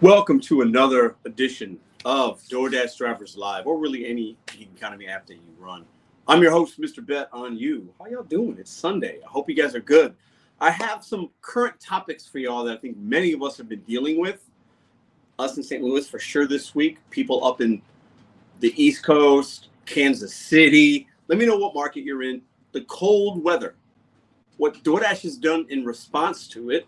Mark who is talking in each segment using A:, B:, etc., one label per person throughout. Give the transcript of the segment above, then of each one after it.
A: Welcome to another edition of DoorDash Drivers Live, or really any economy app that you run. I'm your host, Mr. Bet on you. How y'all doing? It's Sunday. I hope you guys are good. I have some current topics for y'all that I think many of us have been dealing with. Us in St. Louis for sure this week. People up in the East Coast, Kansas City. Let me know what market you're in. The cold weather. What DoorDash has done in response to it.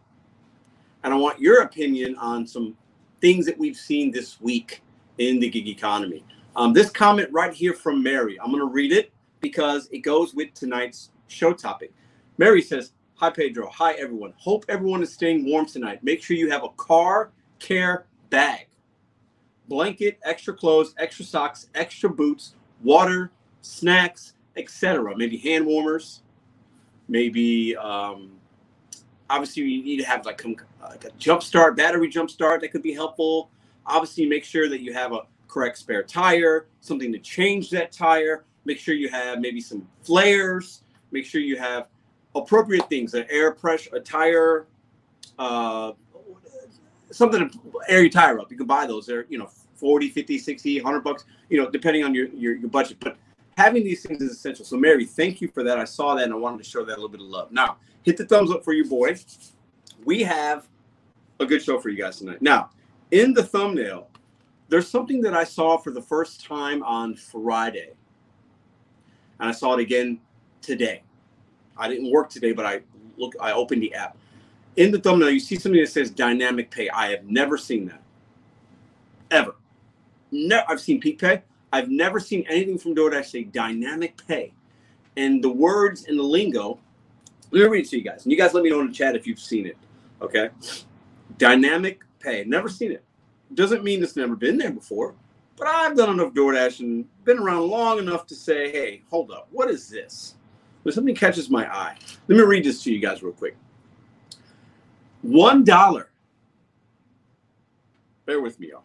A: And I want your opinion on some things that we've seen this week in the gig economy. Um, this comment right here from Mary, I'm going to read it because it goes with tonight's show topic. Mary says, Hi, Pedro. Hi, everyone. Hope everyone is staying warm tonight. Make sure you have a car care bag, blanket, extra clothes, extra socks, extra boots, water, snacks, etc. Maybe hand warmers, maybe um, obviously you need to have like, like a jump start, battery jump start that could be helpful. Obviously, make sure that you have a correct spare tire, something to change that tire. Make sure you have maybe some flares. Make sure you have appropriate things, an air pressure, a tire, uh, something to air your tire up. You can buy those. They're, you know, 40, 50, 60, 100 bucks, you know, depending on your, your, your budget. But having these things is essential. So, Mary, thank you for that. I saw that and I wanted to show that a little bit of love. Now, hit the thumbs up for your boy. We have a good show for you guys tonight. Now, in the thumbnail, there's something that I saw for the first time on Friday. And I saw it again today. I didn't work today, but I look I opened the app. In the thumbnail, you see something that says dynamic pay. I have never seen that. Ever. No, I've seen Peak Pay. I've never seen anything from DoorDash say dynamic pay. And the words and the lingo, let me read it to you guys. And you guys let me know in the chat if you've seen it. Okay. Dynamic pay. Never seen it. Doesn't mean it's never been there before, but I've done enough DoorDash and been around long enough to say, hey, hold up, what is this? When something catches my eye, let me read this to you guys real quick. One dollar. Bear with me, y'all.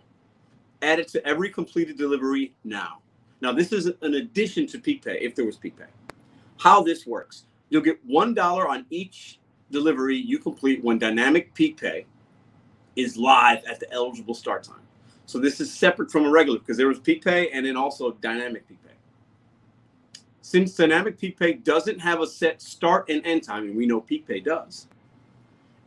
A: Added to every completed delivery now. Now, this is an addition to Peak Pay if there was Peak Pay. How this works you'll get one dollar on each delivery you complete when dynamic peak pay is live at the eligible start time. So this is separate from a regular because there was peak pay and then also dynamic peak pay. Since dynamic peak pay doesn't have a set start and end time, and we know peak pay does,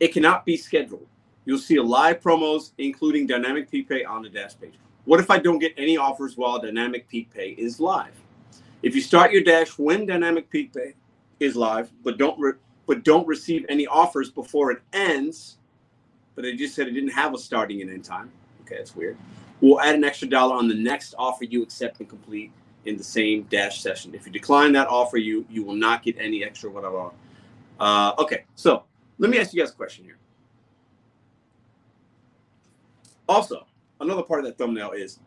A: it cannot be scheduled. You'll see a live promos, including dynamic peak pay on the dash page. What if I don't get any offers while dynamic peak pay is live? If you start your dash when dynamic peak pay is live, but don't re- but don't receive any offers before it ends. But they just said it didn't have a starting and end time. Okay, that's weird. We'll add an extra dollar on the next offer you accept and complete in the same dash session. If you decline that offer, you you will not get any extra whatever. Uh, okay, so let me ask you guys a question here. Also, another part of that thumbnail is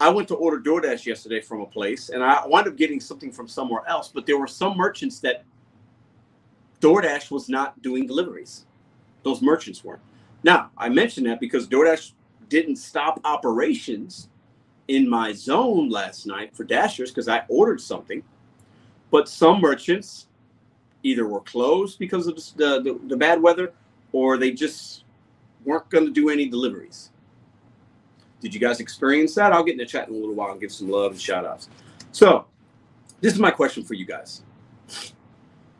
A: I went to order DoorDash yesterday from a place and I wound up getting something from somewhere else, but there were some merchants that DoorDash was not doing deliveries. Those merchants weren't. Now, I mentioned that because DoorDash didn't stop operations in my zone last night for Dashers because I ordered something, but some merchants either were closed because of the, the, the bad weather or they just weren't going to do any deliveries. Did you guys experience that? I'll get in the chat in a little while and give some love and shout outs. So, this is my question for you guys.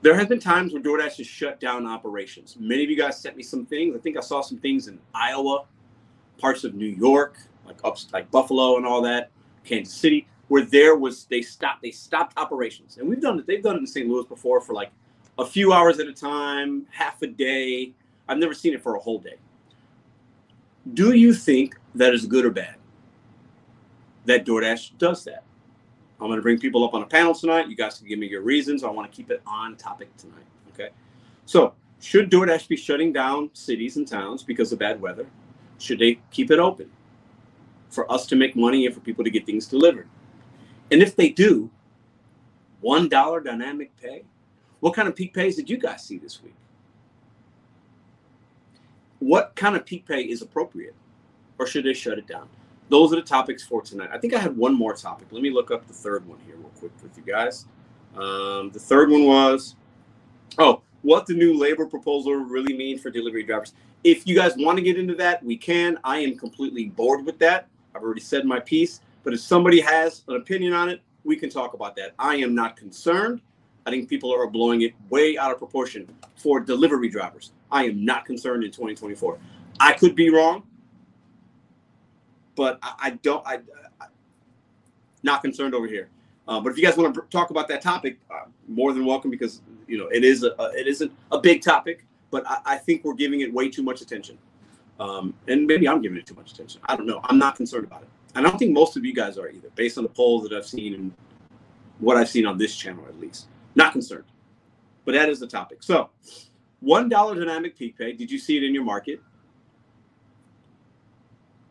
A: There have been times where DoorDash has shut down operations. Many of you guys sent me some things. I think I saw some things in Iowa, parts of New York, like up like Buffalo and all that, Kansas City, where there was they stopped they stopped operations. And we've done it. They've done it in St. Louis before for like a few hours at a time, half a day. I've never seen it for a whole day. Do you think that is good or bad? That DoorDash does that. I'm going to bring people up on a panel tonight. You guys can give me your reasons. I want to keep it on topic tonight. Okay. So, should DoorDash be shutting down cities and towns because of bad weather? Should they keep it open for us to make money and for people to get things delivered? And if they do, $1 dynamic pay? What kind of peak pays did you guys see this week? what kind of peak pay is appropriate or should they shut it down those are the topics for tonight i think i had one more topic let me look up the third one here real quick with you guys um, the third one was oh what the new labor proposal really mean for delivery drivers if you guys want to get into that, we can. I am completely bored with that. I've already said my piece. But if somebody has an opinion on it, we can talk about that. I am not concerned. I think people are blowing it way out of proportion for delivery drivers. I am not concerned in 2024. I could be wrong, but I, I don't. I, I, not concerned over here. Uh, but if you guys want to talk about that topic, uh, more than welcome because you know it is a, it isn't a big topic, but I, I, think we're giving it way too much attention, um, and maybe I'm giving it too much attention. I don't know. I'm not concerned about it. I don't think most of you guys are either, based on the polls that I've seen and what I've seen on this channel at least. Not concerned. But that is the topic. So, $1 dynamic peak pay. Did you see it in your market?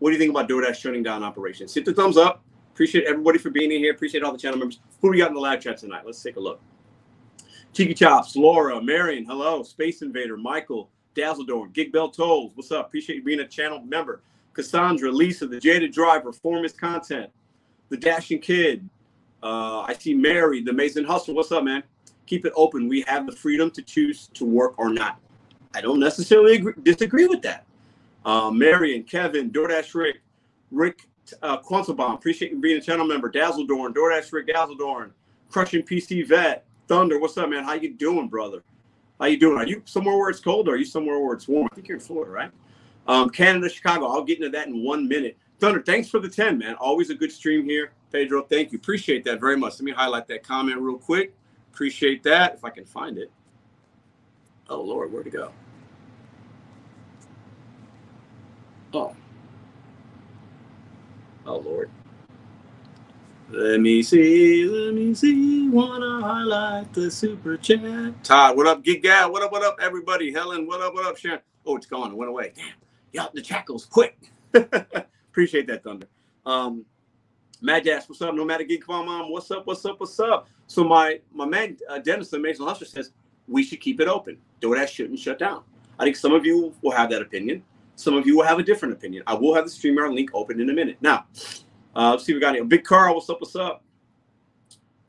A: What do you think about DoorDash shutting down operations? Hit the thumbs up. Appreciate everybody for being in here. Appreciate all the channel members. Who we got in the live chat tonight? Let's take a look. Cheeky Chops, Laura, Marion, hello. Space Invader, Michael, Dazzledorn, Gig Bell Tolls, what's up? Appreciate you being a channel member. Cassandra, Lisa, the Jaded Driver, Formist Content, the Dashing Kid. Uh, I see Mary, the Mason Hustle. What's up, man? Keep it open. We have the freedom to choose to work or not. I don't necessarily agree, disagree with that. Uh, Marion, Kevin, DoorDash Rick, Rick uh, appreciate you being a channel member. Dazzledorn, DoorDash Rick Dazzledorn, Crushing PC Vet, Thunder. What's up, man? How you doing, brother? How you doing? Are you somewhere where it's cold or are you somewhere where it's warm? I think you're in Florida, right? Um, Canada, Chicago. I'll get into that in one minute. Thunder, thanks for the 10, man. Always a good stream here. Pedro, thank you. Appreciate that very much. Let me highlight that comment real quick. Appreciate that. If I can find it. Oh, Lord, where'd it go? Oh. Oh, Lord. Let me see, let me see. Wanna highlight the super chat. Todd, what up? Gig Gal, what up, what up, everybody? Helen, what up, what up, Sharon? Oh, it's gone. It went away. Damn yeah, the chat goes quick. Appreciate that, Thunder. Um, Mad Dash, what's up? No matter geek, mom. What's up? What's up? What's up? So my my man uh, Dennis, the Mason Hustler, says we should keep it open. DoorDash shouldn't shut down. I think some of you will have that opinion. Some of you will have a different opinion. I will have the StreamYard link open in a minute. Now, uh, let's see. We got here. Big Carl, what's up? What's up?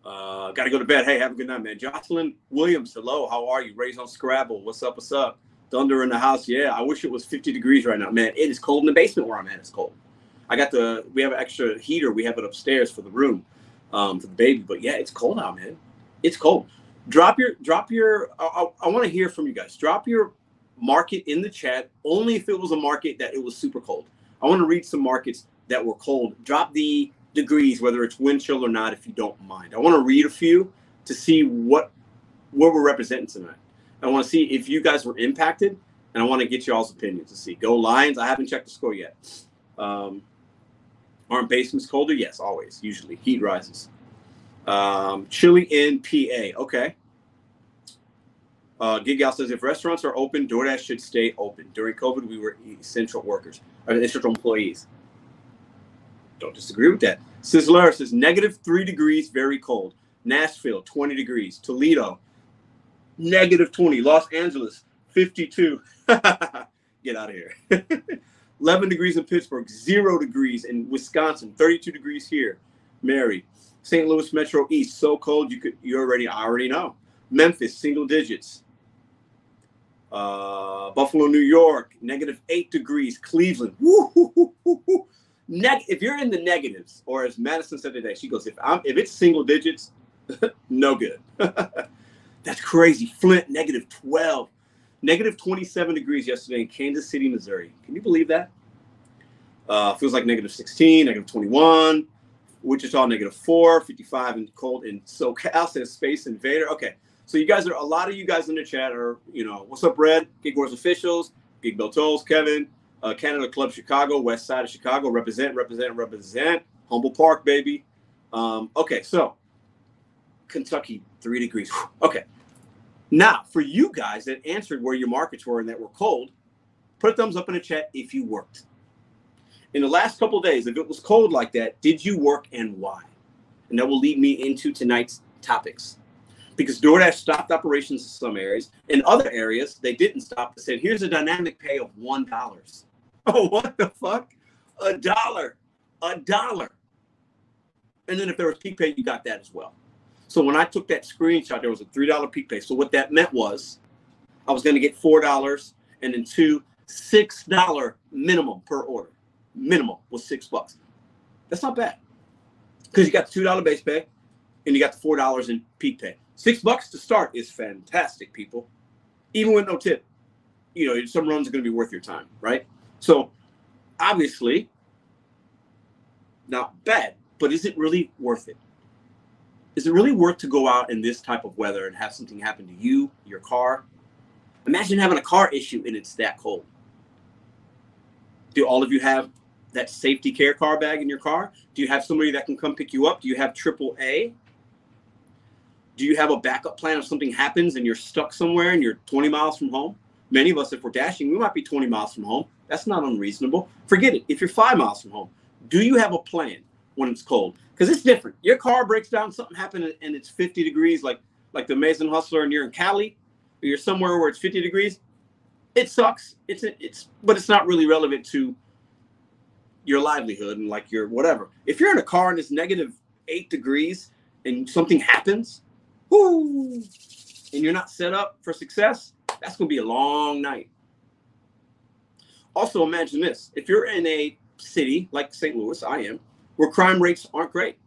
A: Uh, got to go to bed. Hey, have a good night, man. Jocelyn Williams, hello. How are you? Raised on Scrabble. What's up? What's up? Thunder in the house. Yeah, I wish it was 50 degrees right now. Man, it is cold in the basement where I'm at. It's cold. I got the we have an extra heater. We have it upstairs for the room, um, for the baby. But yeah, it's cold out, man. It's cold. Drop your drop your. I, I, I want to hear from you guys. Drop your market in the chat. Only if it was a market that it was super cold. I want to read some markets that were cold. Drop the degrees, whether it's wind chill or not, if you don't mind. I want to read a few to see what what we're representing tonight. I want to see if you guys were impacted, and I want to get y'all's opinions to see. Go Lions! I haven't checked the score yet. Um, aren't basements colder? Yes, always. Usually, heat rises. Um, chilly in PA. Okay. Uh, Gig Gal says if restaurants are open, DoorDash should stay open. During COVID, we were essential workers, or essential employees. Don't disagree with that. Sizzler says negative three degrees, very cold. Nashville, 20 degrees. Toledo, negative 20. Los Angeles, 52. Get out of here. 11 degrees in Pittsburgh, zero degrees in Wisconsin, 32 degrees here. Mary, St. Louis Metro East, so cold you could you already I already know. Memphis, single digits. Uh, Buffalo, New York, negative eight degrees. Cleveland, Neg- if you're in the negatives, or as Madison said today, she goes, if I'm if it's single digits, no good. That's crazy. Flint, negative 12. Negative 27 degrees yesterday in Kansas City, Missouri. Can you believe that? Uh, feels like negative 16, negative 21. Wichita, negative 4, 55 and cold in SoCal, says Space Invader. Okay. So you guys are, a lot of you guys in the chat are, you know, what's up, Red? Gig Wars officials, Gig Bell Tolls, Kevin, uh, Canada Club Chicago, West Side of Chicago, represent, represent, represent. Humboldt Park, baby. Um, okay, so Kentucky, three degrees. Okay. Now, for you guys that answered where your markets were and that were cold, put a thumbs up in the chat if you worked. In the last couple days, if it was cold like that, did you work and why? And that will lead me into tonight's topics. Because DoorDash stopped operations in some areas. In other areas, they didn't stop. They said, here's a dynamic pay of $1. Oh, what the fuck? A dollar. A dollar. And then if there was peak pay, you got that as well. So when I took that screenshot, there was a three dollar peak pay. So what that meant was, I was going to get four dollars, and then two, Six dollar minimum per order. Minimum was six bucks. That's not bad. Because you got the two dollar base pay and you got the four dollars in peak pay. Six bucks to start is fantastic, people. Even with no tip. You know, some runs are gonna be worth your time, right? So obviously not bad, but is it really worth it? Is it really worth to go out in this type of weather and have something happen to you, your car? Imagine having a car issue and it's that cold. Do all of you have that safety care car bag in your car? Do you have somebody that can come pick you up? Do you have AAA? Do you have a backup plan if something happens and you're stuck somewhere and you're 20 miles from home? Many of us, if we're dashing, we might be 20 miles from home. That's not unreasonable. Forget it. If you're five miles from home, do you have a plan when it's cold? Because it's different. Your car breaks down, something happened, and it's 50 degrees, like like the Amazing Hustler, and you're in Cali, or you're somewhere where it's 50 degrees. It sucks. It's it's, but it's not really relevant to your livelihood and like your whatever. If you're in a car and it's negative eight degrees and something happens, and you're not set up for success, that's gonna be a long night. Also, imagine this: if you're in a city like St. Louis, I am, where crime rates aren't great.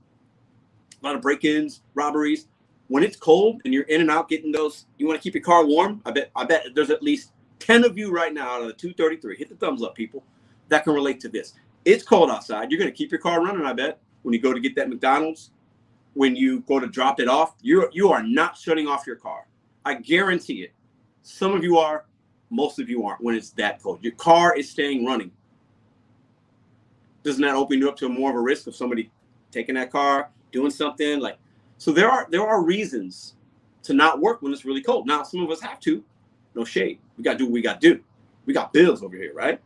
A: A lot of break-ins, robberies. When it's cold and you're in and out getting those, you want to keep your car warm. I bet I bet there's at least 10 of you right now out of the 233. Hit the thumbs up, people, that can relate to this. It's cold outside. You're gonna keep your car running, I bet, when you go to get that McDonald's, when you go to drop it off, you're you are not shutting off your car. I guarantee it. Some of you are, most of you aren't when it's that cold. Your car is staying running doesn't that open you up to more of a risk of somebody taking that car, doing something like? So there are there are reasons to not work when it's really cold. Now some of us have to. No shade. We got to do what we got to do. We got bills over here, right?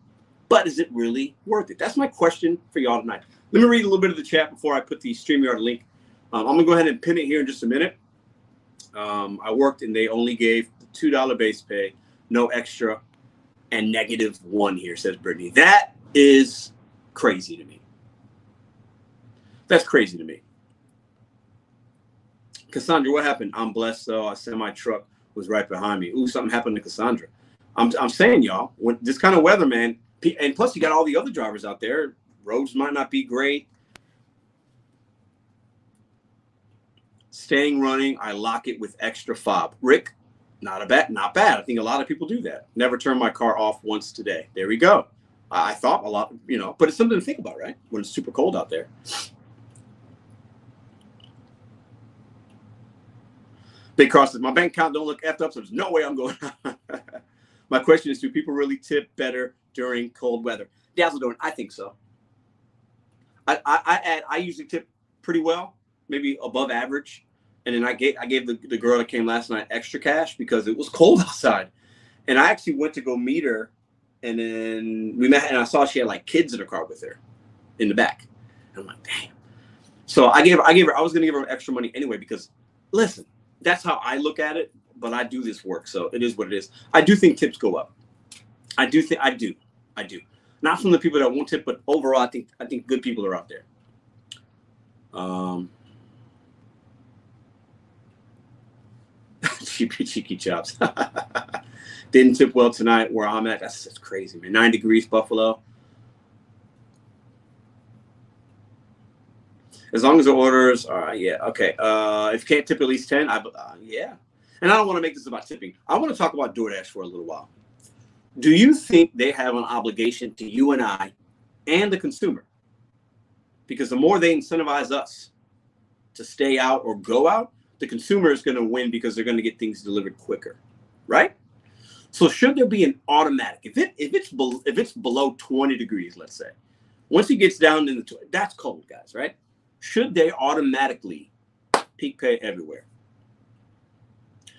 A: But is it really worth it? That's my question for y'all tonight. Let me read a little bit of the chat before I put the StreamYard link. Um, I'm gonna go ahead and pin it here in just a minute. Um, I worked and they only gave two dollar base pay, no extra, and negative one here says Brittany. That is crazy to me. That's crazy to me. Cassandra, what happened? I'm blessed though. A semi truck was right behind me. Ooh, something happened to Cassandra. I'm, I'm saying, y'all, when this kind of weather, man, and plus you got all the other drivers out there. Roads might not be great. Staying running, I lock it with extra fob. Rick, not a bad, not bad. I think a lot of people do that. Never turn my car off once today. There we go. I thought a lot, you know, but it's something to think about, right? When it's super cold out there. Big cross my bank account don't look effed up, so there's no way I'm going. my question is, do people really tip better during cold weather? Dazzle doing? I think so. I, I, I add, I usually tip pretty well, maybe above average. And then I gave I gave the, the girl that came last night extra cash because it was cold outside. And I actually went to go meet her and then we met, and I saw she had like kids in her car with her in the back. And I'm like, damn. So I gave I gave her, I was gonna give her extra money anyway because, listen, that's how I look at it. But I do this work, so it is what it is. I do think tips go up. I do think I do, I do. Not from the people that won't tip, but overall, I think I think good people are out there. Um, cheeky cheeky chops. Didn't tip well tonight where I'm at. That's just crazy, man. Nine degrees, Buffalo. As long as the orders are, yeah, okay. Uh, if you can't tip at least 10, I, uh, yeah. And I don't want to make this about tipping. I want to talk about DoorDash for a little while. Do you think they have an obligation to you and I and the consumer? Because the more they incentivize us to stay out or go out, the consumer is going to win because they're going to get things delivered quicker, right? So should there be an automatic? If it if it's be, if it's below 20 degrees, let's say, once it gets down in the that's cold, guys, right? Should they automatically peak pay everywhere?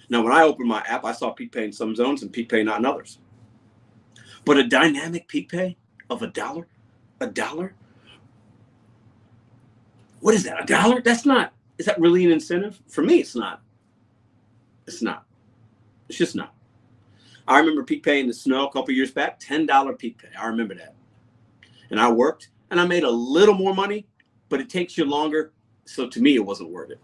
A: Now, when I opened my app, I saw peak pay in some zones and peak pay not in others. But a dynamic peak pay of a dollar, a dollar. What is that? A dollar? That's not. Is that really an incentive? For me, it's not. It's not. It's just not. I remember peak pay in the snow a couple years back, $10 peak pay. I remember that. And I worked and I made a little more money, but it takes you longer. So to me, it wasn't worth it.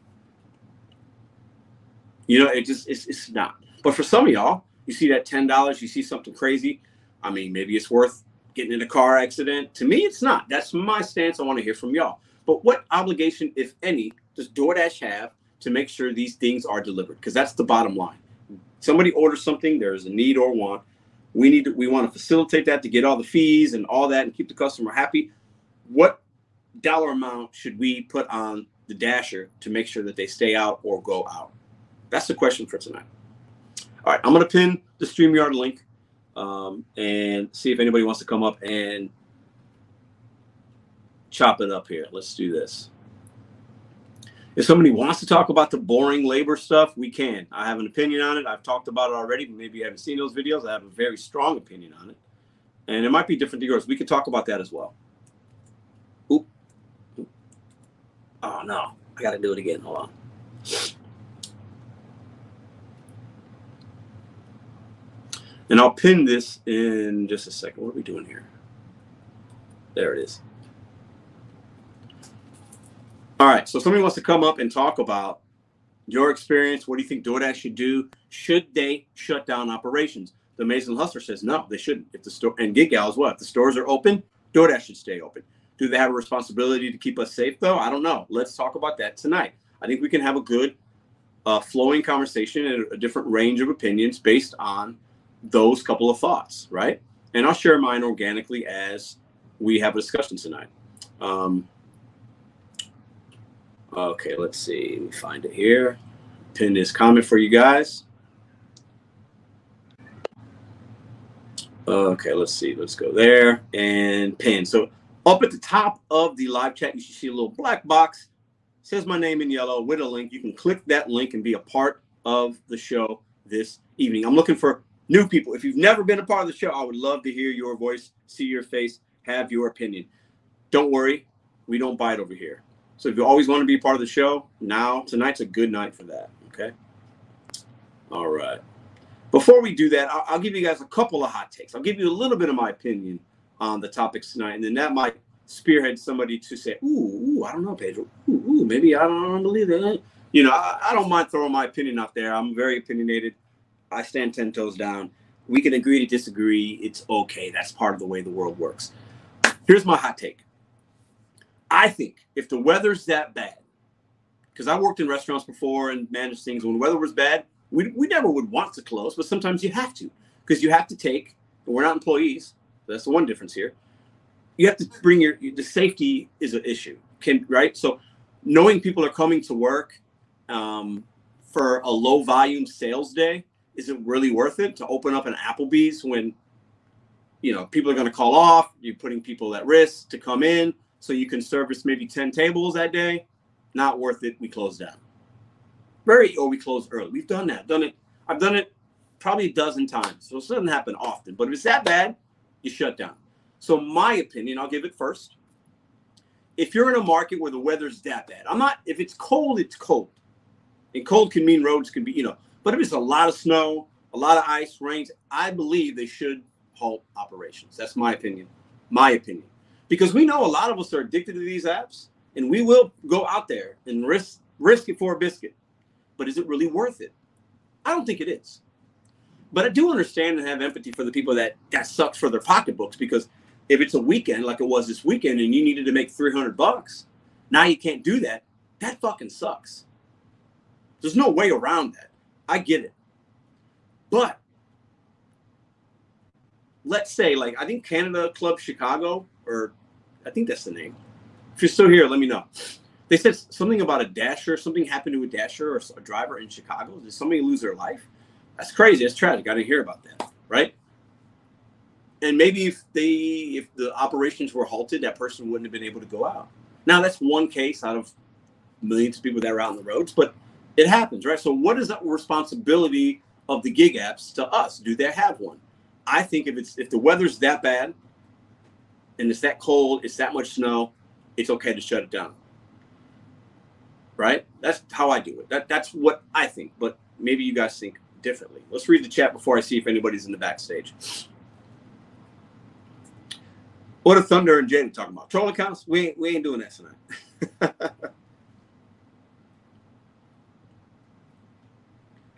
A: You know, it just, it's, it's not. But for some of y'all, you see that $10, you see something crazy. I mean, maybe it's worth getting in a car accident. To me, it's not. That's my stance. I want to hear from y'all. But what obligation, if any, does DoorDash have to make sure these things are delivered? Because that's the bottom line. Somebody orders something, there's a need or want. We need to, we want to facilitate that to get all the fees and all that and keep the customer happy. What dollar amount should we put on the dasher to make sure that they stay out or go out? That's the question for tonight. All right, I'm going to pin the StreamYard link um, and see if anybody wants to come up and chop it up here. Let's do this. If somebody wants to talk about the boring labor stuff, we can. I have an opinion on it. I've talked about it already, maybe you haven't seen those videos. I have a very strong opinion on it. And it might be different to yours. We could talk about that as well. Oop. Oh, no. I got to do it again. Hold on. And I'll pin this in just a second. What are we doing here? There it is. All right. So somebody wants to come up and talk about your experience. What do you think DoorDash should do? Should they shut down operations? The Mason Hustler says no, they shouldn't. If the store and Gig Gal as well. If the stores are open, DoorDash should stay open. Do they have a responsibility to keep us safe though? I don't know. Let's talk about that tonight. I think we can have a good, uh, flowing conversation and a different range of opinions based on those couple of thoughts, right? And I'll share mine organically as we have a discussion tonight. Um, okay, let's see. Let me find it here. Pin this comment for you guys. Okay, let's see. Let's go there and pin. So up at the top of the live chat, you should see a little black box. It says my name in yellow with a link. You can click that link and be a part of the show this evening. I'm looking for new people. If you've never been a part of the show, I would love to hear your voice, see your face, have your opinion. Don't worry, we don't bite over here. So if you always want to be part of the show, now tonight's a good night for that. Okay. All right. Before we do that, I'll, I'll give you guys a couple of hot takes. I'll give you a little bit of my opinion on the topics tonight, and then that might spearhead somebody to say, "Ooh, ooh I don't know, Pedro. Ooh, ooh, maybe I don't believe that." You know, I, I don't mind throwing my opinion out there. I'm very opinionated. I stand 10 toes down. We can agree to disagree. It's okay. That's part of the way the world works. Here's my hot take I think if the weather's that bad, because I worked in restaurants before and managed things, when the weather was bad, we, we never would want to close, but sometimes you have to because you have to take, and we're not employees. That's the one difference here. You have to bring your, the safety is an issue, can right? So knowing people are coming to work um, for a low volume sales day is it really worth it to open up an Applebee's when you know people are going to call off? You're putting people at risk to come in so you can service maybe 10 tables that day. Not worth it. We close down. Very or we close early. We've done that. Done it. I've done it probably a dozen times. So it doesn't happen often. But if it's that bad, you shut down. So my opinion, I'll give it first. If you're in a market where the weather's that bad, I'm not. If it's cold, it's cold, and cold can mean roads can be you know but if it's a lot of snow, a lot of ice, rains, I believe they should halt operations. That's my opinion. My opinion. Because we know a lot of us are addicted to these apps and we will go out there and risk risk it for a biscuit. But is it really worth it? I don't think it is. But I do understand and have empathy for the people that that sucks for their pocketbooks because if it's a weekend like it was this weekend and you needed to make 300 bucks, now you can't do that. That fucking sucks. There's no way around that. I get it. But let's say, like, I think Canada Club Chicago, or I think that's the name. If you're still here, let me know. They said something about a dasher, something happened to a dasher or a driver in Chicago. Did somebody lose their life? That's crazy. That's tragic. I didn't hear about that, right? And maybe if they, if the operations were halted, that person wouldn't have been able to go out. Now that's one case out of millions of people that are out on the roads, but it happens, right? So, what is the responsibility of the gig apps to us? Do they have one? I think if it's if the weather's that bad and it's that cold, it's that much snow, it's okay to shut it down. Right? That's how I do it. That that's what I think. But maybe you guys think differently. Let's read the chat before I see if anybody's in the backstage. What are Thunder and Jaden talking about? Troll accounts? We ain't, we ain't doing that tonight.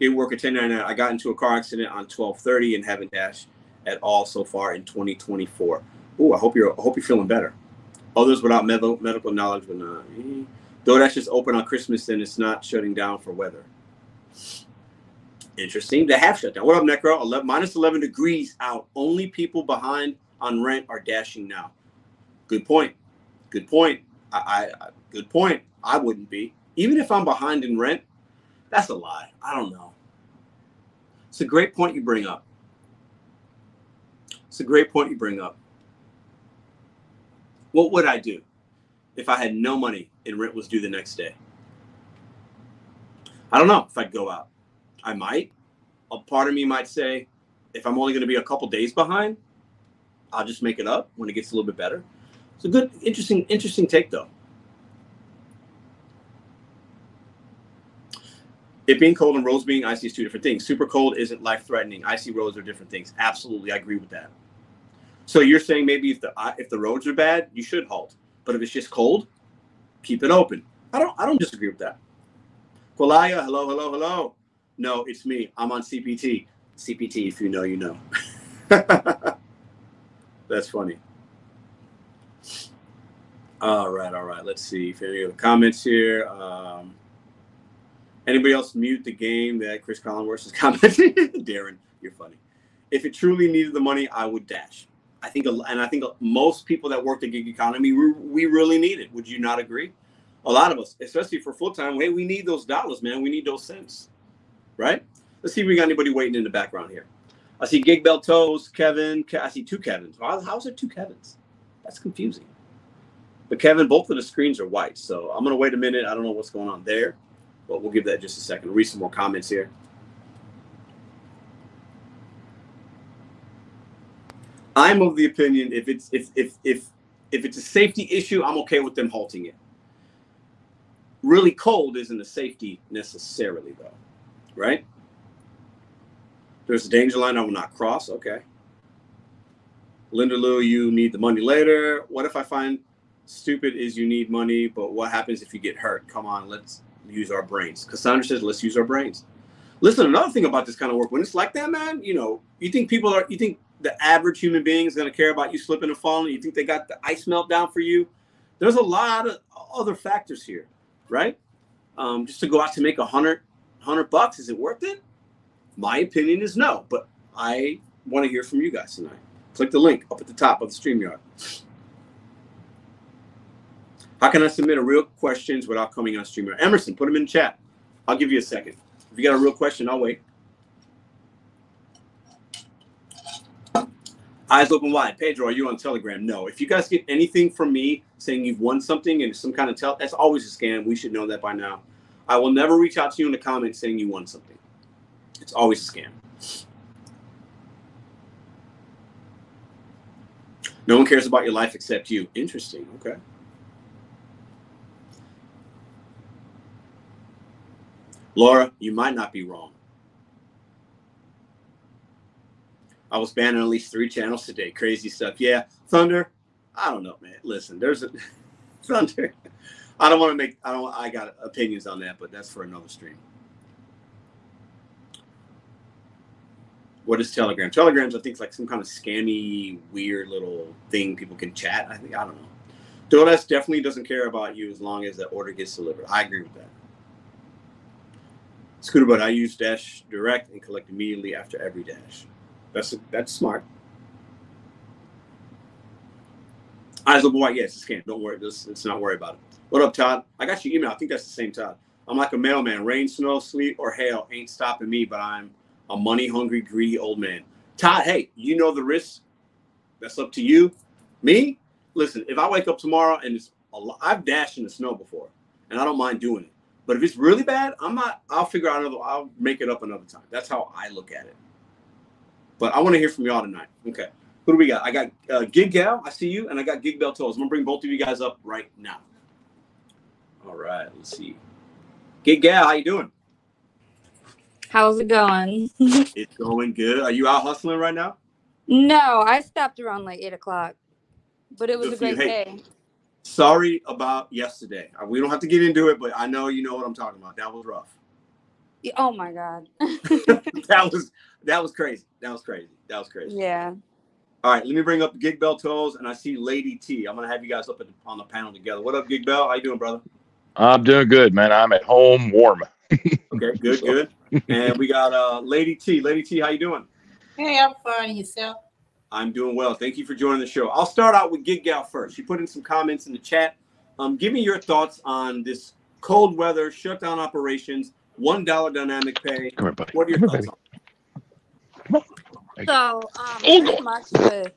A: did work at 1099. I got into a car accident on 1230 and haven't dashed at all so far in 2024. Oh, I hope you're I hope you're feeling better. Others without medical medical knowledge would not. DoorDash is open on Christmas and it's not shutting down for weather. Interesting. They have shut down. What up, Necro? 11, minus 11 degrees out. Only people behind on rent are dashing now. Good point. Good point. I, I good point. I wouldn't be. Even if I'm behind in rent, that's a lie. I don't know. It's a great point you bring up. It's a great point you bring up. What would I do if I had no money and rent was due the next day? I don't know if I'd go out. I might. A part of me might say, if I'm only going to be a couple days behind, I'll just make it up when it gets a little bit better. It's a good, interesting, interesting take though. It being cold and roads being icy is two different things. Super cold isn't life threatening. Icy roads are different things. Absolutely, I agree with that. So you're saying maybe if the if the roads are bad, you should halt. But if it's just cold, keep it open. I don't I don't disagree with that. Kolaya, hello, hello, hello. No, it's me. I'm on CPT. CPT, if you know, you know. That's funny. All right, all right. Let's see if any other comments here. Um, anybody else mute the game that Cris Collinsworth is commenting? Darren, you're funny. If it truly needed the money, I would dash. I think, and I think most people that work the gig economy, we, we really need it. Would you not agree? A lot of us, especially for full time, hey, we need those dollars, man. We need those cents, right? Let's see if we got anybody waiting in the background here. I see Gig Bell Tolls, Kevin. I see two Kevins. How's there two Kevins? That's confusing. But Kevin, both of the screens are white. So I'm going to wait a minute. I don't know what's going on there, but we'll give that just a second. Read some more comments here. I'm of the opinion if it's if if if if it's a safety issue, I'm okay with them halting it. Really cold isn't a safety necessarily though, right? There's a danger line I will not cross. Okay. Linda Lou, you need the money later. What if I find stupid is you need money, but what happens if you get hurt? Come on, let's use our brains. Cassandra says, let's use our brains. Listen, another thing about this kind of work, when it's like that, man, you know, you think people are, you think the average human being is going to care about you slipping and falling? You think they got the ice melt down for you? There's a lot of other factors here, right? Um, just to go out to make a hundred, hundred bucks, is it worth it? My opinion is no, but I want to hear from you guys tonight. Click the link up at the top of the StreamYard. How can I submit a real questions without coming on StreamYard? Emerson, put them in chat. I'll give you a second. If you got a real question, I'll wait. Eyes open wide. Pedro, are you on Telegram? No. If you guys get anything from me saying you've won something and some kind of tell, that's always a scam. We should know that by now. I will never reach out to you in the comments saying you won something. It's always a scam. No one cares about your life except you. Interesting. Okay. Laura, you might not be wrong. I was banned on at least three channels today. Crazy stuff. Yeah. Thunder. I don't know, man. Listen, there's a Thunder. I don't want to make I don't I got opinions on that, but that's for another stream. What is Telegram? Telegram's I think it's like some kind of scammy, weird little thing people can chat. I think I don't know. DoorDash definitely doesn't care about you as long as the order gets delivered. I agree with that. Scooter, but I use Dash Direct and collect immediately after every dash. That's that's smart. Eyes open white, yes, it's scam. Don't worry, let's, let's not worry about it. What up, Todd? I got your email. I think that's the same Todd. I'm like a mailman. Rain, snow, sleet, or hail ain't stopping me, but I'm a money hungry, greedy old man. Todd, hey, you know the risks. That's up to you. Me, listen, if I wake up tomorrow and it's a lot, I've dashed in the snow before, and I don't mind doing it. But if it's really bad, I'm not. I'll figure out another. I'll make it up another time. That's how I look at it. But I want to hear from y'all tonight. Okay, who do we got? I got uh, Gig Gal. I see you, and I got Gig Bell Tolls. I'm gonna bring both of you guys up right now. All right, let's see. Gig Gal, how you doing?
B: How's it going?
A: it's going good. Are you out hustling right now?
B: No, I stopped around like eight o'clock, but it was good a great hey, day.
A: Sorry about yesterday. We don't have to get into it, but I know you know what I'm talking about. That was rough.
B: Yeah, Oh my god.
A: that was that was crazy. That was crazy. That was crazy.
B: yeah.
A: All right, let me bring up Gig Bell Tolls, and I see Lady T. I'm gonna have you guys up at the, on the panel together. What up, Gig Bell? How you doing, brother?
C: I'm doing good, man. I'm at home, warm.
A: Okay, good, good. And we got uh Lady T. Lady T, how you doing?
D: Hey, I'm fine. Yourself?
A: I'm doing well. Thank you for joining the show. I'll start out with Gig Gal first. She put in some comments in the chat. Um, give me your thoughts on this cold weather shutdown operations, one dollar dynamic pay.
C: Come here, buddy.
A: What are your
C: Come
A: thoughts? On
B: So, um, pretty much with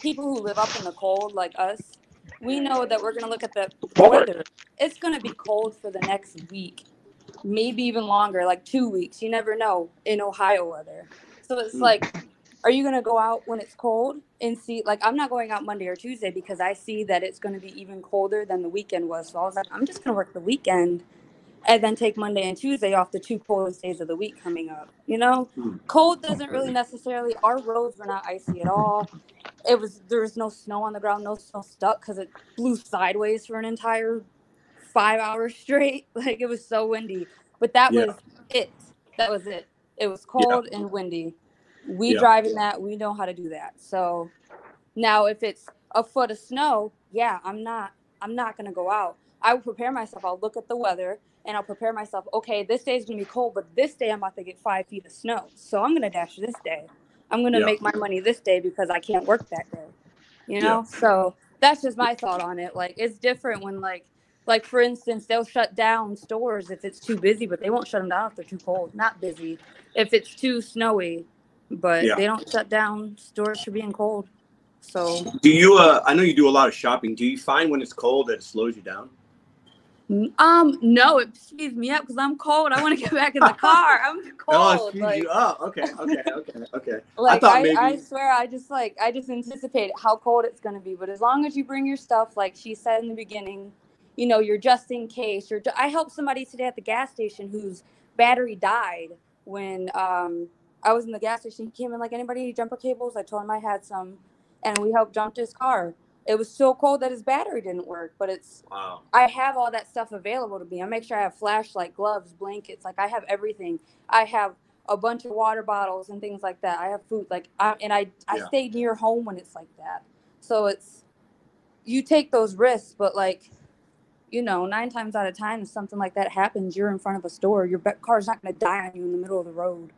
B: people who live up in the cold like us, we know that we're gonna look at the weather. It's gonna be cold for the next week, maybe even longer, like two weeks. You never know in Ohio weather. So it's
A: Mm.
B: like, are you gonna go out when it's cold and see? Like, I'm not going out Monday or Tuesday because I see that it's gonna be even colder than the weekend was. So I was like, I'm just gonna work the weekend. And then take Monday and Tuesday off the two coldest days of the week coming up. You know,
A: Hmm.
B: cold doesn't really necessarily our roads were not icy at all. It was there was no snow on the ground no snow stuck because it blew sideways for an entire five hours straight. Like it was so windy. But that
A: Yeah.
B: was it. That was it. It was cold and windy. We
A: Yeah.
B: drive in that we know how to do that. So now if it's a foot of snow yeah i'm not i'm not going to go out. I will prepare myself. I'll look at the weather and I'll prepare myself. Okay, this day is gonna be cold, but this day I'm about to get five feet of snow, so I'm gonna dash this day. I'm gonna
A: Yeah.
B: make my money this day because I can't work that day. You
A: Yeah.
B: know, so that's just my thought on it. Like it's different when like like for instance they'll shut down stores if it's too busy, but they won't shut them down if they're too cold. Not busy, if it's too snowy, but
A: Yeah.
B: they don't shut down stores for being cold. So
A: Do you? Uh, I know you do a lot of shopping. Do you find when it's cold that it slows you down?
B: Um no, it speeds me up because I'm cold. I want to get back in the car. I'm cold.
A: Oh, it speeds
B: like,
A: you up. Okay, okay, okay, okay.
B: like
A: thought
B: I,
A: maybe-
B: I swear I just like I just anticipate how cold it's gonna be. But as long as you bring your stuff, like she said in the beginning, you know, you're just in case. You're I helped somebody today at the gas station whose battery died when um I was in the gas station. He came in like anybody need jumper cables? I told him I had some and we helped jump his car. It was so cold that his battery didn't work, but it's
A: Wow.
B: I have all that stuff available to me. I make sure I have flashlight, gloves, blankets. Like I have everything. I have a bunch of water bottles and things like that. I have food. Like I and I I
A: Yeah.
B: stay near home when it's like that. So it's you take those risks, but like you know, nine times out of time, if something like that happens, you're in front of a store. Your car's not going to die on you in the middle of the road.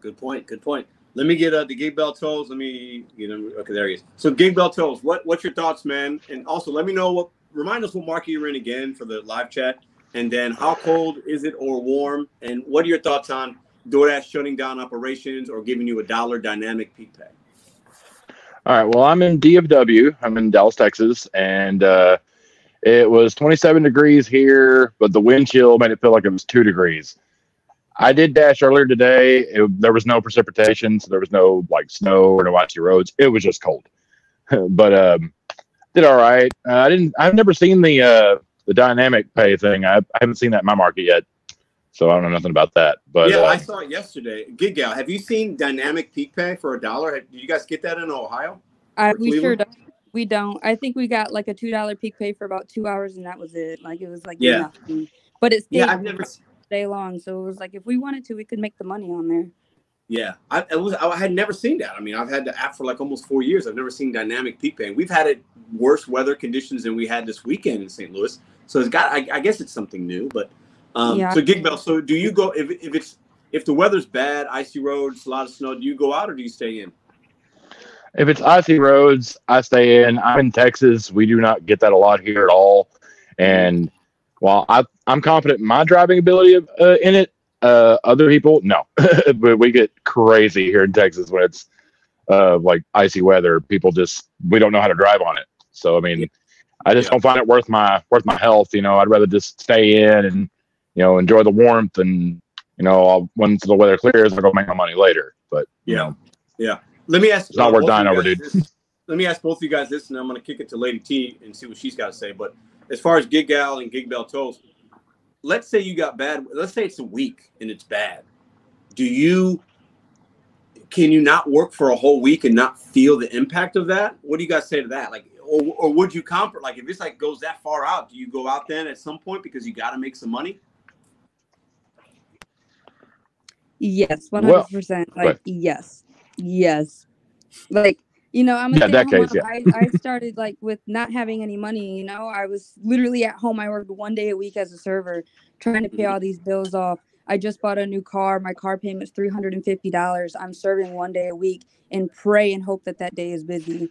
A: Good point. Good point. Let me get uh, the Gig Bell Tolls. Let me get him. Okay, there he is. So Gig Bell Tolls, what what's your thoughts, man? And also let me know what remind us what market you're in again for the live chat. And then how cold is it or warm? And what are your thoughts on DoorDash shutting down operations or giving you a dollar dynamic peak pay?
C: All right. Well, I'm in DFW. I'm in Dallas, Texas, and uh, it was 27 degrees here, but the wind chill made it feel like it was two degrees. I did dash earlier today. It, there was no precipitation, so there was no like snow or no icy roads. It was just cold, but um, did all right. Uh, I didn't. I've never seen the uh, the dynamic pay thing. I, I haven't seen that in my market yet, so I don't know nothing about that. But
A: yeah,
C: uh,
A: I saw it yesterday. Gig Gal, have you seen dynamic peak pay for a dollar? Did you guys get that in Ohio?
B: I,
A: For
B: we sure don't. We don't. I think we got like a two dollar peak pay for about two hours, and that was it. Like it was like
A: Yeah.
B: nothing. But it's stayed
A: Yeah, I've never.
B: Day long, so it was like if we wanted to, we could make the money on there.
A: Yeah, I, it was. I had never seen that. I mean, I've had the app for like almost four years. I've never seen dynamic peak pay. We've had it worse weather conditions than we had this weekend in St. Louis. So it's got. I, I guess it's something new. But um,
B: Yeah.
A: so Gig Bell. So do you go if if it's if the weather's bad, icy roads, a lot of snow? Do you go out or do you stay in?
C: If it's icy roads, I stay in. I'm in Texas. We do not get that a lot here at all. And while I, I'm confident in my driving ability of, uh, in it, uh, other people, no. but we get crazy here in Texas when it's uh, like icy weather. People just, we don't know how to drive on it. So, I mean, I just
A: Yeah.
C: don't find it worth my, worth my health. You know, I'd rather just stay in and, you know, enjoy the warmth and, you know, I'll, once the weather clears, I'll go make my money later. But, you
A: Yeah.
C: know, yeah.
A: Let me ask.
C: It's not worth dying over, dude.
A: this. Let me ask both of you guys this, and I'm going to kick it to Lady T and see what she's got to say. But as far as Gig Gal and Gig Bell Tolls, let's say you got bad. Let's say it's a week and it's bad. Do you? Can you not work for a whole week and not feel the impact of that? What do you guys say to that? Like, or, or would you comfort? Like, if it's like goes that far out, do you go out then at some point because you got to make some money?
B: Yes, hundred percent.
C: but-
B: Like yes, yes. Like you know, I'm a
C: Yeah, case,
B: mom. I, I started like with not having any money. You know, I was literally at home. I worked one day a week as a server, trying to pay all these bills off. I just bought a new car. My car payment's three hundred and fifty dollars. I'm serving one day a week and pray and hope that that day is busy.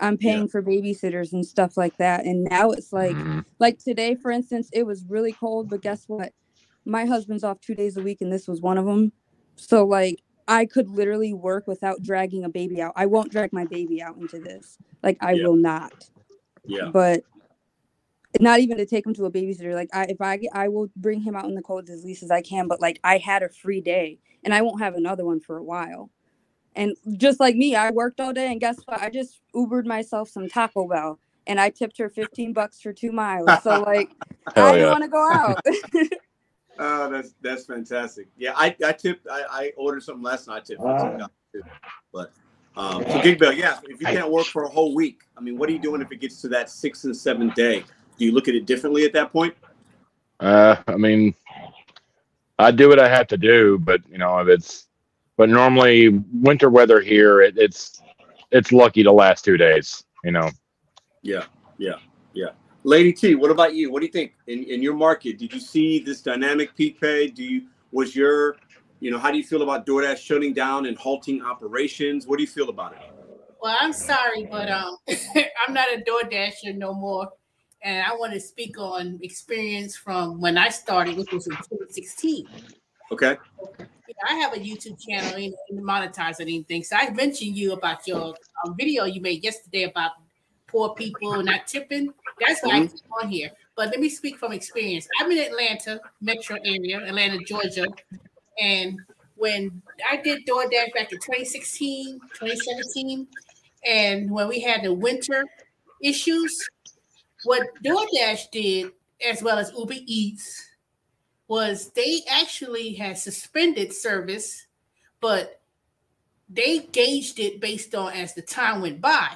B: I'm paying for babysitters and stuff like that. And now it's like,
C: Mhm.
B: like today, for instance, it was really cold, but guess what? My husband's off two days a week, and this was one of them. So like, I could literally work without dragging a baby out. I won't drag my baby out into this. Like, I
A: Yeah.
B: will not.
A: Yeah.
B: But not even to take him to a babysitter. Like, I if I I will bring him out in the cold as least as I can. But like, I had a free day, and I won't have another one for a while. And just like me, I worked all day, and guess what? I just Ubered myself some Taco Bell, and I tipped her fifteen bucks for two miles. So like, I
C: yeah.
B: want to go out.
A: Oh, that's that's fantastic. Yeah, I I tipped. I, I ordered something last night. I tipped. $15. But um, so Gig Bell, yeah. If you can't work for a whole week, I mean, what are you doing if it gets to that sixth and seventh day? Do you look at it differently at that point?
C: Uh, I mean, I do what I have to do, but you know, if it's, but normally winter weather here, it, it's, it's lucky to last two days. You know,
A: Yeah, yeah, yeah. Lady T, what about you? What do you think in, in your market? Did you see this dynamic peak pay? Do you was your, you know, how do you feel about DoorDash shutting down and halting operations? What do you feel about it?
D: Well, I'm sorry, but um, I'm not a door dasher no more. And I want to speak on experience from when I started, which was in 2016.
A: Okay.
D: I have a YouTube channel and monetize or anything. So I mentioned you about your um, video you made yesterday about poor people not tipping. That's why I mm-hmm. keep on here. But let me speak from experience. I'm in Atlanta, metro area, Atlanta, Georgia. And when I did DoorDash back in 2016, 2017, and when we had the winter issues, what DoorDash did, as well as Uber Eats, was they actually had suspended service, but they gauged it based on as the time went by.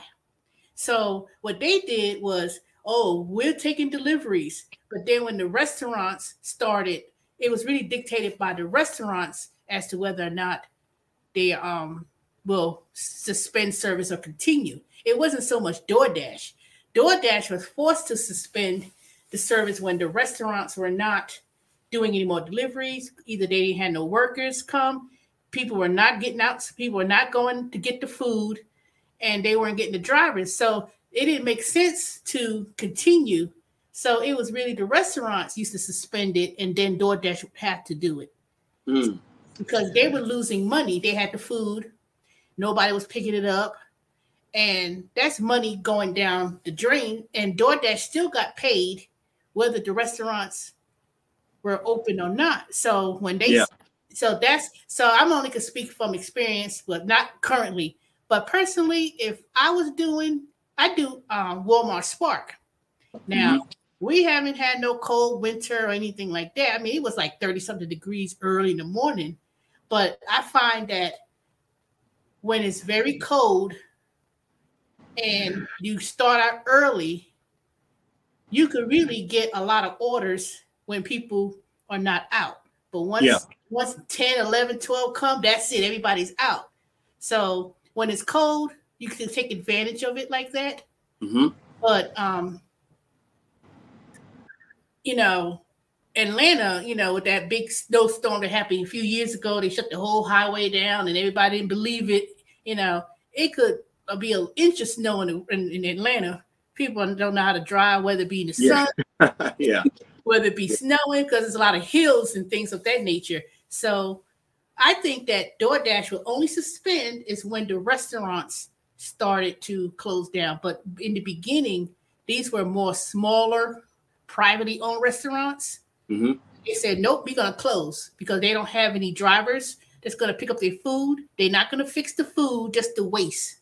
D: So what they did was, oh, we're taking deliveries. But then when the restaurants started, it was really dictated by the restaurants as to whether or not they um will suspend service or continue. It wasn't so much DoorDash. DoorDash was forced to suspend the service when the restaurants were not doing any more deliveries. Either they didn't have no workers come, people were not getting out, people were not going to get the food, and they weren't getting the drivers. So it didn't make sense to continue. So it was really the restaurants used to suspend it, and then DoorDash had to do it
A: Mm,
D: because they were losing money. They had the food, nobody was picking it up, and that's money going down the drain. And DoorDash still got paid whether the restaurants were open or not. So when they,
A: Yeah.
D: so that's so I'm only can speak from experience, but not currently. But personally, if I was doing, I do um, Walmart Spark. Now we haven't had no cold winter or anything like that. I mean, it was like 30 something degrees early in the morning. But I find that when it's very cold and you start out early, you could really get a lot of orders when people are not out. But once
A: Yeah.
D: once 10, 11, 12 come, that's it. Everybody's out. So when it's cold, you can take advantage of it like that.
A: hmm
D: But um, you know, Atlanta, you know, with that big snowstorm that happened a few years ago, they shut the whole highway down, and everybody didn't believe it. You know, it could be an inch of snow in, in, in Atlanta. People don't know how to drive, whether it be in the
A: Yeah.
D: sun,
A: yeah.
D: whether it be snowing, because there's a lot of hills and things of that nature. So I think that DoorDash will only suspend is when the restaurants started to close down. But in the beginning, these were more smaller, privately owned restaurants.
A: hmm
D: They said, nope, we're going to close because they don't have any drivers that's going to pick up their food. They're not going to fix the food just the waste.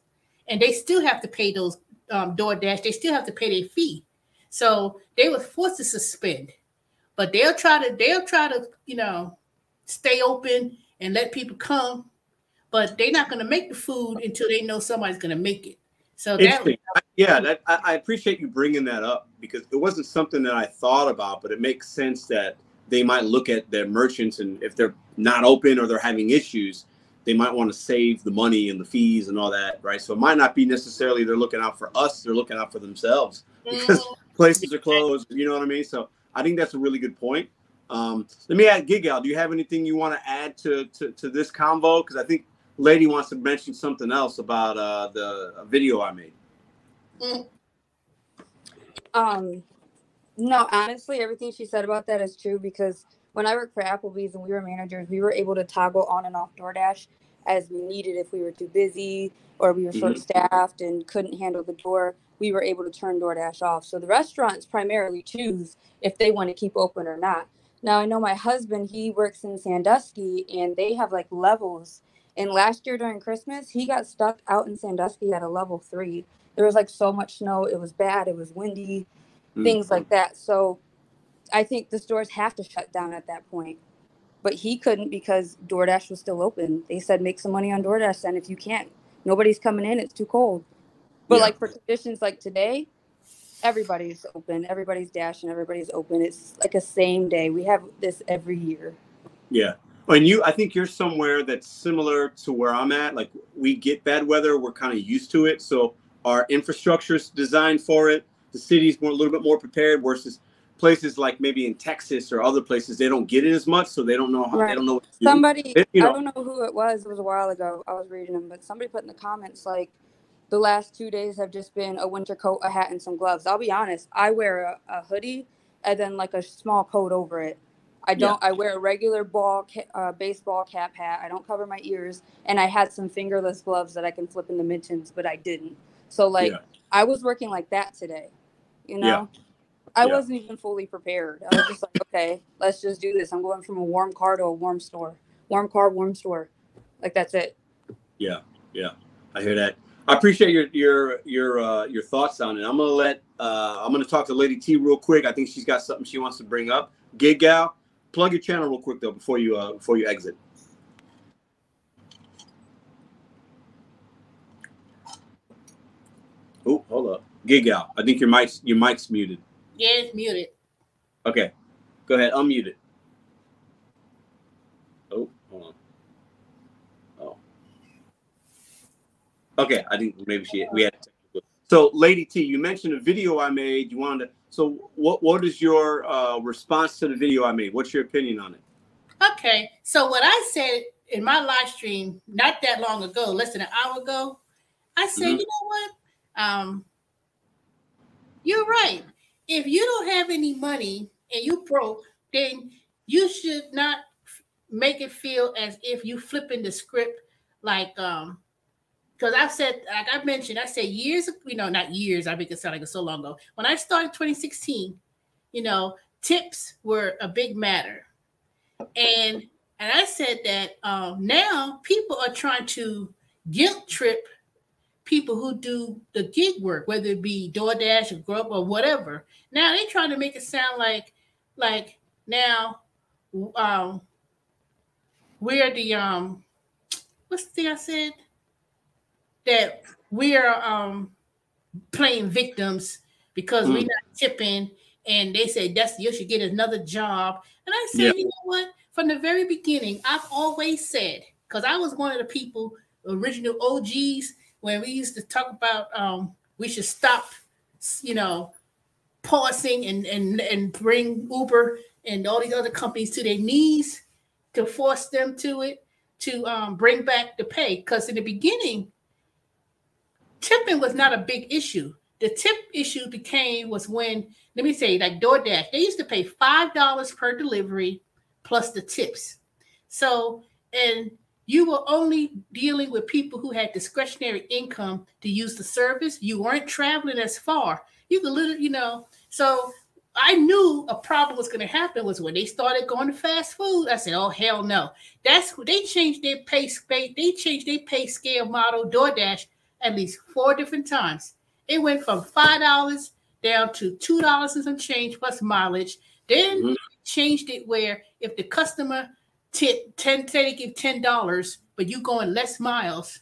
D: And they still have to pay those um, DoorDash, they still have to pay their fee. So they were forced to suspend. But they'll try to, they'll try to, you know, stay open and let people come. But they're not going to make the food until they know somebody's going to make it. So that.
A: I- Yeah, that, I, I appreciate you bringing that up because it wasn't something that I thought about, but it makes sense that they might look at their merchants and if they're not open or they're having issues, they might want to save the money and the fees and all that, right? So it might not be necessarily they're looking out for us; they're looking out for themselves because
D: Mm-hmm.
A: places are closed. You know what I mean? So I think that's a really good point. Um, let me add, Gig Gal, do you have anything you want to add to to, to this convo? Because I think Lady wants to mention something else about uh, the video I made.
B: Um, no, honestly, everything she said about that is true because when I worked for Applebee's and we were managers, we were able to toggle on and off DoorDash as we needed if we were too busy or we were
A: Mhm.
B: short staffed and couldn't handle the door. We were able to turn DoorDash off. So the restaurants primarily choose if they want to keep open or not. Now I know my husband, he works in Sandusky and they have like levels. And last year during Christmas, he got stuck out in Sandusky at a level three. There was like so much snow. It was bad. It was windy
A: Mm.
B: things like that. So I think the stores have to shut down at that point. But he couldn't because DoorDash was still open. They said make some money on DoorDash and if you can't. Nobody's coming in, it's too cold. But
A: Yeah.
B: like for conditions like today, everybody's open, everybody's dashing, everybody's open. It's like a same day. We have this every year.
A: Yeah. And you, I think you're somewhere that's similar to where I'm at. Like we get bad weather, we're kind of used to it. So our infrastructure is designed for it. The city's more a little bit more prepared versus places like maybe in Texas or other places, they don't get it as much. So they don't know how, they don't know what to do.
B: Somebody,
A: It- you
B: I don't know who it was. It was a while ago. I was reading them, but somebody put in the comments like the last two days have just been a winter coat, a hat, and some gloves. I'll be honest. I wear a, a hoodie and then like a small coat over it. I don't. I wear a regular ball, ca- uh, baseball cap hat. I don't cover my ears, and I had some fingerless gloves that I can flip into mittens, but I didn't. So like,
A: Yeah.
B: I was working like that today. You know,
A: Yeah.
B: I
A: Yeah.
B: wasn't even fully prepared. I was just like, okay, let's just do this. I'm going from a warm car to a warm store. Warm car, warm store. Like that's it.
A: Yeah, yeah, I hear that. I appreciate your your your uh, your thoughts on it. I'm gonna let uh, I'm gonna talk to Lady T real quick. I think she's got something she wants to bring up. Gig Gal, plug your channel real quick though before you uh, before you exit. Oh, hold up, Gig Gal. I think your mic's your mic's muted.
D: Yeah, it's muted.
A: Okay, go ahead, unmute it. Oh, hold on. Oh. Okay, I think maybe she we had. technical- So, Lady T, you mentioned a video I made. You wanted to. So, what what is your uh, response to the video I made? What's your opinion on it?
D: Okay, so what I said in my live stream not that long ago, less than an hour ago, I said,
A: Mhm.
D: you know what? Um, you're right. If you don't have any money and you broke, then you should not f- make it feel as if you flipping the script like um because I've said, like I mentioned, I said years, you know, not years, I make it sound like it's so long ago. When I started 2016, you know, tips were a big matter and and I said that um, now people are trying to guilt trip people who do the gig work, whether it be DoorDash or Grub or whatever. Now they're trying to make it sound like like now um, we're the um what's the thing I said that we're um playing victims because we're
A: Mm.
D: not tipping and they say that's you should get another job and I said,
A: Yeah.
D: you know what? From the very beginning, I've always said, because I was one of the people, original OGs, when we used to talk about um, we should stop, you know, pausing and and and bring Uber and all these other companies to their knees to force them to it to um, bring back the pay. Because in the beginning, tipping was not a big issue. The tip issue became was when let me say like DoorDash, they used to pay five dollars per delivery plus the tips. So and you were only dealing with people who had discretionary income to use the service. You weren't traveling as far. You could literally, you know. So I knew a problem was going to happen was when they started going to fast food. I said, "Oh hell no!" That's they changed their pay. They changed their pay scale model. DoorDash at least four different times. It went from five dollars down to two dollars and some change plus mileage. Then
A: Mhm.
D: changed it where if the customer tip 10 say they give ten dollars, but you going less miles,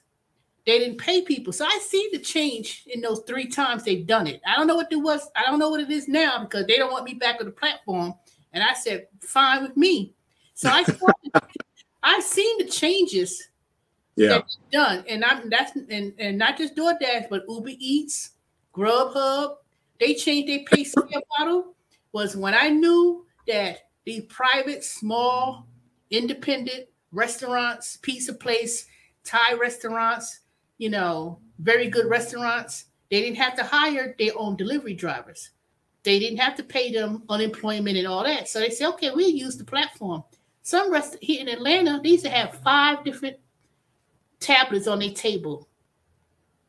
D: they didn't pay people. So I see the change in those three times they've done it. I don't know what it was. I don't know what it is now because they don't want me back on the platform And I said, fine with me. So I I've seen the changes
A: Yeah.
D: done. And I'm that's and, and not just DoorDash, but Uber Eats, Grubhub, they changed their pay scale model. Was when I knew that the private, small, independent restaurants, pizza place, Thai restaurants, you know, very good restaurants, they didn't have to hire their own delivery drivers. They didn't have to pay them unemployment and all that. So they said, okay, we'll use the platform. Some rest here in Atlanta, they used to have five different tablets on their table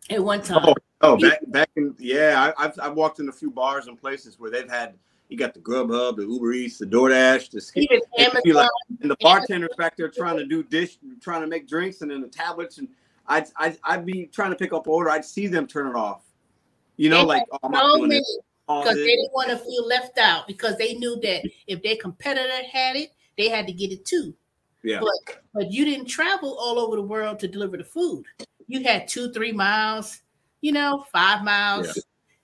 D: at one oh, time.
A: Oh, oh, back back in yeah, I, I've I've walked in a few bars and places where they've had you got the Grubhub, the Uber Eats, the DoorDash, the Skip, and
D: Amazon,
A: like- and the bartenders back there trying to do dish, trying to make drinks, and then the tablets, and I'd I'd, I'd be trying to pick up order, I'd see them turn it off. You know,
D: They
A: like oh, I'm not doing
D: many
A: this.
D: because they didn't want to feel left out because they knew that if their competitor had it, they had to get it too.
A: Yeah.
D: But but you didn't travel all over the world to deliver the food. You had two, three miles, you know, five miles.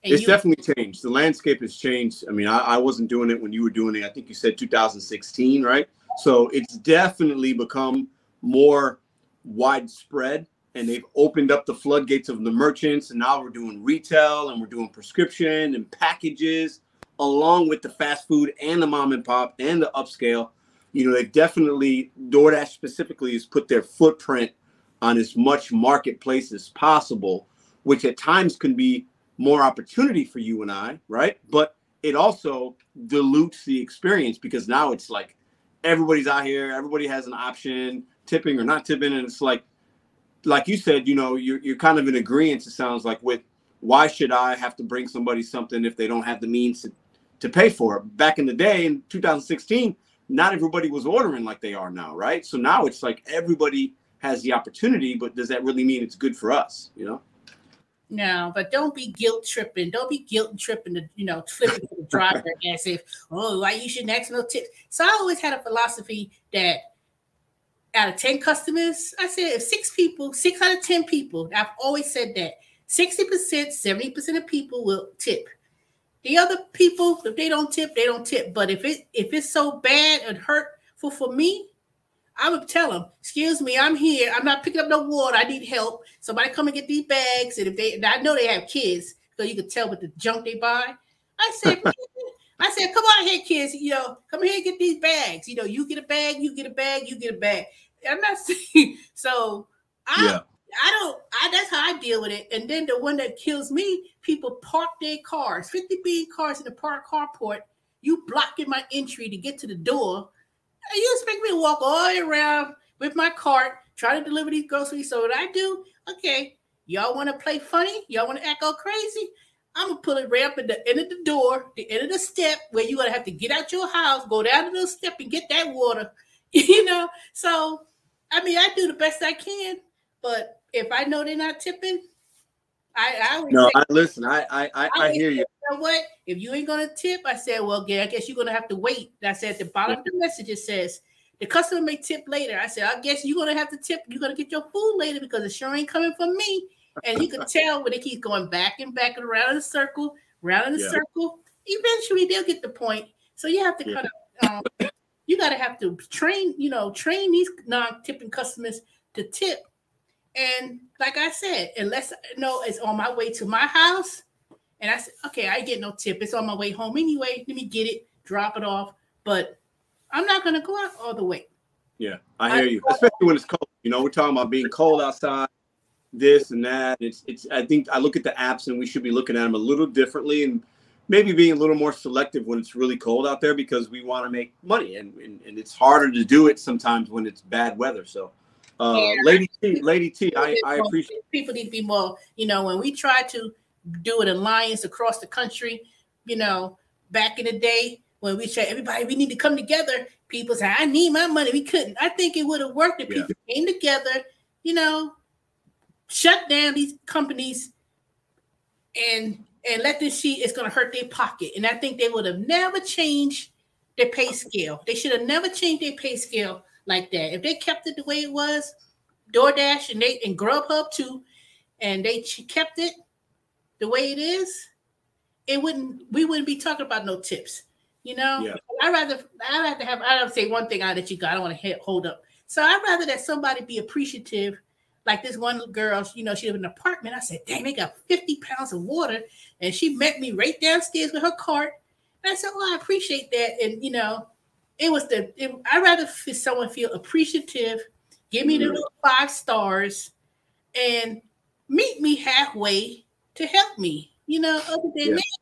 D: And
A: It's
D: you,
A: definitely changed. The landscape has changed. I mean, I, I wasn't doing it when you were doing it. I think you said 2016, right? So it's definitely become more widespread and they've opened up the floodgates of the merchants. And now we're doing retail and we're doing prescription and packages along with the fast food and the mom and pop and the upscale. You know, they definitely, DoorDash specifically, has put their footprint on as much marketplace as possible, which at times can be more opportunity for you and I, right? But it also dilutes the experience because now it's like everybody's out here, everybody has an option, tipping or not tipping, and it's like, like you said, you know, you're you're kind of in agreement. It sounds like with why should I have to bring somebody something if they don't have the means to to pay for it? Back in the day, in 2016, not everybody was ordering like they are now, right? So now it's like everybody has the opportunity, but does that really mean it's good for us? You know?
D: no, but don't be guilt tripping. Don't be guilt tripping to you know flipping to the driver as if oh why you shouldn't ask no tips. So I always had a philosophy that out of 10 customers, I said if six people, six out of 10 people, I've always said that 60%, 70% of people will tip. The other people, if they don't tip, they don't tip. But if it if it's so bad and hurtful for me, I would tell them, excuse me, I'm here. I'm not picking up no water. I need help. Somebody come and get these bags. And if they and I know they have kids, so you can tell with the junk they buy. I said, I said, come on here, kids. You know, come here and get these bags. You know, you get a bag, you get a bag, you get a bag. I'm not saying so. I
A: Yeah.
D: I don't. I that's how I deal with it. And then the one that kills me, people park their cars, 50 big cars in the park carport. You blocking my entry to get to the door. And you expect me to walk all the way around with my cart, try to deliver these groceries. So what I do, okay, y'all want to play funny? Y'all want to act all crazy? I'm gonna pull it right up at the end of the door, the end of the step, where you're gonna have to get out your house, go down to the step and get that water. You know, so I mean, I do the best I can, but if I know they're not tipping, I I always
A: No,
D: say,
A: I listen. I I I, I hear
D: say,
A: you.
D: know what? If you ain't gonna tip, I said, well, yeah, I guess you're gonna have to wait. I said at the bottom of the message it says the customer may tip later. I said, I guess you're gonna have to tip. You're gonna get your food later because it sure ain't coming from me. And you can tell when they keep going back and back and around in a circle, round in a
A: Yeah.
D: circle. Eventually, they'll get the point. So you have to
A: Yeah.
D: kind of, um, you got to have to train, you know, train these non-tipping customers to tip. And like I said, unless no, know it's on my way to my house, and I said, okay, I get no tip. It's on my way home anyway. Let me get it, drop it off. But I'm not gonna go out all the way.
A: Yeah, I hear you. Especially when it's cold. You know, we're talking about being cold outside, this and that. It's it's. I think I look at the apps and we should be looking at them a little differently and maybe being a little more selective when it's really cold out there because we want to make money and, and and it's harder to do it sometimes when it's bad weather. So, uh,
D: Yeah.
A: Lady T, Lady T, I I appreciate.
D: people need to be more, you know, when we try to do an alliance across the country, you know, back in the day when we said everybody we need to come together, people say, I need my money. We couldn't. I think it would have worked if
A: Yeah.
D: people came together, you know, shut down these companies and and let them see it's gonna hurt their pocket. And I think they would have never changed their pay scale. They should have never changed their pay scale like that. If they kept it the way it was, DoorDash and they and Grubhub too, and they kept it the way it is, it wouldn't we wouldn't be talking about no tips. You know,
A: Yeah.
D: I rather I rather have I don't say one thing out that you got. I don't want to hold up. So I'd rather that somebody be appreciative. Like this one girl, you know, she lived in an apartment. I said, "Dang, they got fifty pounds of water," and she met me right downstairs with her cart. And I said, "Well, I appreciate that." And you know, it was the. It, I'd rather someone feel appreciative, give me the
A: Mhm.
D: little five stars, and meet me halfway to help me. You know, other than
A: Yeah.
D: that,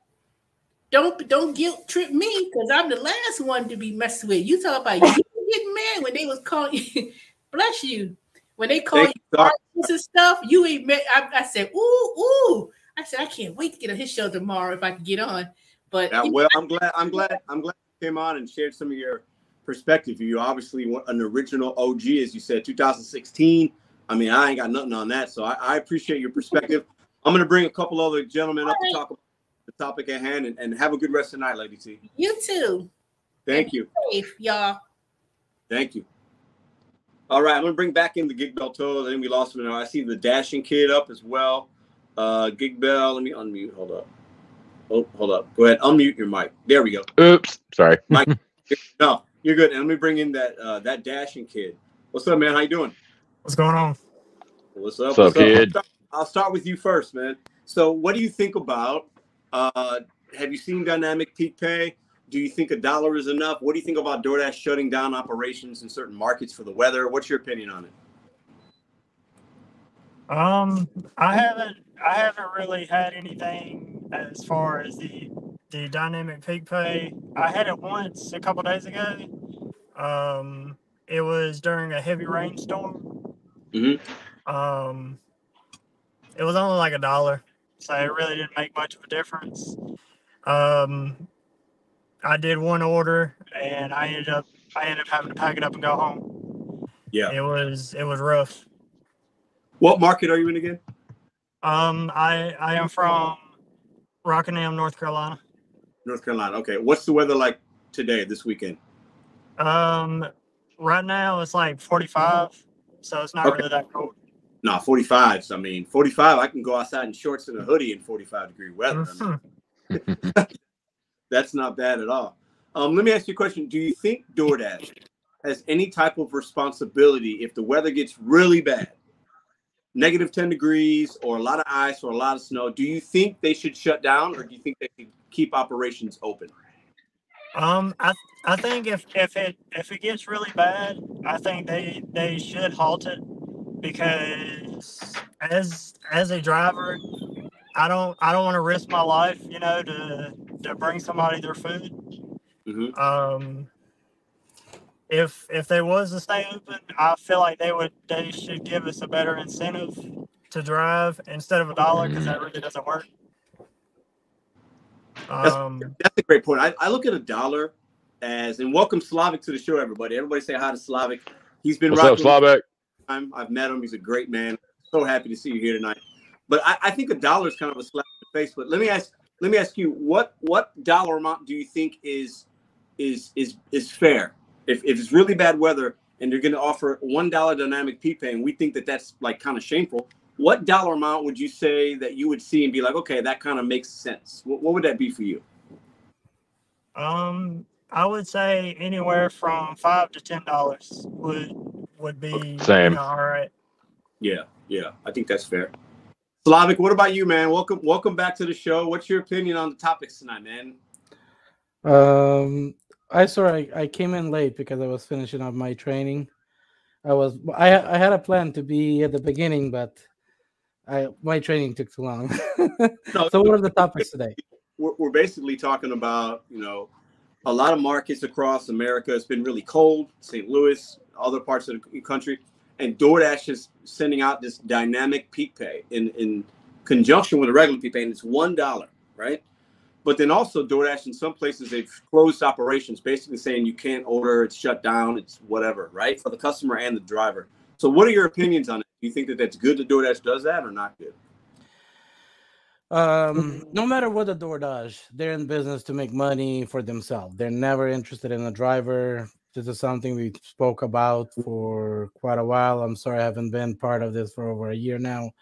D: don't don't guilt trip me because I'm the last one to be messed with. You talk about you getting mad when they was calling you, bless you, when they call
A: Thank
D: you artists and stuff. You ain't met. I, I said, ooh, ooh. I said, I can't wait to get on his show tomorrow if I can get on. But
A: Yeah, well, I'm glad. I'm glad. I'm glad came on and shared some of your perspective. You obviously want an original OG, as you said, 2016. I mean, I ain't got nothing on that, so I, I appreciate your perspective. I'm going to bring a couple other gentlemen up to talk about the topic at hand, and, and have a good rest of the night, Lady T.
D: you too.
A: Thank you.
D: Safe, y'all.
A: Thank you. All right, I'm gonna bring back in the Gig Bell Tolls. I think we lost him. I see the Dashing Kid up as well. Uh, Gig Bell, let me unmute. Hold up. Oh, hold up. Go ahead. Unmute your mic. There we go.
C: Oops, sorry. Mike.
A: No, you're good. And let me bring in that uh, that Dashing Kid. What's up, man? How you doing?
E: What's going on?
A: What's up?
C: What's up, kid?
A: I'll start, I'll start with you first, man. So, what do you think about? Uh, have you seen Dynamic Peak Pay? Do you think a dollar is enough? What do you think about DoorDash shutting down operations in certain markets for the weather? What's your opinion on it?
E: Um, I haven't I haven't really had anything as far as the the dynamic peak pay. I had it once a couple days ago. Um, it was during a heavy rainstorm.
A: Mhm.
E: Um, it was only like a dollar, so it really didn't make much of a difference. Um, I did one order and I ended up I ended up having to pack it up and go home.
A: Yeah.
E: It was it was rough.
A: What market are you in again?
E: Um, I I am from Rockingham, North Carolina.
A: North Carolina. Okay. What's the weather like today, this weekend?
E: Um, right now it's like 45, so it's not
A: Okay.
E: really that cold.
A: No, 45s. I mean, 45, I can go outside in shorts and a hoodie in 45 degree weather. I mean,
E: Mhm.
A: that's not bad at all. Um, let me ask you a question. Do you think DoorDash has any type of responsibility if the weather gets really bad, negative 10 degrees, or a lot of ice, or a lot of snow? Do you think they should shut down, or do you think they should keep operations open?
E: Um, I I think if if it if it gets really bad, I think they they should halt it because as as a driver, I don't I don't want to risk my life, you know, to to bring somebody their food.
A: Mhm.
E: Um, if if they was to stay open, I feel like they would they should give us a better incentive to drive instead of a dollar because that really doesn't work. Um,
A: That's a great point. I, I look at a dollar as, and welcome Slavic to the show, everybody. Everybody say hi to Slavic. He's been
C: What's up,
A: rocking
C: Slavic?
A: time. I've met him. He's a great man. So happy to see you here tonight. But I, I think a dollar is kind of a slap in the face. But let me ask, let me ask you, what what dollar amount do you think is is is is fair? If if it's really bad weather and you're going to offer one dollar dynamic P pay, and we think that that's like kind of shameful, what dollar amount would you say that you would see and be like, okay, that kind of makes sense? What, what would that be for you?
E: Um, I would say anywhere from five to ten dollars would would be
C: Same.
E: You know, all right.
A: Yeah, yeah, I think that's fair. Slavic, what about you, man? Welcome, welcome back to the show. What's your opinion on the topics tonight, man?
F: Um, I sorry, I, I came in late because I was finishing up my training. I was I I had a plan to be at the beginning, but I my training took too long.
A: No,
F: so what are the topics today?
A: we're, we're basically talking about you know a lot of markets across america it's been really cold st louis other parts of the country and doordash is sending out this dynamic peak pay in in conjunction with a regular peak pay and it's one dollar right but then also DoorDash in some places they've closed operations, basically saying you can't order, it's shut down, it's whatever, right? For the customer and the driver. So what are your opinions on it? Do you think that that's good that DoorDash does that or not good?
F: Um, no matter what the door does, they're in business to make money for themselves. They're never interested in a driver. This is something we spoke about for quite a while. I'm sorry I haven't been part of this for over a year now.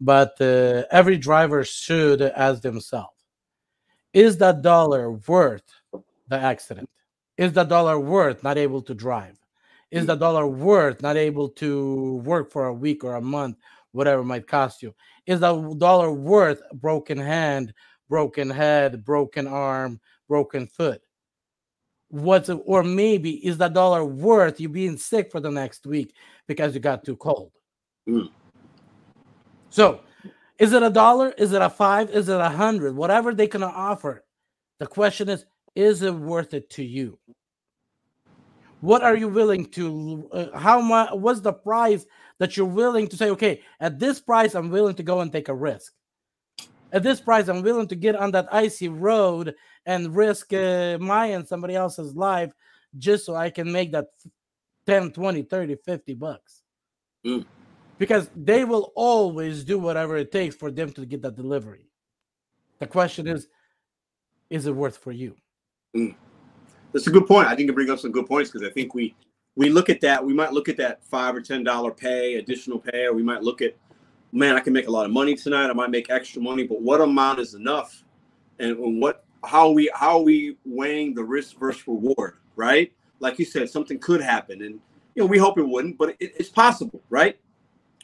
F: But uh, every driver should ask themselves, is that dollar worth the accident? Is the dollar worth not able to drive? Is the dollar worth not able to work for a week or a month, whatever it might cost you? Is the dollar worth broken hand, broken head, broken arm, broken foot? What's or maybe is the dollar worth you being sick for the next week because you got too cold?
A: Mm.
F: So, is it a dollar? Is it a five? Is it a hundred? Whatever they can offer. The question is, is it worth it to you? What are you willing to? Uh, how much? What's the price that you're willing to say? Okay, at this price, I'm willing to go and take a risk. At this price, I'm willing to get on that icy road and risk uh, my and somebody else's life just so I can make that 10, 20, 30, 50 bucks.
A: Mm.
F: Because they will always do whatever it takes for them to get that delivery. The question is, is it worth for you?
A: Mm. That's a good point. I think you bring up some good points because I think we we look at that. We might look at that five or ten dollar pay, additional pay, or we might look at, man, I can make a lot of money tonight. I might make extra money, but what amount is enough? And, what how we how are we weighing the risk versus reward, right? Like you said, something could happen, and you know we hope it wouldn't, but it, it's possible, right?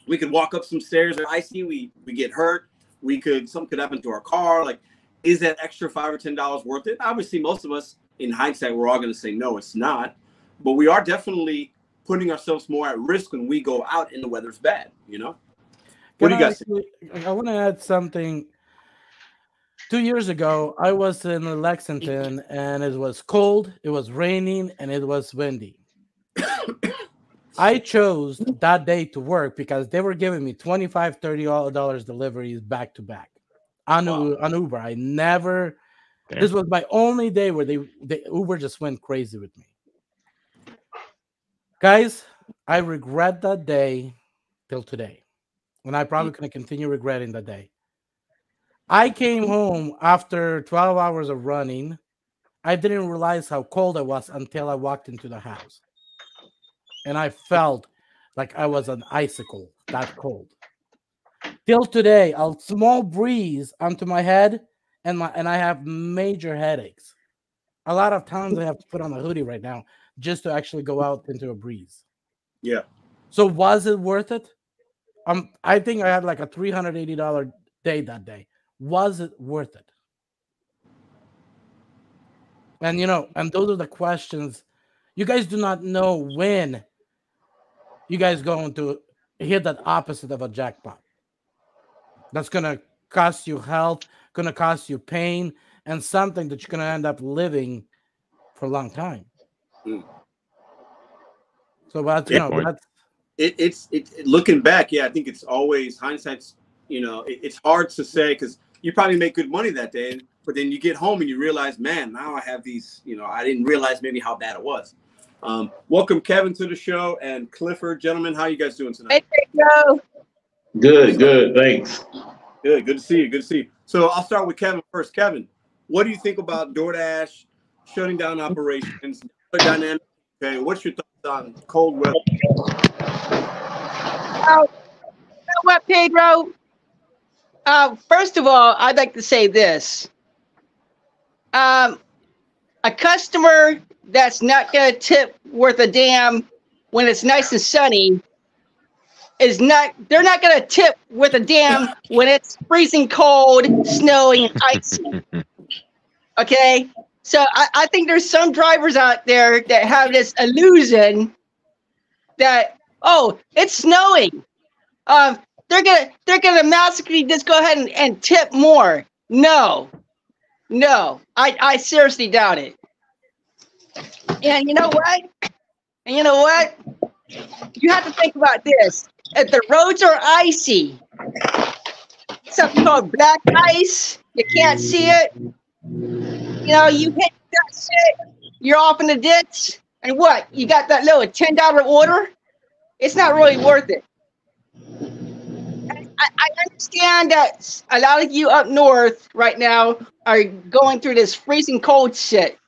A: We could walk up some stairs or icy, we we get hurt. We could something could happen to our car. Like, is that extra five or ten dollars worth it? Obviously, most of us, in hindsight, we're all going to say no, it's not. But we are definitely putting ourselves more at risk when we go out and the weather's bad. You know. What do you
F: Can I
A: guys?
F: actually- I want to add something. Two years ago, I was in Lexington and it was cold, it was raining, and it was windy. I chose that day to work because they were giving me 25 30 dollars deliveries back to back on, U- on Uber. I never
C: Damn.
F: this was my only day where they, the Uber just went crazy with me. Guys, I regret that day till today. And I probably mm. gonna continue regretting that day. I came home after 12 hours of running. I didn't realize how cold I was until I walked into the house. And I felt like I was an icicle that cold. Till today, a small breeze onto my head and my and I have major headaches. A lot of times I have to put on a hoodie right now just to actually go out into a breeze.
A: Yeah.
F: So was it worth it? Um, I think I had like a three hundred eighty dollar day that day. Was it worth it? And you know, and those are the questions. You guys do not know when you guys going to hit that opposite of a jackpot. That's gonna cost you health, gonna cost you pain, and something that you're gonna end up living for a long time.
A: Mm.
F: So that's you
C: Yeah,
F: know
C: point.
F: that's
A: it, it's it, it- looking back yeah i think it's always hindsight's you know it, it's hard to say because you probably make good money that day but then you get home and you realize man now i have these you know i didn't realize maybe how bad it was um, welcome kevin to the show and clifford gentlemen how are you guys doing tonight
G: Joe.
H: Good, good, thanks.
A: good good to see you good to see you so i'll start with kevin first kevin what do you think about doordash shutting down operations dynamic okay what's your thoughts on cold weather
G: Oh, you know what, Pedro? Uh, first of all, I'd like to say this. Um, a customer that's not going to tip worth a damn when it's nice and sunny is not, they're not going to tip worth a damn when it's freezing cold, snowing, and icy. Okay? So I, I think there's some drivers out there that have this illusion that oh, it's snowing. Um, they're gonna they're gonna magically just go ahead and, and tip more. No, no, I I seriously doubt it. And you know what? And you know what? You have to think about this. If the roads are icy, something called black ice, you can't see it. You know, you hit that shit, you're off in the ditch, and what? You got that little ten dollar order? it's not really worth it. I understand that a lot of you up north right now are going through this freezing cold shit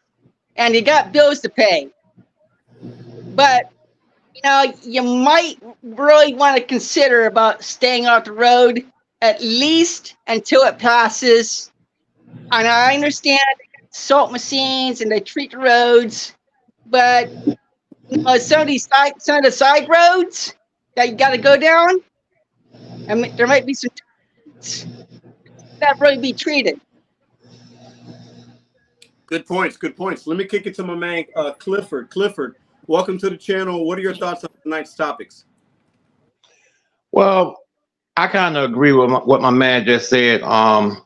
G: and you got bills to pay. But you know, you might really want to consider about staying off the road at least until it passes. And I understand salt machines and they treat the roads, but you know, some of these side, some of the side roads that you got to go down, I mean, there might be some that really be treated.
A: Good points. Good points. Let me kick it to my man uh, Clifford. Clifford, welcome to the channel. What are your thoughts on tonight's topics?
H: Well, I kind of agree with my, what my man just said. Um,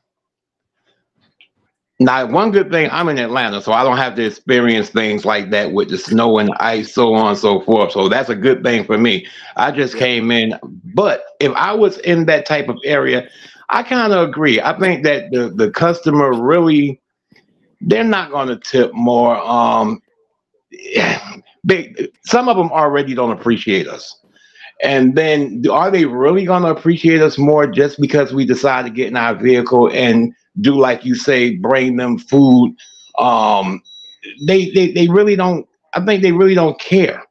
H: now, one good thing, I'm in Atlanta, so I don't have to experience things like that with the snow and ice, so on and so forth. So that's a good thing for me. I just came in, but if I was in that type of area, I kind of agree. I think that the, the customer really, they're not going to tip more. Um, they, some of them already don't appreciate us. And then are they really going to appreciate us more just because we decide to get in our vehicle and do like you say, bring them food? Um, they, they, they really don't, I think they really don't care.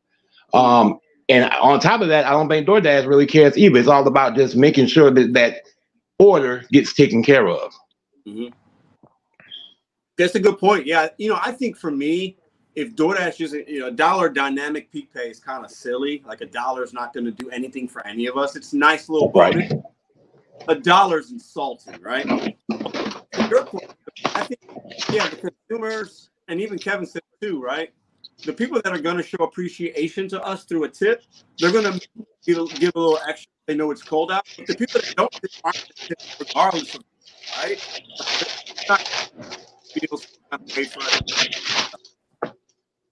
H: Um, and on top of that, I don't think DoorDash really cares either. It's all about just making sure that that order gets taken care of.
A: Mm-hmm. That's a good point. Yeah, you know, I think for me, if DoorDash isn't, you know, dollar dynamic peak pay is kind of silly. Like a dollar is not going to do anything for any of us. It's a nice little bonus. Right. A dollar's insulting, right? Your point, I think, yeah, the consumers and even Kevin said too, right? The people that are going to show appreciation to us through a tip, they're going to give, give a little extra. They know it's cold out. But the people that don't aren't regardless of, right?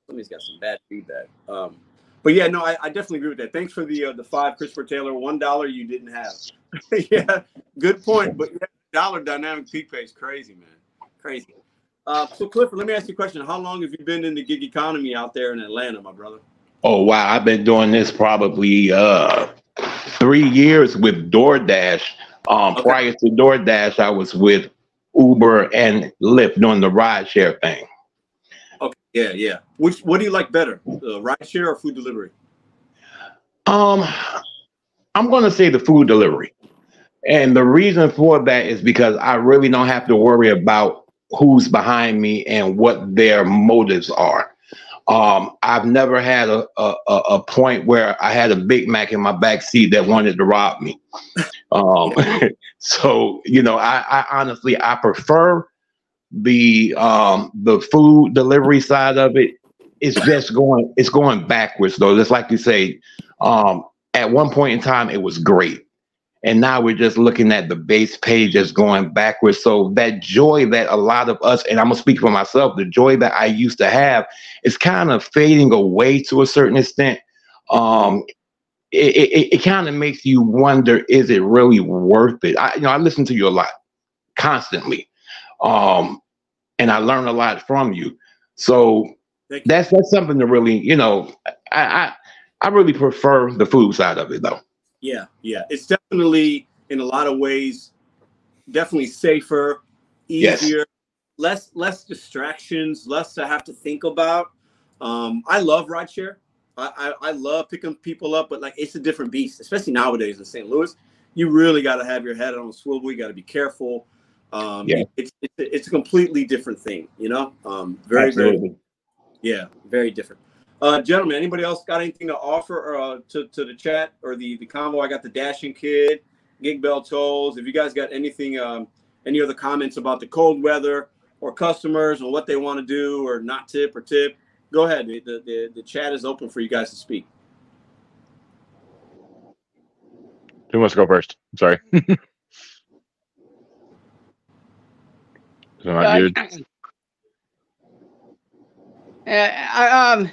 A: Somebody's got some bad feedback. Um, but yeah, no, I, I, definitely agree with that. Thanks for the uh, the five, Christopher Taylor. One dollar you didn't have. yeah, good point. But yeah, dollar dynamic peak pay is crazy, man, crazy. Uh, so Clifford, let me ask you a question. How long have you been in the gig economy out there in Atlanta, my brother?
H: Oh wow, I've been doing this probably uh, three years with DoorDash. Um, okay. Prior to DoorDash, I was with Uber and Lyft doing the ride share thing. Okay.
A: Yeah, yeah. Which what do you like better, uh, ride share or food delivery?
H: Um, I'm going to say the food delivery, and the reason for that is because I really don't have to worry about who's behind me and what their motives are. Um, I've never had a, a, a point where I had a Big Mac in my back seat that wanted to rob me. Um, so you know, I, I honestly I prefer the um the food delivery side of it. it is just going it's going backwards though just like you say um at one point in time it was great and now we're just looking at the base page as going backwards. So that joy that a lot of us and i'm gonna speak for myself the joy that i used to have is kind of fading away to a certain extent. Um it, it, it kind of makes you wonder is it really worth it? I you know i listen to you a lot constantly. Um and I learn a lot from you. So that's that's something to really, you know, I, I I really prefer the food side of it though.
A: Yeah, yeah. It's definitely in a lot of ways definitely safer, easier, yes. less less distractions, less to have to think about. Um, I love rideshare. I, I, I love picking people up, but like it's a different beast, especially nowadays in St. Louis. You really got to have your head on a swivel. You got to be careful. Um, yeah. it's, it's, it's a completely different thing, you know. Um, very Absolutely. very yeah, very different. Uh, gentlemen, anybody else got anything to offer uh, to to the chat or the the combo? I got the dashing kid, gig bell tolls. If you guys got anything, um, any other comments about the cold weather or customers or what they want to do or not tip or tip, go ahead. The, the the chat is open for you guys to speak.
C: Who wants to go first? I'm sorry.
G: So not good. Uh, um,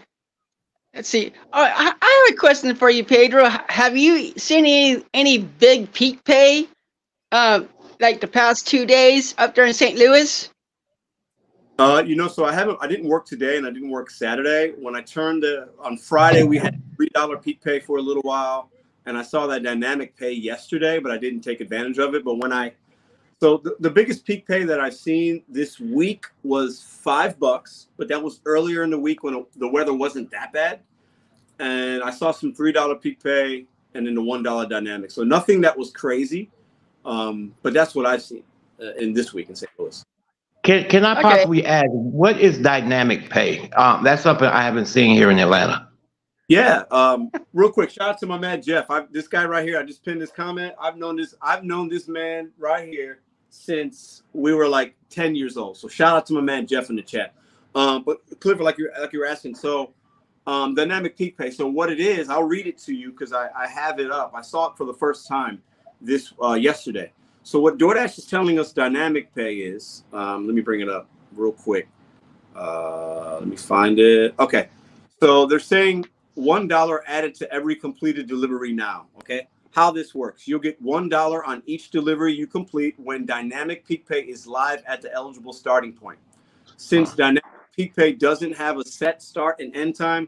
G: let's see. Uh, I, I have a question for you, Pedro. Have you seen any any big peak pay, um, like the past two days up there in St. Louis?
A: Uh, you know, so I haven't. I didn't work today, and I didn't work Saturday. When I turned on Friday, we had three dollar peak pay for a little while, and I saw that dynamic pay yesterday, but I didn't take advantage of it. But when I so the, the biggest peak pay that I've seen this week was five bucks, but that was earlier in the week when the weather wasn't that bad. And I saw some three dollar peak pay and then the one dollar dynamic. So nothing that was crazy, um, but that's what I've seen uh, in this week in St. Louis.
H: Can can I
G: Okay.
H: possibly add what is dynamic pay? Um, that's something I haven't seen here in Atlanta.
A: Yeah. Um, real quick, shout out to my man Jeff. I, this guy right here. I just pinned this comment. I've known this. I've known this man right here since we were like ten years old. So shout out to my man Jeff in the chat. Um, but Clifford, like you're like you're asking, so um, dynamic peak pay. So what it is, I'll read it to you because I, I have it up. I saw it for the first time this uh, yesterday. So what DoorDash is telling us dynamic pay is. Um, let me bring it up real quick. Uh, let me find it. Okay. So they're saying one dollar added to every completed delivery now. Okay, how this works? You'll get one dollar on each delivery you complete when Dynamic Peak Pay is live at the eligible starting point. Since Dynamic Peak Pay doesn't have a set start and end time,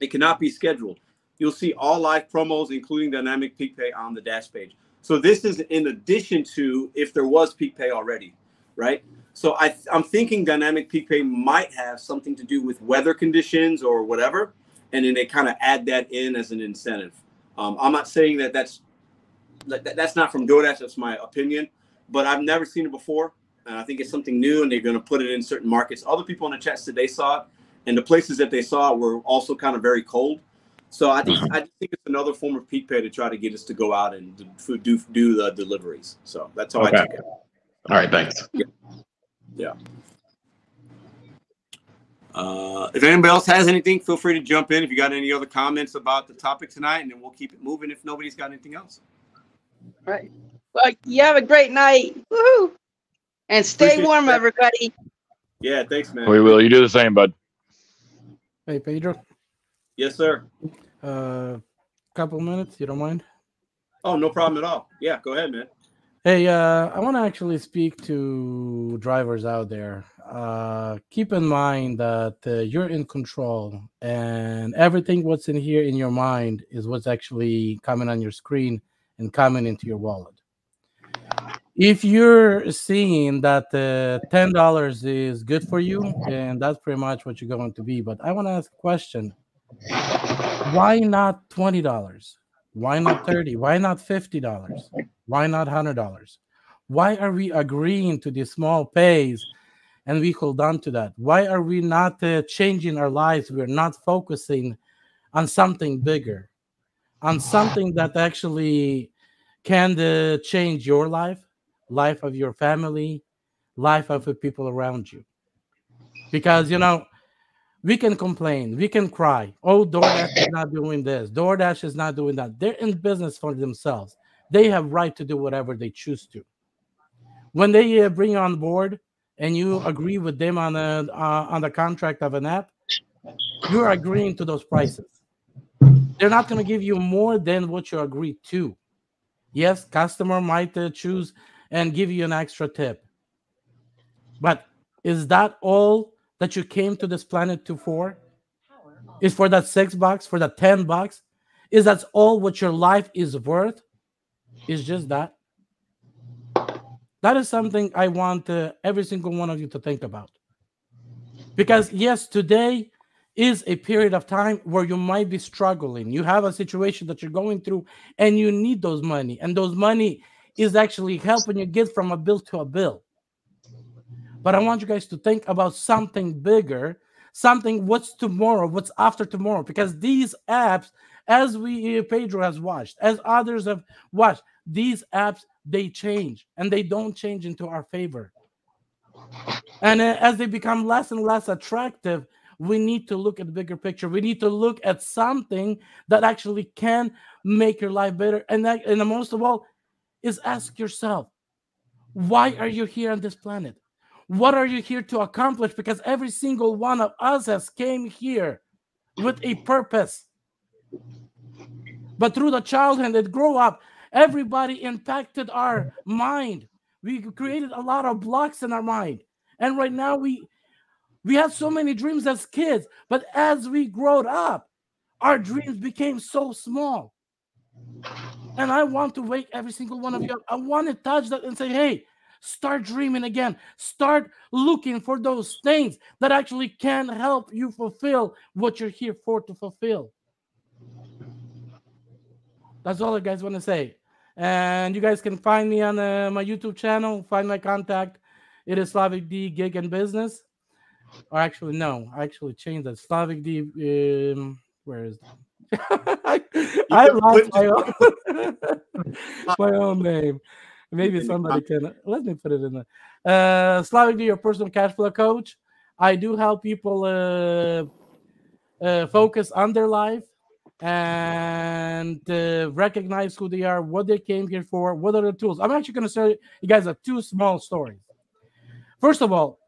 A: it cannot be scheduled. You'll see all live promos, including Dynamic Peak Pay, on the dash page. So this is in addition to if there was Peak Pay already, right? So I, I'm thinking Dynamic Peak Pay might have something to do with weather conditions or whatever and then they kind of add that in as an incentive. Um, I'm not saying that that's that, that's not from DoorDash. That's my opinion, but I've never seen it before, and I think it's something new. And they're going to put it in certain markets. Other people in the chat said they saw it, and the places that they saw it were also kind of very cold. So I think I think it's another form of peak pay to try to get us to go out and do do, do the deliveries. So that's how
H: Okay.
A: I took it.
H: All right, thanks.
A: Yeah. Uh, if anybody else has anything, feel free to jump in. If you got any other comments about the topic tonight, and then we'll keep it moving. If nobody's got anything else,
G: Right. Well, you have a great night. Woohoo! And stay
A: Appreciate
G: warm,
A: that.
G: everybody.
A: yeah, thanks, man.
C: We will. You do the same, bud.
F: Hey, Pedro,
A: Yes, sir.
F: uh, couple minutes, you don't mind?
A: Oh, no problem at all. Yeah, go ahead, man.
F: Hey, uh, I want to actually speak to drivers out there. Uh, keep in mind that uh, you're in control, and everything what's in here in your mind is what's actually coming on your screen and coming into your wallet. If you're seeing that uh, ten dollars is good for you, and that's pretty much what you're going to be. But I want to ask a question: Why not twenty dollars? Why not thirty? Why not fifty dollars? Why not hundred dollars? Why are we agreeing to these small pays and we hold on to that? Why are we not uh, changing our lives? We're not focusing on something bigger, on something that actually can uh, change your life, life of your family, life of the people around you. Because you know, we can complain, we can cry. Oh, DoorDash is not doing this. DoorDash is not doing that. They're in business for themselves. They have right to do whatever they choose to. When they uh, bring you on board and you agree with them on a uh, on the contract of an app, you're agreeing to those prices. They're not going to give you more than what you agreed to. Yes, customer might uh, choose and give you an extra tip. But is that all that you came to this planet to for? Is for that six bucks, for that 10 bucks? Is that all what your life is worth? Is just that? That is something I want uh, every single one of you to think about. Because, yes, today is a period of time where you might be struggling. You have a situation that you're going through and you need those money. And those money is actually helping you get from a bill to a bill. But I want you guys to think about something bigger, something what's tomorrow, what's after tomorrow, because these apps, as we Pedro has watched, as others have watched, these apps they change and they don't change into our favor. And uh, as they become less and less attractive, we need to look at the bigger picture. We need to look at something that actually can make your life better. And that, and most of all, is ask yourself, why are you here on this planet? What are you here to accomplish? Because every single one of us has came here with a purpose. But through the childhood and grow up, everybody impacted our mind. We created a lot of blocks in our mind. And right now we we had so many dreams as kids, but as we growed up, our dreams became so small. And I want to wake every single one of you up. I want to touch that and say, hey, start dreaming again. Start looking for those things that actually can help you fulfill what you're here for to fulfill. That's all I guys want to say. And you guys can find me on uh, my YouTube channel, find my contact. It is Slavic D gig and business. Or actually, no, I actually changed that. Slavic D. Um, where is I, I lost my own, my own name. Maybe somebody can let me put it in there. Uh, Slavic D, your personal cash flow coach. I do help people uh, uh, focus on their life and uh, recognize who they are, what they came here for, what are the tools. I'm actually going to share you guys a two small stories. First of all,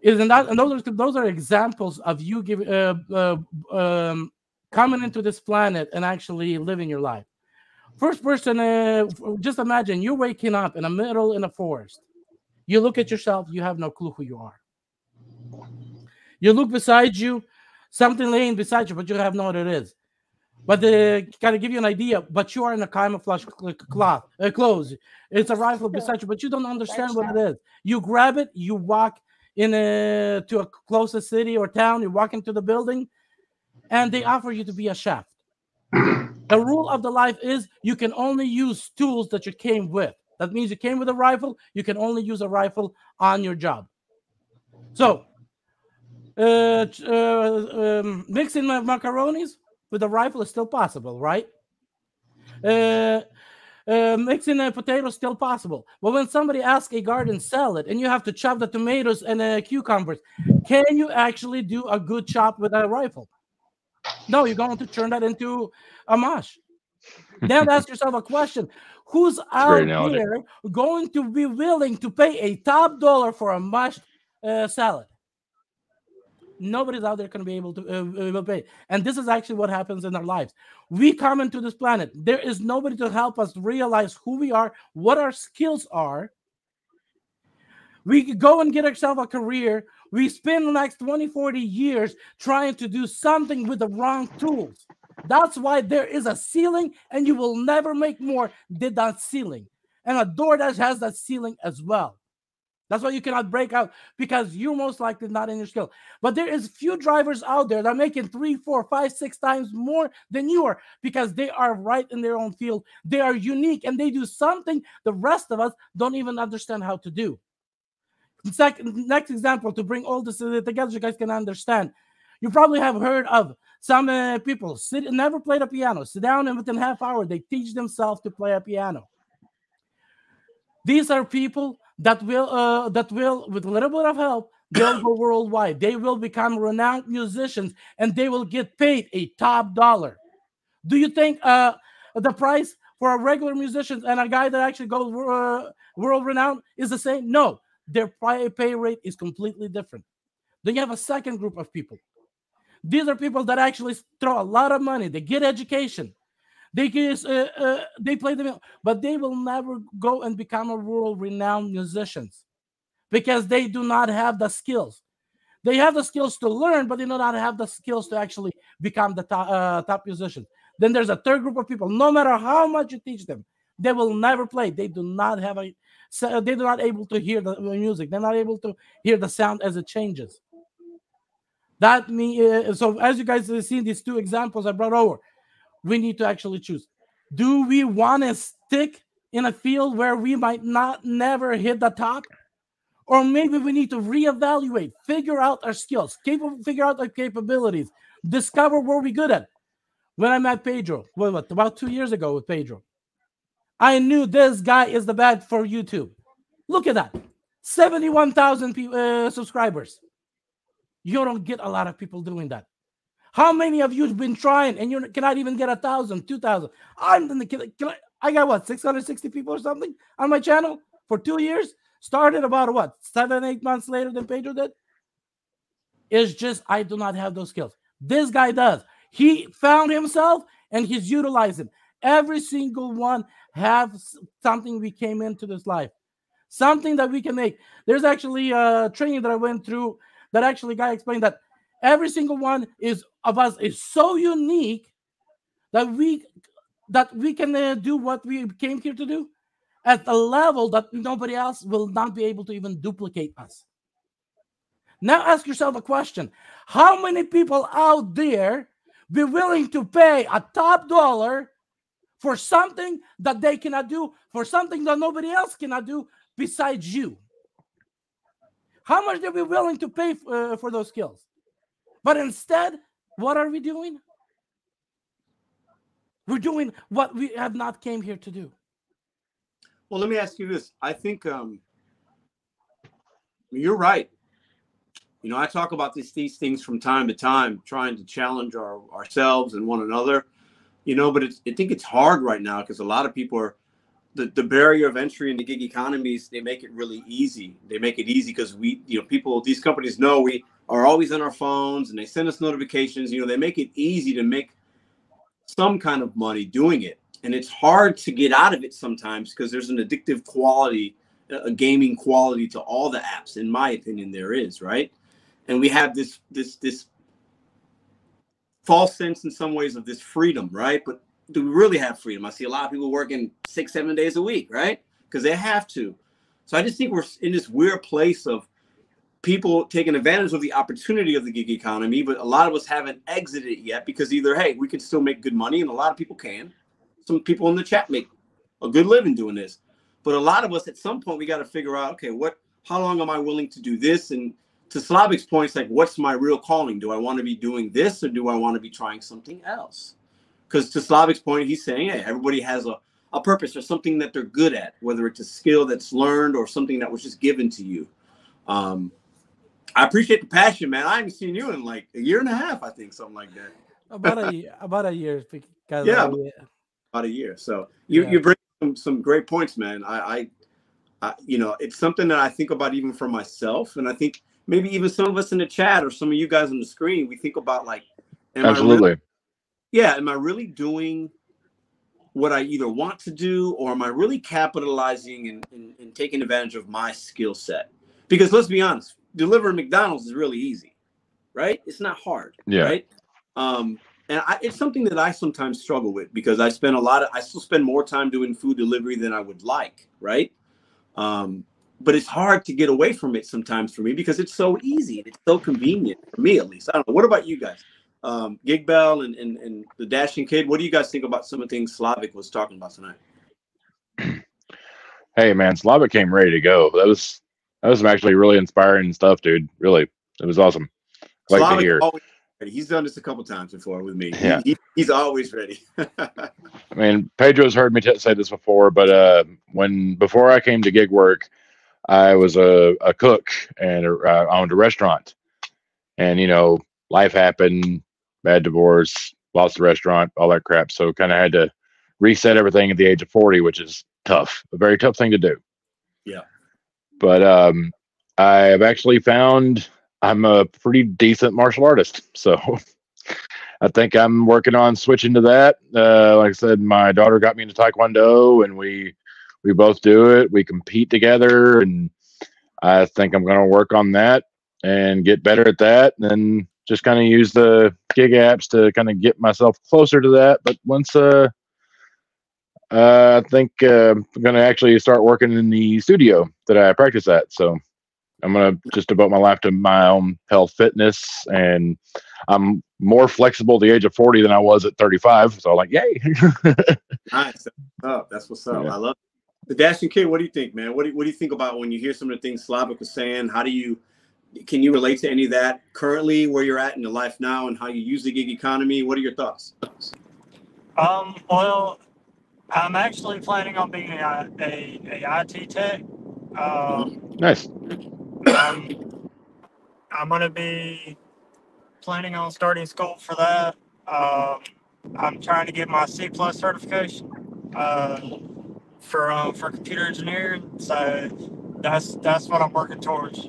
F: isn't that and those are those are examples of you giving uh, uh, um, coming into this planet and actually living your life. First person, uh, just imagine you're waking up in the middle in a forest. You look at yourself, you have no clue who you are. You look beside you, something laying beside you, but you have no what it is. But uh, kind of give you an idea, but you are in a camouflage cloth, uh, clothes. It's a rifle beside you, but you don't understand what it is. You grab it, you walk in a to a closest city or town, you walk into the building, and they offer you to be a chef. the rule of the life is you can only use tools that you came with. That means you came with a rifle, you can only use a rifle on your job. So, uh, uh, um, mixing my macaronis with a rifle is still possible, right? Uh, uh, mixing a potato is still possible. But when somebody asks a garden salad and you have to chop the tomatoes and the cucumbers, can you actually do a good chop with a rifle? No, you're going to turn that into a mash. then ask yourself a question who's out there going to be willing to pay a top dollar for a mashed uh, salad? Nobody's out there to be able to uh, pay. And this is actually what happens in our lives. We come into this planet. There is nobody to help us realize who we are, what our skills are. We go and get ourselves a career. We spend the next 20, 40 years trying to do something with the wrong tools. That's why there is a ceiling, and you will never make more than that ceiling. And a door that has that ceiling as well. That's why you cannot break out because you're most likely not in your skill. But there is few drivers out there that are making three, four, five, six times more than you are because they are right in their own field. They are unique and they do something the rest of us don't even understand how to do. Second, next example to bring all this together, you guys can understand. You probably have heard of some uh, people sit never played a piano, sit down and within half hour they teach themselves to play a piano. These are people that will uh, that will with a little bit of help they'll go worldwide. They will become renowned musicians and they will get paid a top dollar. Do you think uh, the price for a regular musician and a guy that actually goes uh, world renowned is the same? No. Their pay rate is completely different. Then you have a second group of people. These are people that actually throw a lot of money. They get education they just uh, uh, they play the music, but they will never go and become a world renowned musicians because they do not have the skills. They have the skills to learn, but they do not have the skills to actually become the top, uh, top musician. Then there's a third group of people. No matter how much you teach them, they will never play. They do not have a. They do not able to hear the music. They're not able to hear the sound as it changes. That me. Uh, so as you guys have seen these two examples I brought over, we need to actually choose. Do we want to stick in a field where we might not never hit the top? Or maybe we need to reevaluate, figure out our skills, capable, figure out our capabilities, discover where we're good at. When I met Pedro, what, what about two years ago with Pedro, I knew this guy is the bad for YouTube. Look at that 71,000 uh, subscribers. You don't get a lot of people doing that. How many of you have been trying and you cannot even get a thousand, two thousand? I'm the can I, I got what 660 people or something on my channel for two years. Started about what seven, eight months later than Pedro did. It's just I do not have those skills. This guy does. He found himself and he's utilizing. Every single one have something we came into this life, something that we can make. There's actually a training that I went through that actually guy explained that every single one is of us is so unique that we that we can uh, do what we came here to do at a level that nobody else will not be able to even duplicate us. Now ask yourself a question. How many people out there be willing to pay a top dollar for something that they cannot do, for something that nobody else cannot do besides you? How much are we willing to pay uh, for those skills? But instead, what are we doing? We're doing what we have not came here to do.
A: Well, let me ask you this. I think um, you're right. You know, I talk about these these things from time to time, trying to challenge our, ourselves and one another. You know, but I think it's hard right now because a lot of people are the, the barrier of entry in the gig economies. They make it really easy. They make it easy because we, you know, people, these companies know we are always on our phones and they send us notifications. You know, they make it easy to make some kind of money doing it. And it's hard to get out of it sometimes because there's an addictive quality a gaming quality to all the apps in my opinion there is right? And we have this this this false sense in some ways of this freedom right? But do we really have freedom? I see a lot of people working six seven days a week right? Because they have to. So i just think we're in this weird place of people taking advantage of the opportunity of the gig economy but a lot of us haven't exited it yet because either hey we can still make good money and a lot of people can some people in the chat make a good living doing this. But a lot of us at some point we got to figure out, okay, what how long am I willing to do this? And to Slavic's point, it's like, what's my real calling? Do I want to be doing this or do I want to be trying something else? Because to Slavic's point, he's saying, hey, everybody has a, a purpose or something that they're good at, whether it's a skill that's learned or something that was just given to you. Um, I appreciate the passion, man. I haven't seen you in like a year and a half, I think, something like that.
F: About a year, about a year because
A: yeah, I, about a year. So you yeah. you bring some, some great points, man. I, I, I, you know, it's something that I think about even for myself, and I think maybe even some of us in the chat or some of you guys on the screen, we think about like,
C: absolutely,
A: really, yeah, am I really doing what I either want to do, or am I really capitalizing and, and, and taking advantage of my skill set? Because let's be honest, delivering McDonald's is really easy, right? It's not hard,
C: yeah.
A: right? Um, and I, it's something that I sometimes struggle with because I spend a lot of I still spend more time doing food delivery than I would like, right? Um, but it's hard to get away from it sometimes for me because it's so easy. And it's so convenient for me, at least. I don't know. What about you guys? Um, Gig Bell and, and, and the Dashing Kid. What do you guys think about some of the things Slavic was talking about tonight?
C: Hey man, Slavic came ready to go. That was that was some actually really inspiring stuff, dude. Really, it was awesome. Like
A: Slavic
C: to hear.
A: Always, He's done this a couple times before with me.
C: Yeah.
A: He, he's always ready.
C: I mean, Pedro's heard me t- say this before, but uh, when before I came to gig work, I was a, a cook and uh, I owned a restaurant. And, you know, life happened, bad divorce, lost the restaurant, all that crap. So kind of had to reset everything at the age of 40, which is tough, a very tough thing to do.
A: Yeah.
C: But um, I have actually found I'm a pretty decent martial artist. So I think I'm working on switching to that. Uh, like I said, my daughter got me into Taekwondo and we we both do it. We compete together and I think I'm going to work on that and get better at that and just kind of use the gig apps to kind of get myself closer to that. But once uh, uh I think uh, I'm going to actually start working in the studio that I practice at. So I'm gonna just devote my life to my own health, fitness, and I'm more flexible at the age of 40 than I was at 35. So I'm like, yay!
A: nice. That's what's up. That's what's up. Yeah. I love it. the dashing kid. What do you think, man? What do you, what do you think about when you hear some of the things Slavic was saying? How do you can you relate to any of that currently, where you're at in your life now, and how you use the gig economy? What are your thoughts?
E: Um. Well, I'm actually planning on being a, a, a IT tech. Um,
C: nice.
E: Um, I'm gonna be planning on starting school for that. Um, I'm trying to get my C plus certification uh, for um, for computer engineering. So that's that's what I'm working towards.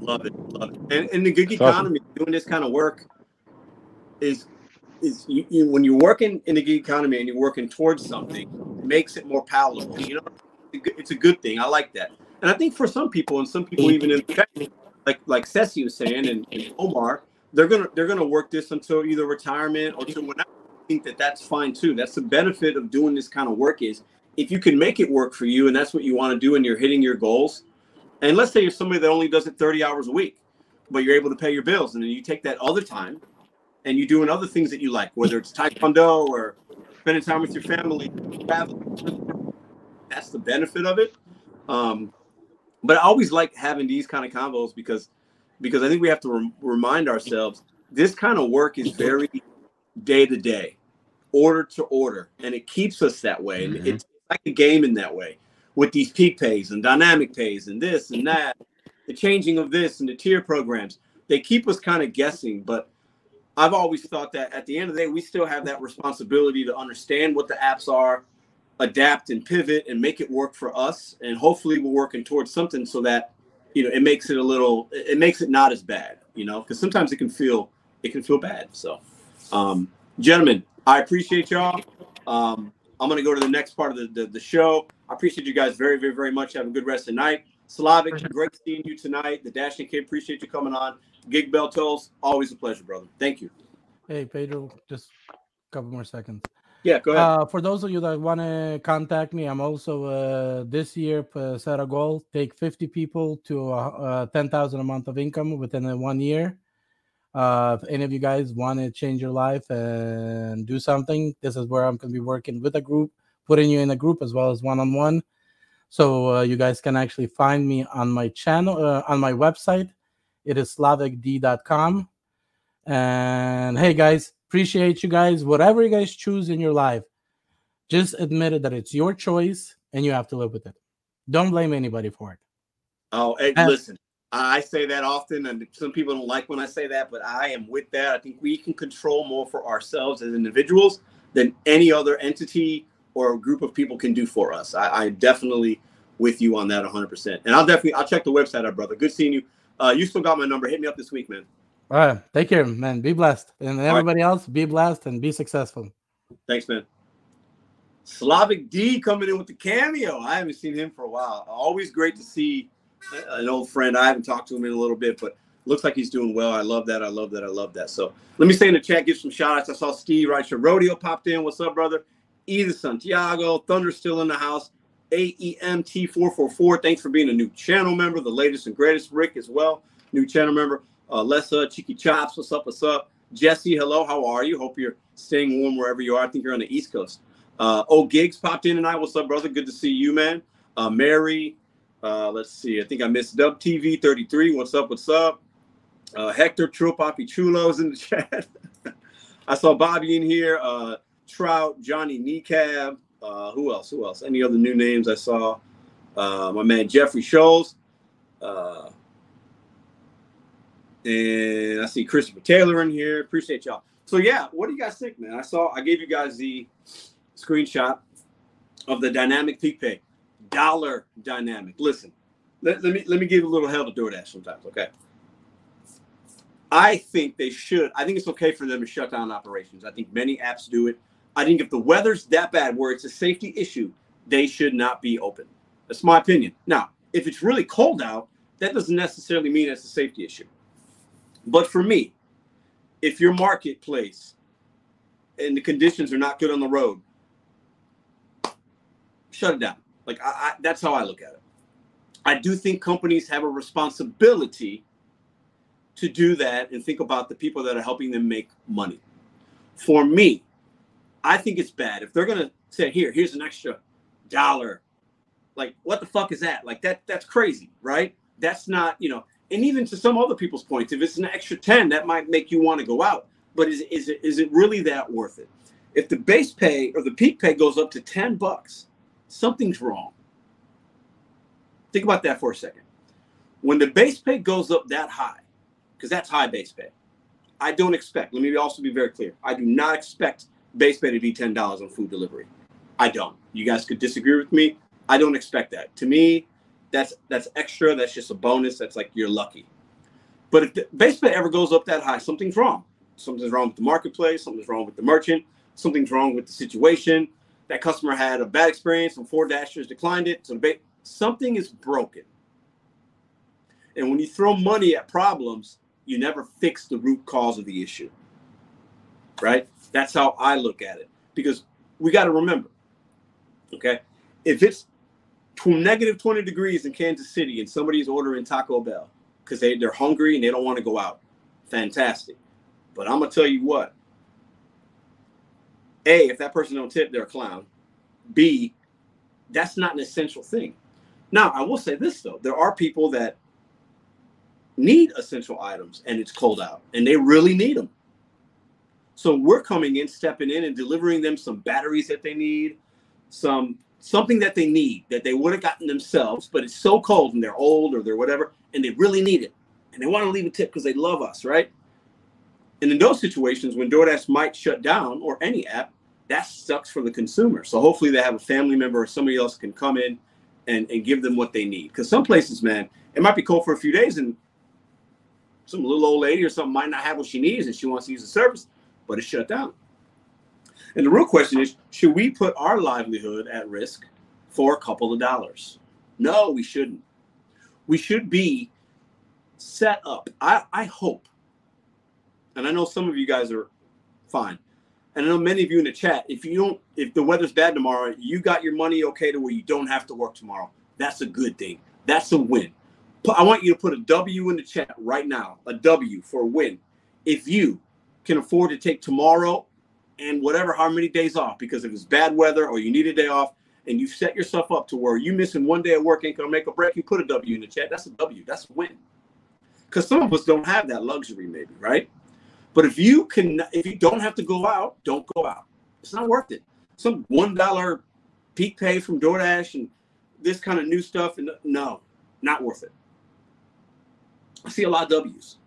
A: Love it, love it. And, and the gig economy, awesome. doing this kind of work is is you, you, when you're working in the gig economy and you're working towards something, it makes it more palatable. You know, it's a good thing. I like that. And I think for some people, and some people even in the like like Ceci was saying, and, and, Omar, they're gonna they're gonna work this until either retirement or to whenever. I think that that's fine too. That's the benefit of doing this kind of work is if you can make it work for you, and that's what you want to do, and you're hitting your goals. And let's say you're somebody that only does it 30 hours a week, but you're able to pay your bills, and then you take that other time and you're doing other things that you like, whether it's taekwondo or spending time with your family, travel. That's the benefit of it. Um, but I always like having these kind of combos because because I think we have to rem- remind ourselves this kind of work is very day to day, order to order, and it keeps us that way.
C: Mhm.
A: it's like a game in that way with these peak pays and dynamic pays and this and that, the changing of this and the tier programs. They keep us kind of guessing, but I've always thought that at the end of the day, we still have that responsibility to understand what the apps are, adapt and pivot and make it work for us. And hopefully we're working towards something so that, you know, it makes it a little, it makes it not as bad, you know, because sometimes it can feel, it can feel bad. So, um, gentlemen, I appreciate y'all. Um, I'm going to go to the next part of the, the, the show. I appreciate you guys very, very, very much. Have a good rest of the night. Slavic, great seeing you tonight. The Dashing Kid, appreciate you coming on. Gig Bell Tolls, always a pleasure, brother. Thank you.
F: Hey, Pedro, just a couple more seconds.
A: Yeah, go ahead.
F: Uh, for those of you that want to contact me, I'm also uh, this year uh, set a goal: take 50 people to uh, uh, 10,000 a month of income within one year. Uh, if any of you guys want to change your life and do something, this is where I'm going to be working with a group, putting you in a group as well as one on one. So uh, you guys can actually find me on my channel, uh, on my website. It is slavicd.com. And hey, guys, appreciate you guys. Whatever you guys choose in your life, just admit it that it's your choice and you have to live with it. Don't blame anybody for it.
A: Oh, hey,
F: Uh,
A: listen, I say that often, and some people don't like when I say that, but I am with that. I think we can control more for ourselves as individuals than any other entity or group of people can do for us. I, I definitely with you on that 100%. And I'll definitely I'll check the website out, brother. Good seeing you. Uh, you still got my number. Hit me up this week, man.
F: All right. Take care, man. Be blessed. And everybody else, be blessed and be successful.
A: Thanks, man. Slavic D coming in with the cameo. I haven't seen him for a while. Always great to see an old friend. I haven't talked to him in a little bit, but looks like he's doing well. I love that. I love that. I love that. So let me say in the chat, give some shout outs. I saw Steve right here. Rodeo popped in. What's up, brother? Edith Santiago. Thunder still in the house. E AEMT444. Thanks for being a new channel member. The latest and greatest. Rick as well. New channel member. Uh, Lessa, Cheeky Chops. What's up? What's up? Jesse, hello. How are you? Hope you're staying warm wherever you are. I think you're on the East Coast. Uh, oh, Gigs popped in tonight. What's up, brother? Good to see you, man. Uh, Mary, uh, let's see. I think I missed Dub TV 33. What's up? What's up? Uh, Hector Poppy Chulo's in the chat. I saw Bobby in here. Uh, Trout, Johnny Kneecab. Uh, who else? Who else? Any other new names I saw? Uh, my man Jeffrey Scholes. Uh, and I see Christopher Taylor in here. Appreciate y'all. So yeah, what do you guys think, man? I saw I gave you guys the screenshot of the dynamic peak pay. Dollar dynamic. Listen, let, let me let me give a little hell to DoorDash sometimes, okay? I think they should. I think it's okay for them to shut down operations. I think many apps do it. I think if the weather's that bad where it's a safety issue, they should not be open. That's my opinion. Now, if it's really cold out, that doesn't necessarily mean it's a safety issue. But for me, if your marketplace and the conditions are not good on the road, shut it down. Like I, I, that's how I look at it. I do think companies have a responsibility to do that and think about the people that are helping them make money. For me, I think it's bad if they're gonna say, "Here, here's an extra dollar." Like, what the fuck is that? Like that that's crazy, right? That's not, you know, and even to some other people's points, if it's an extra 10, that might make you want to go out. But is, is it is it really that worth it? If the base pay or the peak pay goes up to 10 bucks, something's wrong. Think about that for a second. When the base pay goes up that high, because that's high base pay, I don't expect, let me also be very clear, I do not expect base pay to be $10 on food delivery. I don't. You guys could disagree with me. I don't expect that. To me, that's that's extra. That's just a bonus. That's like you're lucky. But if the base pay ever goes up that high, something's wrong. Something's wrong with the marketplace. Something's wrong with the merchant. Something's wrong with the situation. That customer had a bad experience. Some four dashers declined it. So ba- something is broken. And when you throw money at problems, you never fix the root cause of the issue. Right? That's how I look at it. Because we got to remember, okay, if it's negative 20 degrees in Kansas City and somebody's ordering Taco Bell because they, they're hungry and they don't want to go out, fantastic. But I'm going to tell you what. A, if that person don't tip, they're a clown. B, that's not an essential thing. Now, I will say this though: there are people that need essential items, and it's cold out, and they really need them. So we're coming in, stepping in, and delivering them some batteries that they need, some something that they need that they would have gotten themselves, but it's so cold and they're old or they're whatever, and they really need it, and they want to leave a tip because they love us, right? And in those situations, when DoorDash might shut down or any app, that sucks for the consumer. So hopefully they have a family member or somebody else can come in and, and give them what they need. Because some places, man, it might be cold for a few days and some little old lady or something might not have what she needs and she wants to use the service, but it's shut down. And the real question is should we put our livelihood at risk for a couple of dollars? No, we shouldn't. We should be set up. I, I hope, and I know some of you guys are fine. And I know many of you in the chat, if you don't, if the weather's bad tomorrow, you got your money okay to where you don't have to work tomorrow. That's a good thing. That's a win. I want you to put a W in the chat right now, a W for a win. If you can afford to take tomorrow and whatever, how many days off, because if it's bad weather or you need a day off and you set yourself up to where you missing one day of work ain't gonna make a break, you put a W in the chat. That's a W. That's a win. Because some of us don't have that luxury, maybe, right? But if you can, if you don't have to go out, don't go out. It's not worth it. Some one dollar peak pay from DoorDash and this kind of new stuff, and no, not worth it. I see a lot of W's.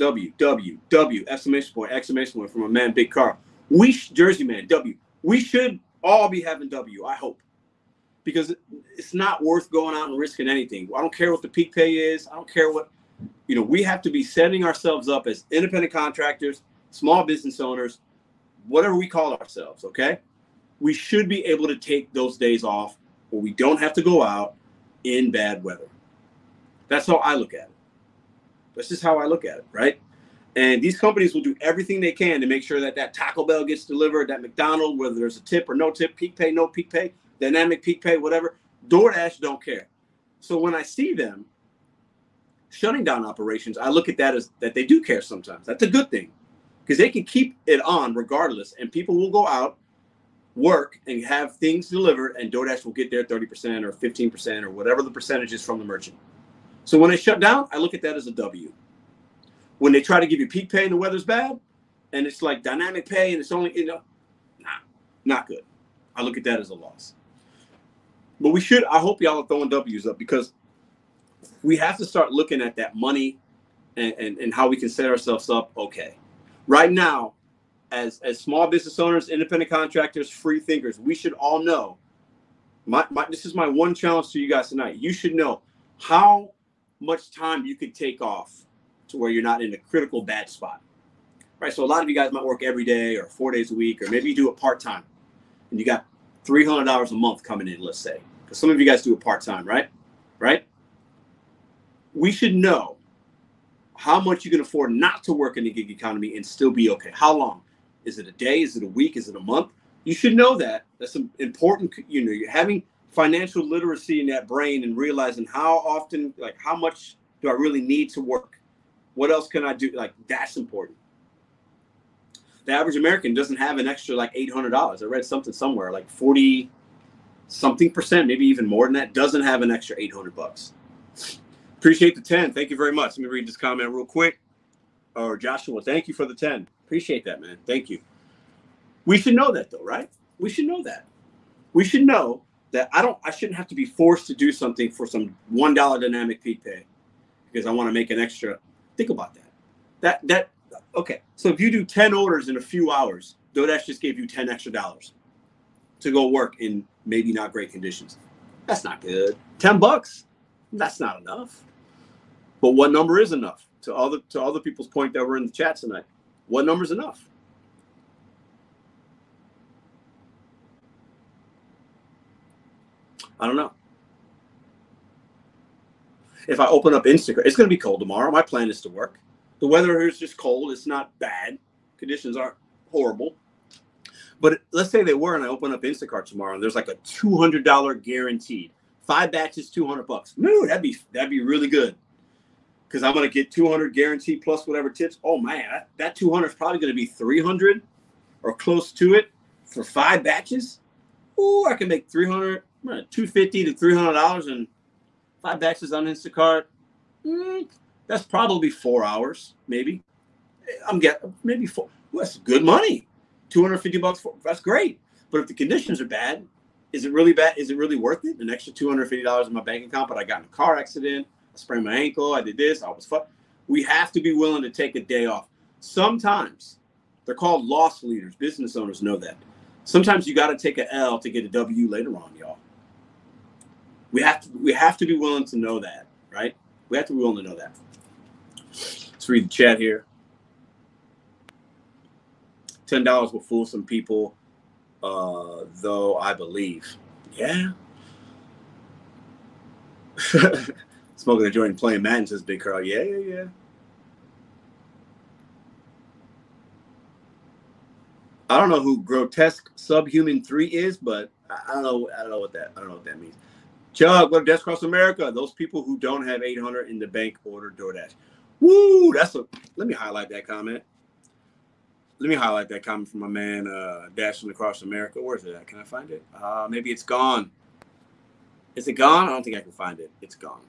A: W, W, W, exclamation point, exclamation point from a man, Big Carl. We, Jersey man, W. We should all be having W, I hope. Because it's not worth going out and risking anything. I don't care what the peak pay is. I don't care what, you know, we have to be setting ourselves up as independent contractors, small business owners, whatever we call ourselves, okay? We should be able to take those days off where we don't have to go out in bad weather. That's how I look at it. That's just how I look at it, right? And these companies will do everything they can to make sure that that Taco Bell gets delivered, that McDonald's, whether there's a tip or no tip, peak pay, no peak pay, dynamic peak pay, whatever. DoorDash don't care. So when I see them shutting down operations, I look at that as that they do care sometimes. That's a good thing because they can keep it on regardless, and people will go out, work, and have things delivered, and DoorDash will get their 30% or 15% or whatever the percentage is from the merchant. So when they shut down, I look at that as a W. When they try to give you peak pay and the weather's bad, and it's like dynamic pay and it's only, you know, nah, not good. I look at that as a loss. But we should, I hope y'all are throwing W's up because we have to start looking at that money and, and, and how we can set ourselves up okay. Right now, as, as small business owners, independent contractors, free thinkers, we should all know. My, my, this is my one challenge to you guys tonight. You should know how much time you could take off to where you're not in a critical bad spot. Right. So a lot of you guys might work every day or four days a week, or maybe you do it part time and you got $300 a month coming in, let's say, because some of you guys do it part time, right? Right. We should know how much you can afford not to work in the gig economy and still be okay. How long? Is it a day? Is it a week? Is it a month? You should know that. That's important. You know, you're having financial literacy in that brain and realizing how often, like, how much do I really need to work? What else can I do? Like, that's important. The average American doesn't have an extra like $800. I read something somewhere like 40 something percent, maybe even more than that, doesn't have an extra 800 bucks. Appreciate the 10. Thank you very much. Let me read this comment real quick. Or Joshua, thank you for the 10. Appreciate that, man. Thank you. We should know that though, right? We should know that. We should know that I don't I shouldn't have to be forced to do something for some one dollar dynamic peak pay because I want to make an extra. Think about that. That that okay. So if you do 10 orders in a few hours, DoorDash just gave you 10 extra dollars to go work in maybe not great conditions. That's not good. 10 bucks, that's not enough. But what number is enough? To other to other people's point that were in the chat tonight. What number is enough? I don't know. If I open up Instacart, it's going to be cold tomorrow. My plan is to work. The weather here is just cold. It's not bad. Conditions aren't horrible. But let's say they were, and I open up Instacart tomorrow, and there's like a two hundred dollar guaranteed, five batches, two hundred bucks. No, that'd be that'd be really good, because I'm gonna get two hundred guaranteed plus whatever tips. Oh man, that, that two hundred is probably gonna be three hundred or close to it for five batches. Ooh, I can make three hundred two fifty to three hundred dollars and five batches on Instacart. Mm, that's probably four hours, maybe. I'm getting maybe four. Well, that's good money. Two hundred fifty bucks. For, that's great. But if the conditions are bad, is it really bad? Is it really worth it? An extra two hundred fifty dollars in my bank account, but I got in a car accident. I sprained my ankle. I did this. I was fucked. We have to be willing to take a day off. Sometimes they're called loss leaders. Business owners know that. Sometimes you got to take a L to get a W later on, y'all. We have to we have to be willing to know that, right? We have to be willing to know that. Let's read the chat here. Ten dollars will fool some people, uh, though I believe. Yeah. Smoking a joint and playing Madden says Big Carl. Yeah, yeah, yeah. I don't know who grotesque subhuman three is, but I don't know. I don't know what that. I don't know what that means. Chug, what Dashing Across America? Those people who don't have 800 in the bank order DoorDash. Woo! That's a. Let me highlight that comment. Let me highlight that comment from my man uh, Dashing Across America. Where's it at? Can I find it? Uh, maybe it's gone. Is it gone? I don't think I can find it. It's gone.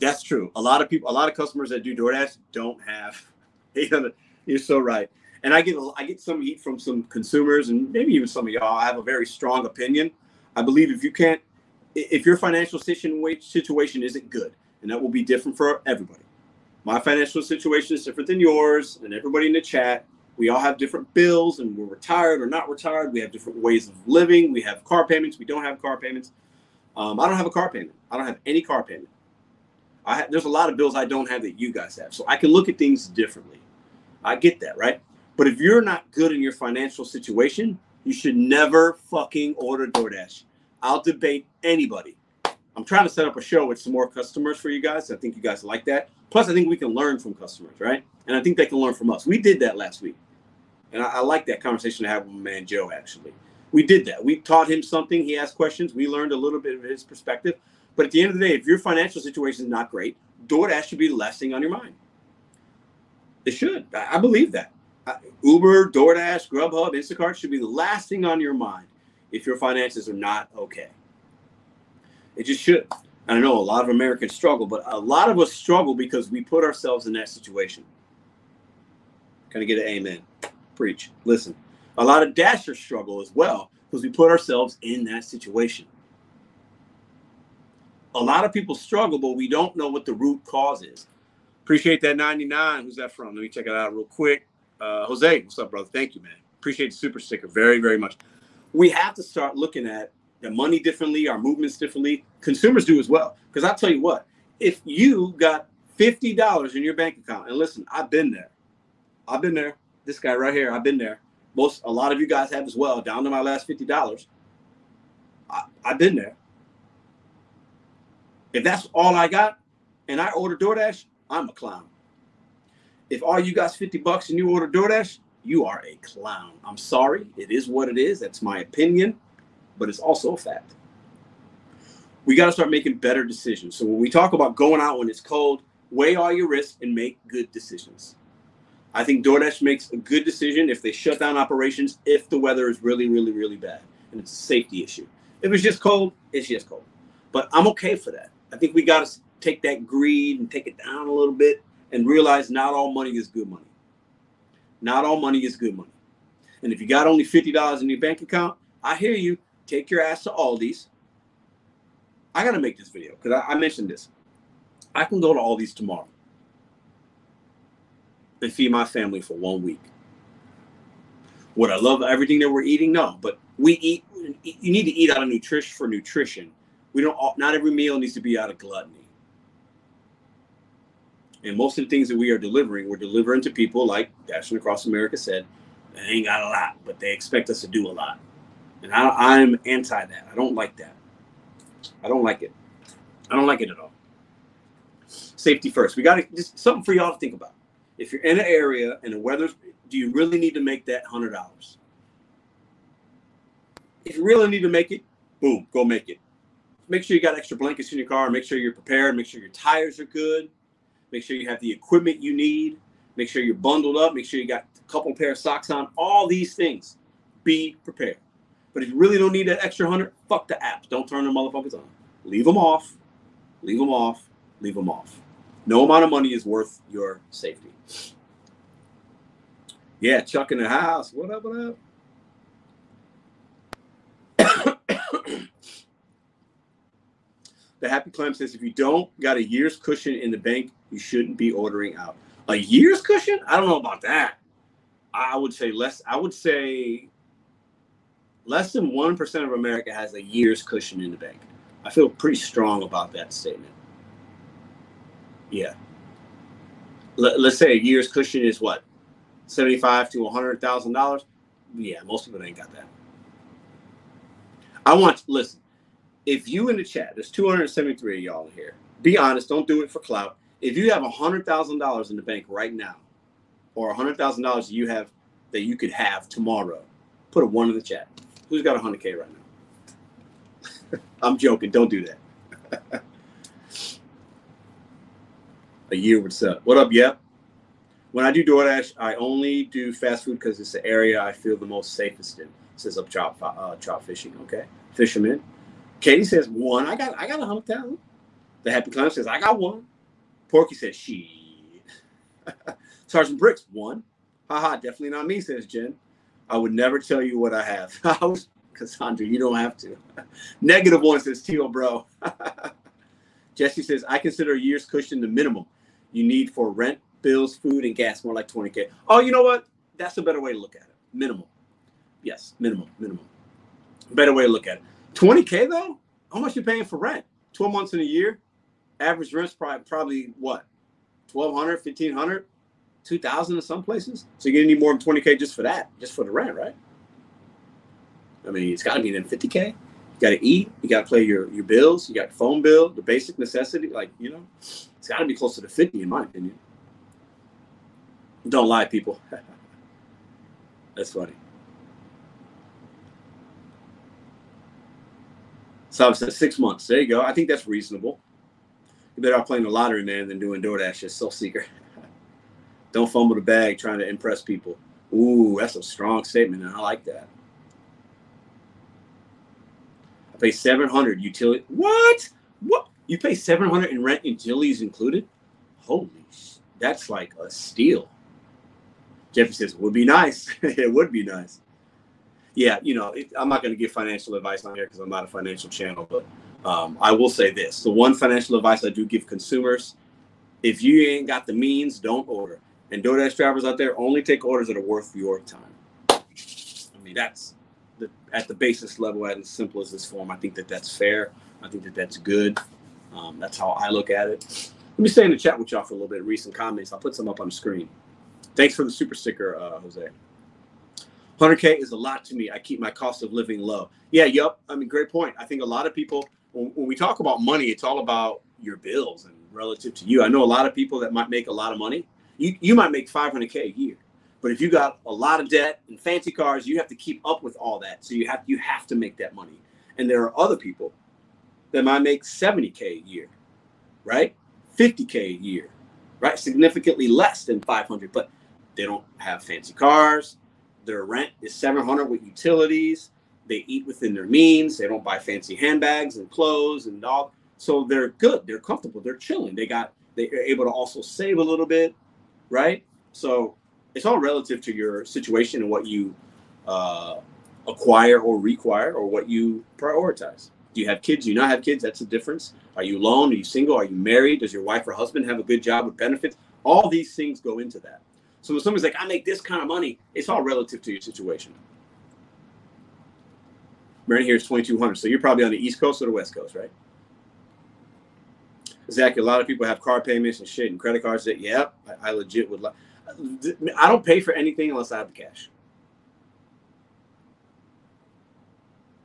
A: That's true. A lot of people, a lot of customers that do DoorDash don't have 800. You're so right. And I get I get some heat from some consumers and maybe even some of y'all. I have a very strong opinion. I believe if you can't, if your financial situation isn't good, and that will be different for everybody. My financial situation is different than yours, and everybody in the chat. We all have different bills, and we're retired or not retired. We have different ways of living. We have car payments. We don't have car payments. Um, I don't have a car payment. I don't have any car payment. Have, there's a lot of bills I don't have that you guys have, so I can look at things differently. I get that, right? But if you're not good in your financial situation, you should never fucking order DoorDash. I'll debate anybody. I'm trying to set up a show with some more customers for you guys. I think you guys like that. Plus, I think we can learn from customers, right? And I think they can learn from us. We did that last week. And I, I like that conversation to have with my man Joe, actually. We did that. We taught him something. He asked questions. We learned a little bit of his perspective. But at the end of the day, if your financial situation is not great, DoorDash should be the last thing on your mind. It should. I believe that. Uber, DoorDash, Grubhub, Instacart should be the last thing on your mind if your finances are not okay. It just should. I know a lot of Americans struggle, but a lot of us struggle because we put ourselves in that situation. Can I get an amen? Preach. Listen. A lot of dashers struggle as well because we put ourselves in that situation. A lot of people struggle, but we don't know what the root cause is. Appreciate that 99. Who's that from? Let me check it out real quick. Uh, Jose, what's up, brother? Thank you, man. Appreciate the super sticker very, very much. We have to start looking at the money differently, our movements differently. Consumers do as well. Because I'll tell you what, if you got $50 in your bank account, and listen, I've been there. I've been there. This guy right here, I've been there. Most, a lot of you guys have as well, down to my last $50. I, I've been there. If that's all I got and I order DoorDash, I'm a clown. If all you got 50 bucks and you order DoorDash, you are a clown. I'm sorry. It is what it is. That's my opinion, but it's also a fact. We got to start making better decisions. So when we talk about going out when it's cold, weigh all your risks and make good decisions. I think DoorDash makes a good decision if they shut down operations if the weather is really, really, really bad and it's a safety issue. If it's just cold, it's just cold. But I'm okay for that. I think we got to take that greed and take it down a little bit and realize not all money is good money. Not all money is good money. And if you got only $50 in your bank account, I hear you. Take your ass to Aldi's. I got to make this video because I, I, mentioned this. I can go to Aldi's tomorrow and feed my family for one week. Would I love everything that we're eating? No, but we eat. You need to eat out of nutrition for nutrition. We don't. Not every meal needs to be out of gluttony. And most of the things that we are delivering, we're delivering to people like Dashing Across America said, they ain't got a lot, but they expect us to do a lot. And I, I'm anti that. I don't like that. I don't like it. I don't like it at all. Safety first. We got to just something for y'all to think about. If you're in an area and the weather's, do you really need to make that hundred dollars? If you really need to make it, boom, go make it. Make sure you got extra blankets in your car. Make sure you're prepared. Make sure your tires are good. Make sure you have the equipment you need. Make sure you're bundled up. Make sure you got a couple pair of socks on. All these things. Be prepared. But if you really don't need that extra hundred, fuck the apps. Don't turn the motherfuckers on. Leave them off. Leave them off. Leave them off. No amount of money is worth your safety. Yeah, Chuck in the house. What up? What up? The Happy Clam says if you don't got a year's cushion in the bank, you shouldn't be ordering out. A year's cushion? I don't know about that. I would say less. I would say less than one percent of America has a year's cushion in the bank. I feel pretty strong about that statement. Yeah. Let, us say a year's cushion is what, seventy-five to one hundred thousand dollars. Yeah, most people ain't got that. I want listen. If you in the chat, there's 273 of y'all here. Be honest. Don't do it for clout. If you have hundred thousand dollars in the bank right now, or hundred thousand dollars you have that you could have tomorrow, put a one in the chat. Who's got a hundred k right now? I'm joking. Don't do that. a year would suck. What up, Yep? When I do DoorDash, I only do fast food because it's the area I feel the most safest in. Says up trout, uh, trout fishing. Okay, fisherman. Katie says one. I got I got a thousand. The happy clown says I got one. Porky says she. Sergeant Bricks one. Haha, definitely not me, says Jen. I would never tell you what I have. Cassandra, you don't have to. Negative one says Teal, bro. Jesse says, I consider a year's cushion the minimum you need for rent, bills, food, and gas, more like 20K. Oh, you know what? That's a better way to look at it. Minimum. Yes, minimum, minimum. Better way to look at it. 20K though? How much you paying for rent? 12 months in a year? Average rent's probably, probably what? 1200 1500 2000 in some places. So you're gonna need more than 20K just for that, just for the rent, right? I mean, it's got to be then 50K. You got to eat. You got to pay your, your bills. You got phone bill, the basic necessity. Like, you know, it's got to be closer to 50 in my opinion. Don't lie, people. That's funny. So I said six months. There you go. I think that's reasonable. You better off playing the lottery, man, than doing DoorDash. It's so secret. Don't fumble the bag trying to impress people. Ooh, that's a strong statement, and I like that. I pay seven hundred utility. What? What? You pay seven hundred in rent, utilities included? Holy, sh that's like a steal. Jeffrey says, it "Would be nice. it would be nice." Yeah, you know, it, I'm not going to give financial advice on here because I'm not a financial channel, but um, I will say this: the one financial advice I do give consumers, if you ain't got the means, don't order. And DoorDash drivers out there, only take orders that are worth your time. I mean, that's the, at the basis level, at as simple as this form. I think that that's fair. I think that that's good. Um, that's how I look at it. Let me stay in the chat with y'all for a little bit. Recent comments. I'll put some up on the screen. Thanks for the super sticker, uh, Jose. 100K is a lot to me. I keep my cost of living low. Yeah, yep. I mean, great point. I think a lot of people, when, when we talk about money, it's all about your bills and relative to you. I know a lot of people that might make a lot of money. You, you might make 500K a year. But if you got a lot of debt and fancy cars, you have to keep up with all that. So you have you have to make that money. And there are other people that might make 70k a year, right? 50k a year, right? Significantly less than 500, but they don't have fancy cars, their rent is 700 with utilities. They eat within their means. They don't buy fancy handbags and clothes and all. So they're good. They're comfortable. They're chilling. They got they're able to also save a little bit, right? So it's all relative to your situation and what you uh, acquire or require or what you prioritize. Do you have kids? Do you not have kids? That's a difference. Are you alone? Are you single? Are you married? Does your wife or husband have a good job with benefits? All these things go into that. So when somebody's like, I make this kind of money, it's all relative to your situation. Right here is 2200. So you're probably on the East Coast or the West Coast, right? Exactly. A lot of people have car payments and shit and credit cards that, yeah, I, I legit would like. I don't pay for anything unless I have the cash.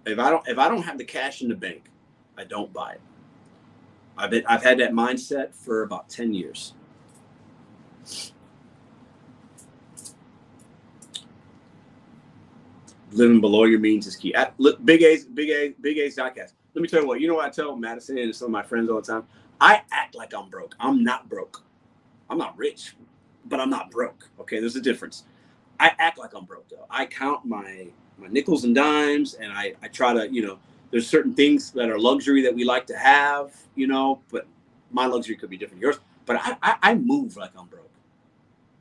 A: If I don't, if I don't have the cash in the bank, I don't buy it. I've been, I've had that mindset for about 10 years. Living below your means is key. At, look, Big A's, Big A, Big A's podcast. Let me tell you what. You know what I tell Madison and some of my friends all the time. I act like I'm broke. I'm not broke. I'm not rich, but I'm not broke. Okay, there's a difference. I act like I'm broke though. I count my my nickels and dimes, and I I try to you know there's certain things that are luxury that we like to have, you know, but my luxury could be different yours. But I, I, I move like I'm broke.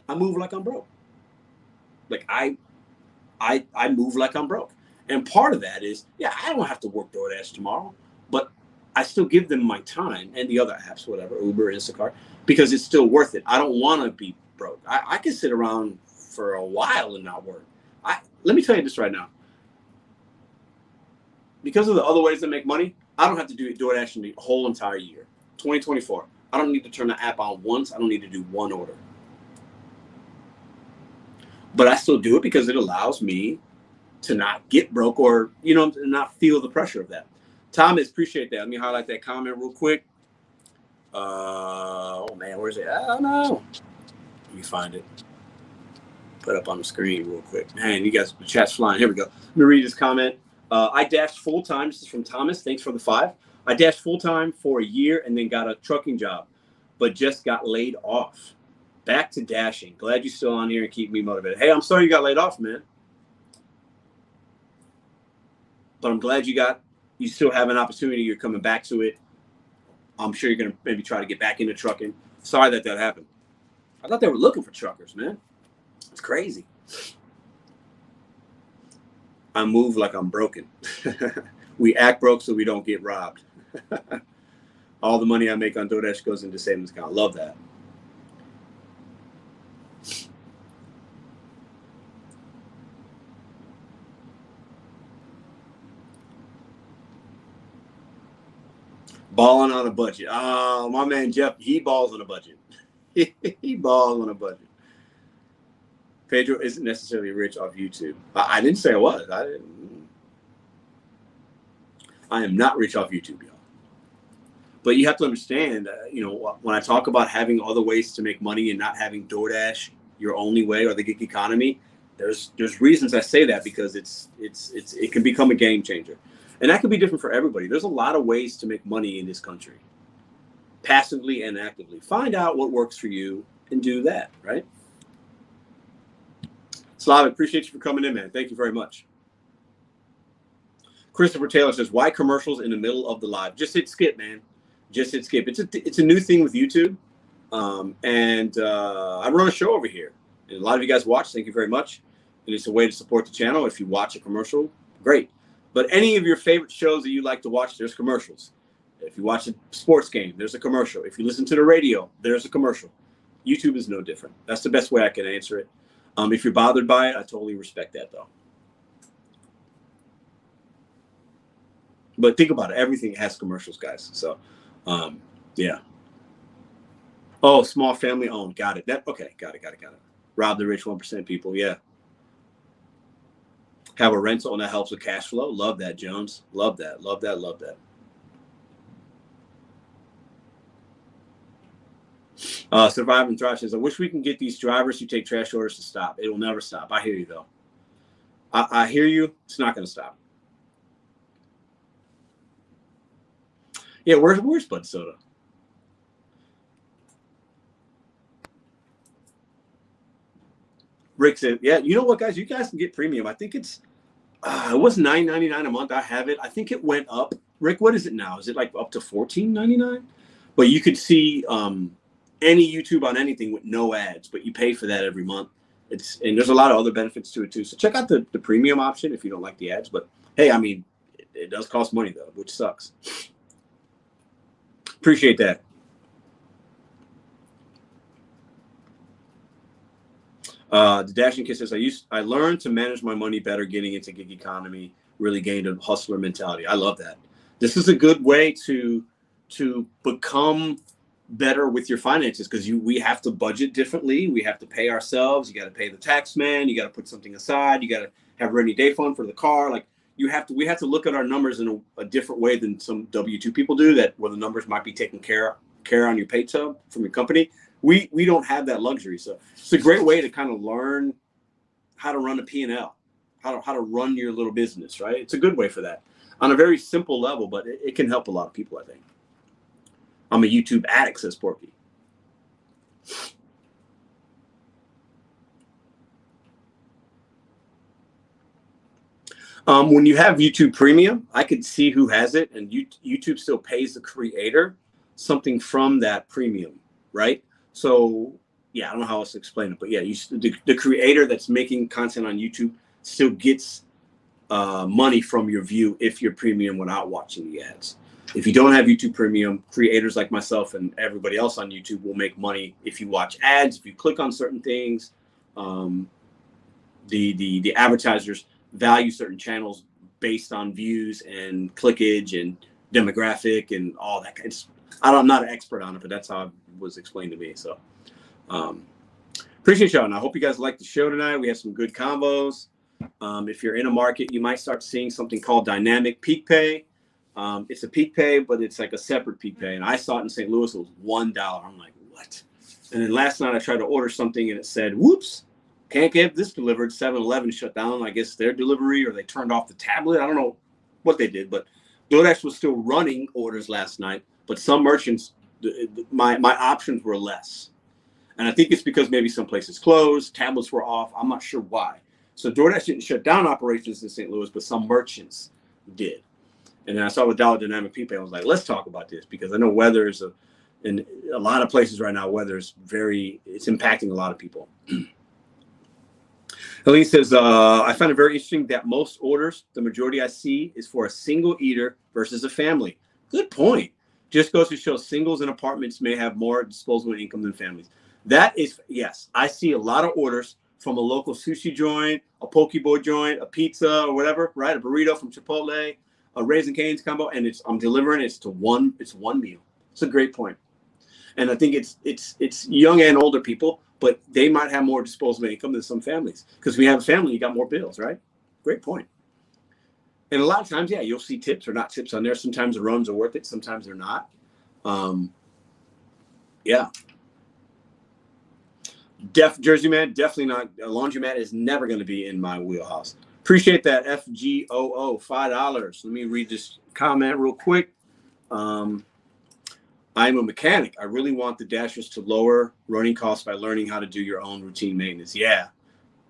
A: I move like I'm broke. Like I I I move like I'm broke. And part of that is, yeah, I don't have to work DoorDash tomorrow, but I still give them my time and the other apps, whatever, Uber, Instacart, because it's still worth it. I don't want to be broke. I, I can sit around for a while and not work. I let me tell you this right now. Because of the other ways to make money, I don't have to do DoorDash the whole entire year. 2024. I don't need to turn the app on once. I don't need to do one order. But I still do it because it allows me to not get broke or, you know, not feel the pressure of that. Thomas, appreciate that. Let me highlight that comment real quick. Uh, oh man, where's it? I don't know. Let me find it. Put up on the screen real quick. Man, you guys, the chat's flying. Here we go. Let me read this comment. Uh, I dashed full time. This is from Thomas. Thanks for the five. I dashed full time for a year and then got a trucking job, but just got laid off. Back to dashing. Glad you're still on here and keep me motivated. Hey, I'm sorry you got laid off, man. But I'm glad you got you still have an opportunity. You're coming back to it. I'm sure you're gonna maybe try to get back into trucking. Sorry that that happened. I thought they were looking for truckers, man. It's crazy. I move like I'm broken. we act broke so we don't get robbed. All the money I make on DoorDash goes into savings account. Love that. Balling on a budget. Oh, my man Jeff, he balls on a budget. he balls on a budget. Pedro isn't necessarily rich off YouTube. I, I didn't say I was. I didn't. I am not rich off YouTube, y'all. But you have to understand, uh, you know, when I talk about having other ways to make money and not having DoorDash your only way or the gig economy, there's there's reasons I say that because it's it's it's it can become a game changer, and that can be different for everybody. There's a lot of ways to make money in this country, passively and actively. Find out what works for you and do that. Right. Slavic, appreciate you for coming in, man. Thank you very much. Christopher Taylor says, "Why commercials in the middle of the live? Just hit skip, man. Just hit skip. It's a it's a new thing with YouTube, um, and uh, I run a show over here, and a lot of you guys watch. Thank you very much. And it's a way to support the channel. If you watch a commercial, great. But any of your favorite shows that you like to watch, there's commercials. If you watch a sports game, there's a commercial. If you listen to the radio, there's a commercial. YouTube is no different. That's the best way I can answer it. Um, if you're bothered by it, I totally respect that though. But think about it. Everything has commercials, guys. So, um, yeah. Oh, small family owned. Got it. That okay. Got it. Got it. Got it. Rob the rich one percent people. Yeah. Have a rental and that helps with cash flow. Love that, Jones. Love that. Love that. Love that. Uh, Survive and Thrive says, I wish we can get these drivers who take trash orders to stop. It will never stop. I hear you, though. I, I hear you. It's not going to stop. Yeah, where's where's Bud Soda? Rick said, "Yeah, you know what, guys? You guys can get premium. I think it's uh, it was nine ninety nine a month. I have it. I think it went up. Rick, what is it now? Is it like up to fourteen ninety nine? But you could see um, any YouTube on anything with no ads, but you pay for that every month. It's and there's a lot of other benefits to it too. So check out the, the premium option if you don't like the ads. But hey, I mean, it, it does cost money though, which sucks. Appreciate that. Uh, the dashing kid says, "I used I learned to manage my money better getting into gig economy. Really gained a hustler mentality. I love that. This is a good way to to become better with your finances because you we have to budget differently. We have to pay ourselves. You got to pay the tax man. You got to put something aside. You got to have rainy day fund for the car. Like you have to. We have to look at our numbers in a, a different way than some W two people do. That where the numbers might be taken care care on your pay stub from your company. We we don't have that luxury. So it's a great way to kind of learn how to run a P and L, how to how to run your little business. Right. It's a good way for that on a very simple level, but it, it can help a lot of people. I think. I'm a YouTube addict, says Porky. Um, when you have YouTube Premium, I could see who has it, and you, YouTube still pays the creator something from that premium, right? So yeah, I don't know how else to explain it, but yeah, you the, the creator that's making content on YouTube still gets uh, money from your view if you're premium without watching the ads. If you don't have YouTube Premium, creators like myself and everybody else on YouTube will make money if you watch ads, if you click on certain things. Um, the the the advertisers value certain channels based on views and clickage and demographic and all that. It's, I I'm not an expert on it, but that's how it was explained to me. So um, appreciate y'all. And I hope you guys liked the show tonight. We had some good combos. Um, if you're in a market, you might start seeing something called dynamic peak pay. Um, it's a peak pay, but it's like a separate peak pay. And I saw it in St. Louis. It was one dollar. I'm like, what? And then last night I tried to order something and it said, whoops, can't get this delivered. 7-Eleven shut down. I guess their delivery or they turned off the tablet. I don't know what they did, but DoorDash was still running orders last night. But some merchants, my my options were less, and I think it's because maybe some places closed, tablets were off. I'm not sure why. So DoorDash didn't shut down operations in St. Louis, but some merchants did. And then I saw with Dollar Dynamic People, I was like, let's talk about this because I know weather is a, in a lot of places right now, weather is very, it's impacting a lot of people. Helene says, uh, I find it very interesting that most orders, the majority I see, is for a single eater versus a family. Good point. Just goes to show singles and apartments may have more disposable income than families. That is, yes, I see a lot of orders from a local sushi joint, a poke bowl joint, a pizza or whatever, right? A burrito from Chipotle, a Raising Cane's combo, and it's I'm delivering it's to one, it's one meal. It's a great point. And I think it's it's it's young and older people but they might have more disposable income than some families. Because we have a family, you got more bills, right? Great point. And a lot of times, yeah, you'll see tips or not tips on there. Sometimes the runs are worth it, sometimes they're not. Um, yeah. Def Jersey man, definitely not. A laundromat is never going to be in my wheelhouse. Appreciate that FGOO, five dollars. Let me read this comment real quick. Um, I'm a mechanic. I really want the dashers to lower running costs by learning how to do your own routine maintenance. Yeah,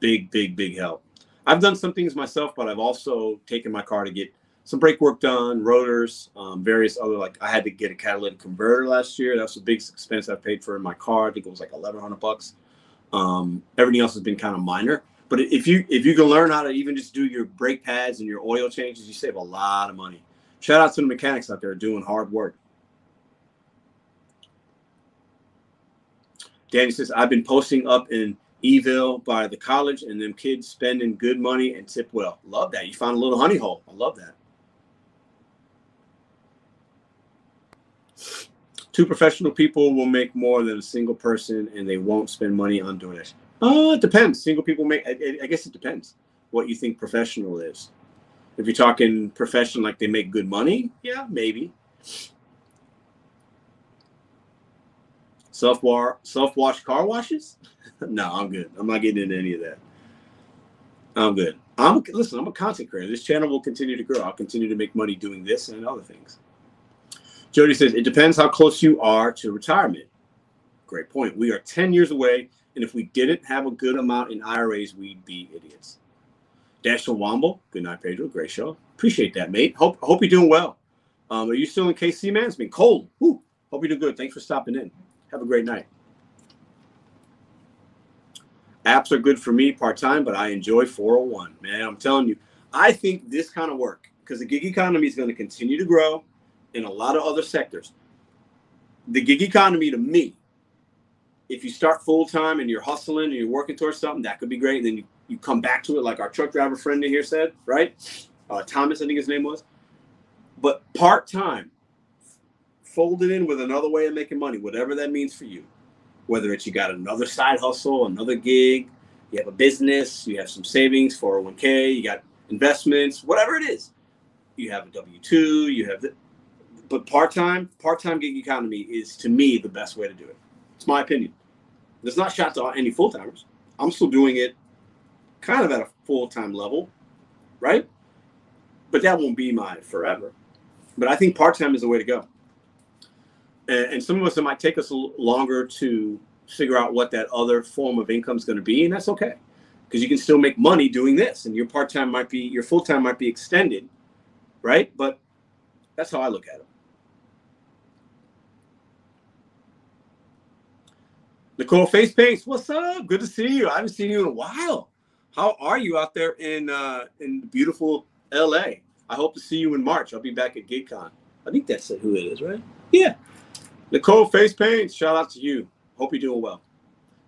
A: big, big, big help. I've done some things myself, but I've also taken my car to get some brake work done, rotors, um, various other like I had to get a catalytic converter last year. That's the biggest expense I paid for in my car. I think it was like eleven hundred bucks. Um, everything else has been kind of minor. But if you if you can learn how to even just do your brake pads and your oil changes, you save a lot of money. Shout out to the mechanics out there doing hard work. Danny says, I've been posting up in Eville by the college and them kids spending good money and tip well. Love that. You found a little honey hole. I love that. Two professional people will make more than a single person and they won't spend money on donation. Oh, uh, it depends. Single people make, I, I guess it depends what you think professional is. If you're talking professional, like they make good money, yeah, maybe. Self war self wash car washes? no, I'm good. I'm not getting into any of that. I'm good. I'm listen. I'm a content creator. This channel will continue to grow. I'll continue to make money doing this and other things. Jody says it depends how close you are to retirement. Great point. We are 10 years away, and if we didn't have a good amount in IRAs, we'd be idiots. Dash Womble, good night, Pedro. Great show. Appreciate that, mate. Hope hope you're doing well. Um, are you still in KC, man? It's been cold. Whew. Hope you're doing good. Thanks for stopping in. Have a great night. Apps are good for me part time, but I enjoy 401. Man, I'm telling you, I think this kind of work, because the gig economy is going to continue to grow in a lot of other sectors. The gig economy to me, if you start full time and you're hustling and you're working towards something, that could be great. And then you, you come back to it, like our truck driver friend in here said, right? Uh, Thomas, I think his name was. But part time, fold it in with another way of making money, whatever that means for you. Whether it's you got another side hustle, another gig, you have a business, you have some savings, 401k, you got investments, whatever it is. You have a W 2, you have the, but part time, part time gig economy is to me the best way to do it. It's my opinion. There's not shots to any full timers. I'm still doing it kind of at a full time level, right? But that won't be my forever. But I think part time is the way to go and, and some of us it might take us longer to figure out what that other form of income is going to be, and that's okay. because you can still make money doing this, and your part time might be your full time might be extended, right? But that's how I look at it. Nicole Face Paints, what's up? Good to see you. I haven't seen you in a while. How are you out there in uh, in beautiful LA? I hope to see you in March. I'll be back at GateCon. I think that's who it is, right? Yeah. Nicole Face Paints, shout out to you. Hope you're doing well.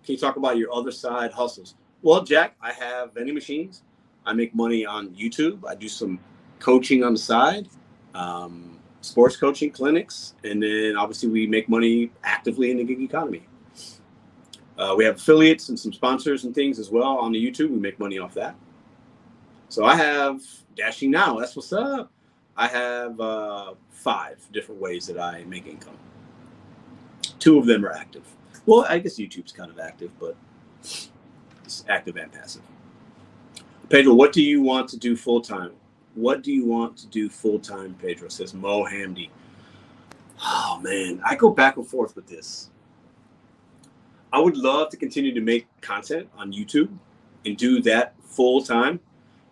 A: Can you talk about your other side hustles? Well, Jack, I have vending machines. I make money on YouTube. I do some coaching on the side, um, sports coaching clinics, and then obviously we make money actively in the gig economy. Uh, we have affiliates and some sponsors and things as well on the YouTube. We make money off that. So I have Dashing Now. That's what's up. I have uh, five different ways that I make income. Two of them are active. Well, I guess YouTube's kind of active, but it's active and passive. Pedro, what do you want to do full time? What do you want to do full time? Pedro says Mo Hamdi. Oh man, I go back and forth with this. I would love to continue to make content on YouTube and do that full time,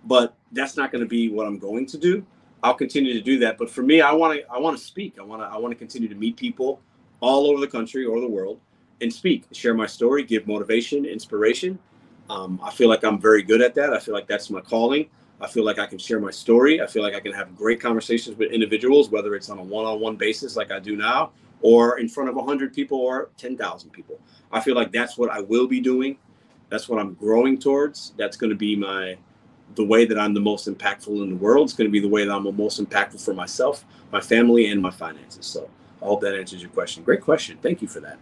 A: but that's not going to be what I'm going to do. I'll continue to do that, but for me, I want to I want to speak. I want to I want to continue to meet people all over the country or the world and speak, share my story, give motivation, inspiration. Um, I feel like I'm very good at that. I feel like that's my calling. I feel like I can share my story. I feel like I can have great conversations with individuals, whether it's on a one-on-one basis like I do now, or in front of 100 people or 10,000 people. I feel like that's what I will be doing. That's what I'm growing towards. That's going to be my the way that I'm the most impactful in the world. It's going to be the way that I'm the most impactful for myself, my family, and my finances. So I hope that answers your question. Great question. Thank you for that.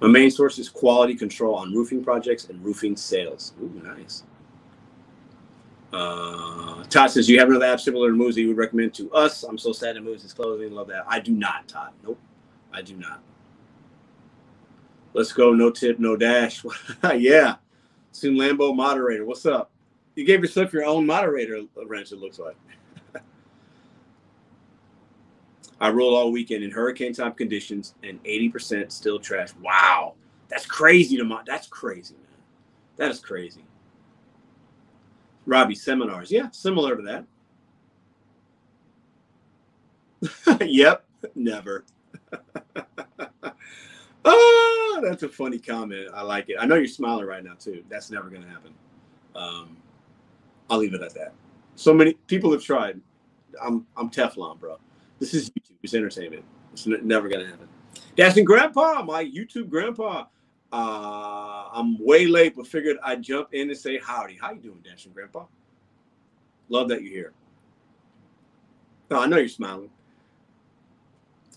A: My main source is quality control on roofing projects and roofing sales. Ooh, nice. Uh, Todd says, you have another app similar to Moves that you would recommend to us? I'm so sad that Moves is closing. Love that. I do not, Todd. Nope. I do not. Let's go. No tip, no dash. yeah. Soon Lambo moderator. What's up? You gave yourself your own moderator wrench, it looks like. I rolled all weekend in hurricane type conditions and 80% still trash. Wow. That's crazy to my that's crazy, man. That is crazy. Robbie, seminars. Yeah, similar to that. yep, never. oh, that's a funny comment. I like it. I know you're smiling right now too. That's never gonna happen. Um, I'll leave it at that. So many people have tried. I'm I'm Teflon, bro. This is YouTube. It's entertainment. It's never gonna happen. Dashing Grandpa, my YouTube grandpa. Uh, I'm way late, but figured I'd jump in and say howdy. How you doing, Dashing Grandpa? Love that you're here. No, I know you're smiling.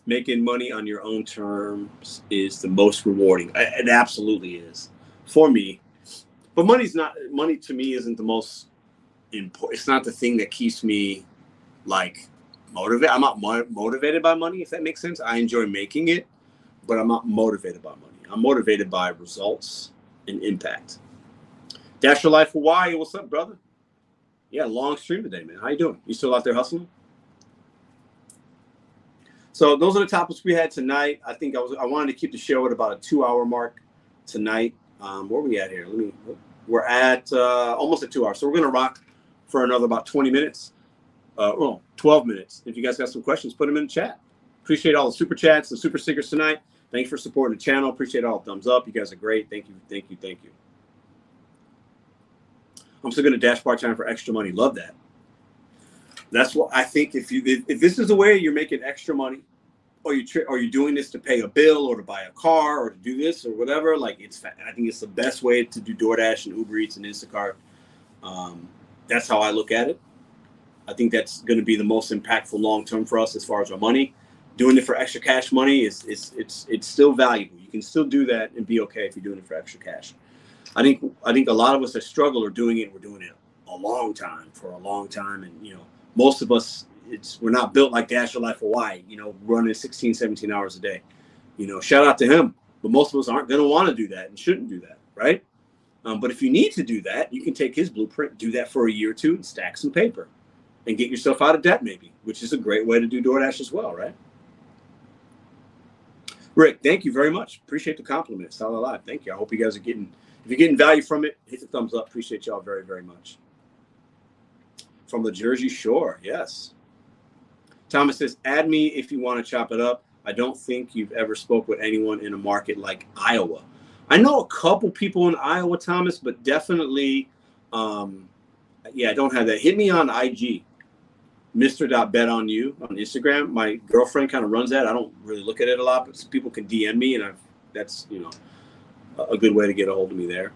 A: Making money on your own terms is the most rewarding. It absolutely is for me. But money's not money to me isn't the most important. It's not the thing that keeps me like motivated. I'm not mo- motivated by money, if that makes sense. I enjoy making it, but I'm not motivated by money. I'm motivated by results and impact. Dash your life Hawaii. What's up, brother? Yeah, long stream today, man. How you doing? You still out there hustling? So those are the topics we had tonight. I think I was I wanted to keep the show at about a two hour mark tonight. Um, where are we at here? Let me. We're at uh, almost at two hours, so we're gonna rock for another about 20 minutes. Uh, well, 12 minutes. If you guys got some questions, put them in the chat. Appreciate all the super chats, the super stickers tonight. Thanks for supporting the channel. Appreciate all the thumbs up. You guys are great. Thank you, thank you, thank you. I'm still going to dash part time for extra money. Love that. That's what I think. If you if, if this is the way you're making extra money, or you tri- or you're doing this to pay a bill or to buy a car or to do this or whatever, like it's I think it's the best way to do DoorDash and Uber Eats and Instacart. Um, that's how I look at it. I think that's going to be the most impactful long term for us as far as our money. Doing it for extra cash money is is it's it's still valuable. You can still do that and be okay if you're doing it for extra cash. I think I think a lot of us that struggle are doing it. We're doing it a long time for a long time, and you know most of us it's we're not built like Dash Your Life Hawaii. You know, running 16, 17 hours a day. You know, shout out to him. But most of us aren't going to want to do that and shouldn't do that, right? Um, but if you need to do that, you can take his blueprint, do that for a year or two, and stack some paper, and get yourself out of debt, maybe, which is a great way to do DoorDash as well, right? Rick, thank you very much. Appreciate the compliment. Solid live. Thank you. I hope you guys are getting if you're getting value from it, hit the thumbs up. Appreciate y'all very, very much. From the Jersey Shore, yes. Thomas says, add me if you want to chop it up. I don't think you've ever spoke with anyone in a market like Iowa. I know a couple people in Iowa, Thomas, but definitely, um, yeah, I don't have that. Hit me on IG, Mr. Bet on you on Instagram. My girlfriend kind of runs that. I don't really look at it a lot, but people can DM me, and I've, that's you know a good way to get a hold of me there.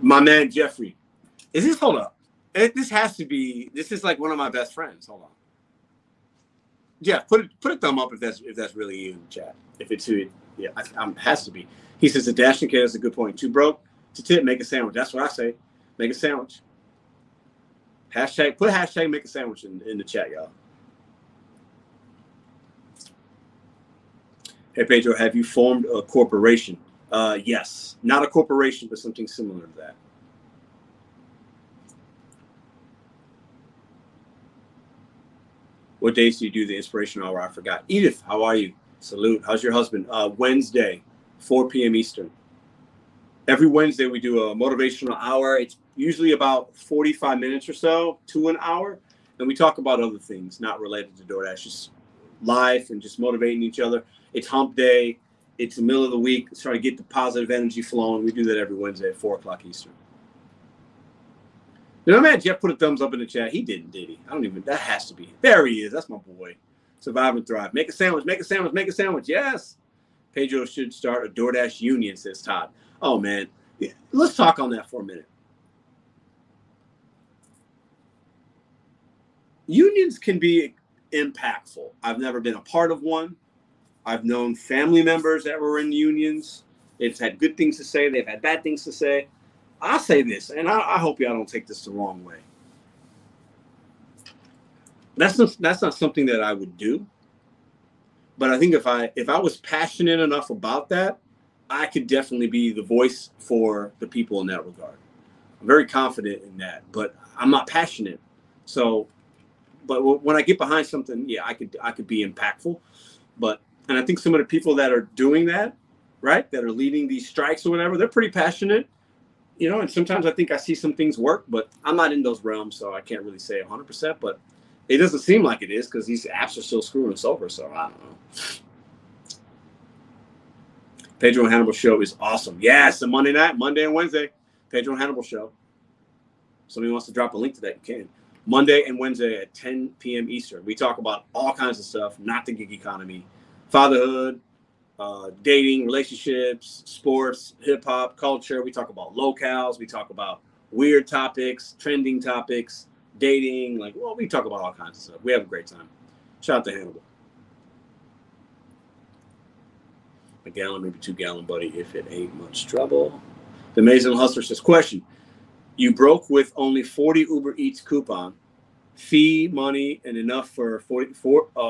A: My man Jeffrey, is this hold up? It, this has to be. This is like one of my best friends. Hold on. Jeff, put it, put a thumb up if that's if that's really you in the chat. If it's who, it, yeah, I, I'm, has to be. He says the dashing kid is a good point. Too broke to tip, make a sandwich. That's what I say. Make a sandwich. Hashtag put hashtag make a sandwich in, in the chat, y'all. Hey Pedro, have you formed a corporation? Uh, yes, not a corporation, but something similar to that. What days do you do the inspiration hour? I forgot. Edith, how are you? Salute. How's your husband? Uh, Wednesday, 4 p.m. Eastern. Every Wednesday we do a motivational hour. It's usually about 45 minutes or so to an hour, and we talk about other things not related to DoorDash, just life and just motivating each other. It's hump day. It's the middle of the week. Try to get the positive energy flowing. We do that every Wednesday at four o'clock Eastern. You know, man, Jeff put a thumbs up in the chat. He didn't, did he? I don't even. That has to be. There he is. That's my boy. Survive and thrive. Make a sandwich. Make a sandwich. Make a sandwich. Yes. Pedro should start a DoorDash union, says Todd. Oh man, let's talk on that for a minute. Unions can be impactful. I've never been a part of one. I've known family members that were in unions. They've had good things to say. They've had bad things to say. I say this, and I, I hope y'all don't take this the wrong way. That's not, that's not something that I would do. But I think if I if I was passionate enough about that, I could definitely be the voice for the people in that regard. I'm very confident in that, but I'm not passionate. So, but when I get behind something, yeah, I could I could be impactful. But and I think some of the people that are doing that, right, that are leading these strikes or whatever, they're pretty passionate you know, and sometimes I think I see some things work, but I'm not in those realms, so I can't really say 100%. But it doesn't seem like it is because these apps are still screwing us over. So I don't know. Pedro and Hannibal show is awesome. Yes, a Monday night, Monday and Wednesday, Pedro and Hannibal show. Somebody wants to drop a link to that, you can. Monday and Wednesday at 10 p.m. Eastern. We talk about all kinds of stuff, not the gig economy, fatherhood, uh, dating, relationships, sports, hip hop, culture. We talk about locales. We talk about weird topics, trending topics, dating. Like, well, we talk about all kinds of stuff. We have a great time. Shout out to Hannibal. A gallon, maybe two gallon, buddy, if it ain't much trouble. The Amazing Hustler says, question. You broke with only 40 Uber Eats coupon, fee, money, and enough for 44, uh,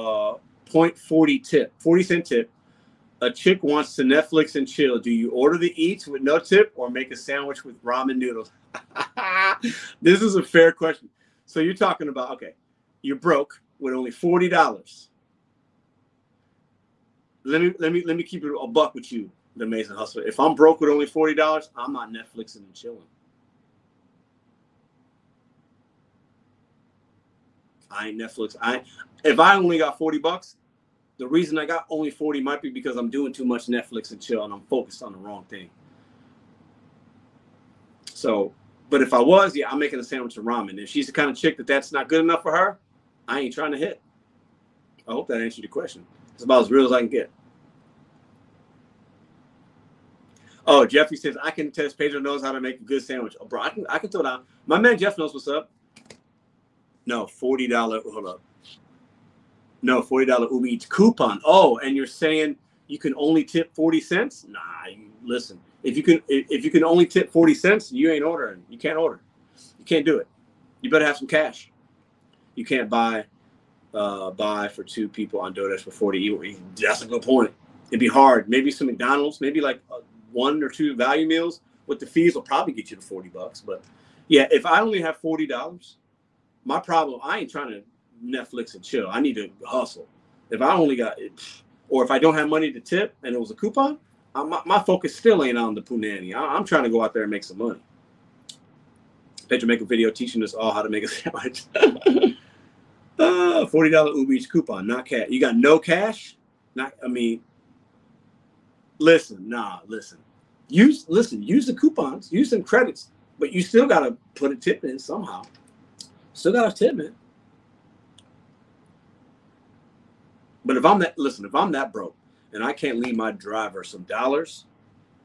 A: 0.40 tip, 40 cent tip a chick wants to Netflix and chill, do you order the eats with no tip or make a sandwich with ramen noodles? this is a fair question. So you're talking about okay, you're broke with only forty dollars. Let me let me let me keep it a buck with you, the Amazing Hustler. If I'm broke with only forty dollars, I'm not Netflixing and chilling. I ain't Netflix. I if I only got forty bucks, the reason I got only 40 might be because I'm doing too much Netflix and chill and I'm focused on the wrong thing. So, but if I was, yeah, I'm making a sandwich of ramen. If she's the kind of chick that that's not good enough for her, I ain't trying to hit. I hope that answered your question. It's about as real as I can get. Oh, Jeffrey says I can test. Pedro knows how to make a good sandwich. Oh, bro, I can I can throw down. My man Jeff knows what's up. No, forty dollar. Hold up. No, forty dollar Uber Eats coupon. Oh, and you're saying you can only tip forty cents? Nah, you, listen. If you can, if you can only tip forty cents, you ain't ordering. You can't order. You can't do it. You better have some cash. You can't buy, uh, buy for two people on DoorDash for forty. That's a good point. It'd be hard. Maybe some McDonald's. Maybe like uh, one or two value meals with the fees will probably get you to forty bucks. But yeah, if I only have forty dollars, my problem. I ain't trying to Netflix and chill. I need to hustle. If I only got, or if I don't have money to tip and it was a coupon, I, my, my focus still ain't on the punani. I, I'm trying to go out there and make some money. Pedro make a video teaching us all how to make a sandwich. uh, Forty dollar Uber coupon, not cash. You got no cash? Not. I mean, listen, nah, listen. Use listen. Use the coupons. Use some credits, but you still gotta put a tip in somehow. Still got a tip in. But if I'm that listen, if I'm that broke and I can't leave my driver some dollars,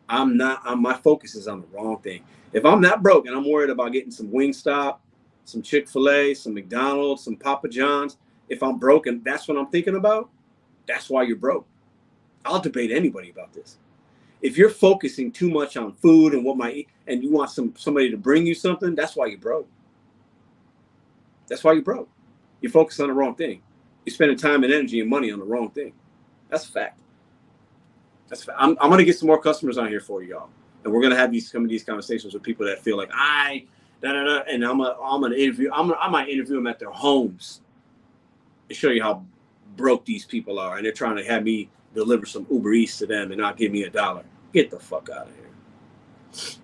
A: I'm not. I'm, my focus is on the wrong thing. If I'm that broke and I'm worried about getting some Wingstop, some Chick Fil A, some McDonald's, some Papa John's, if I'm broke and that's what I'm thinking about, that's why you're broke. I'll debate anybody about this. If you're focusing too much on food and what my and you want some somebody to bring you something, that's why you're broke. That's why you're broke. You're focused on the wrong thing. You're spending time and energy and money on the wrong thing. That's a fact. That's a fact. I'm, I'm gonna get some more customers on here for y'all, and we're gonna have these some of these conversations with people that feel like I, da da da, and I'm gonna I'm gonna interview. I'm gonna, I might interview them at their homes and show you how broke these people are, and they're trying to have me deliver some Uber Eats to them and not give me a dollar. Get the fuck out of here.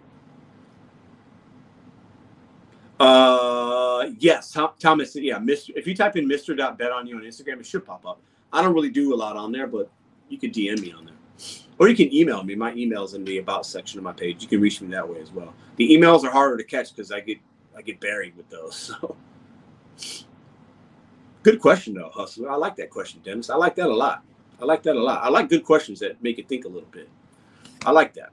A: Uh, yes, Thomas. Yeah, Mr. If you type in Mr. Bet on you on Instagram, it should pop up. I don't really do a lot on there, but you can DM me on there, or you can email me. My email's in the about section of my page. You can reach me that way as well. The emails are harder to catch because I get I get buried with those. So, good question though, hustler. I like that question, Dennis. I like that a lot. I like that a lot. I like good questions that make you think a little bit. I like that.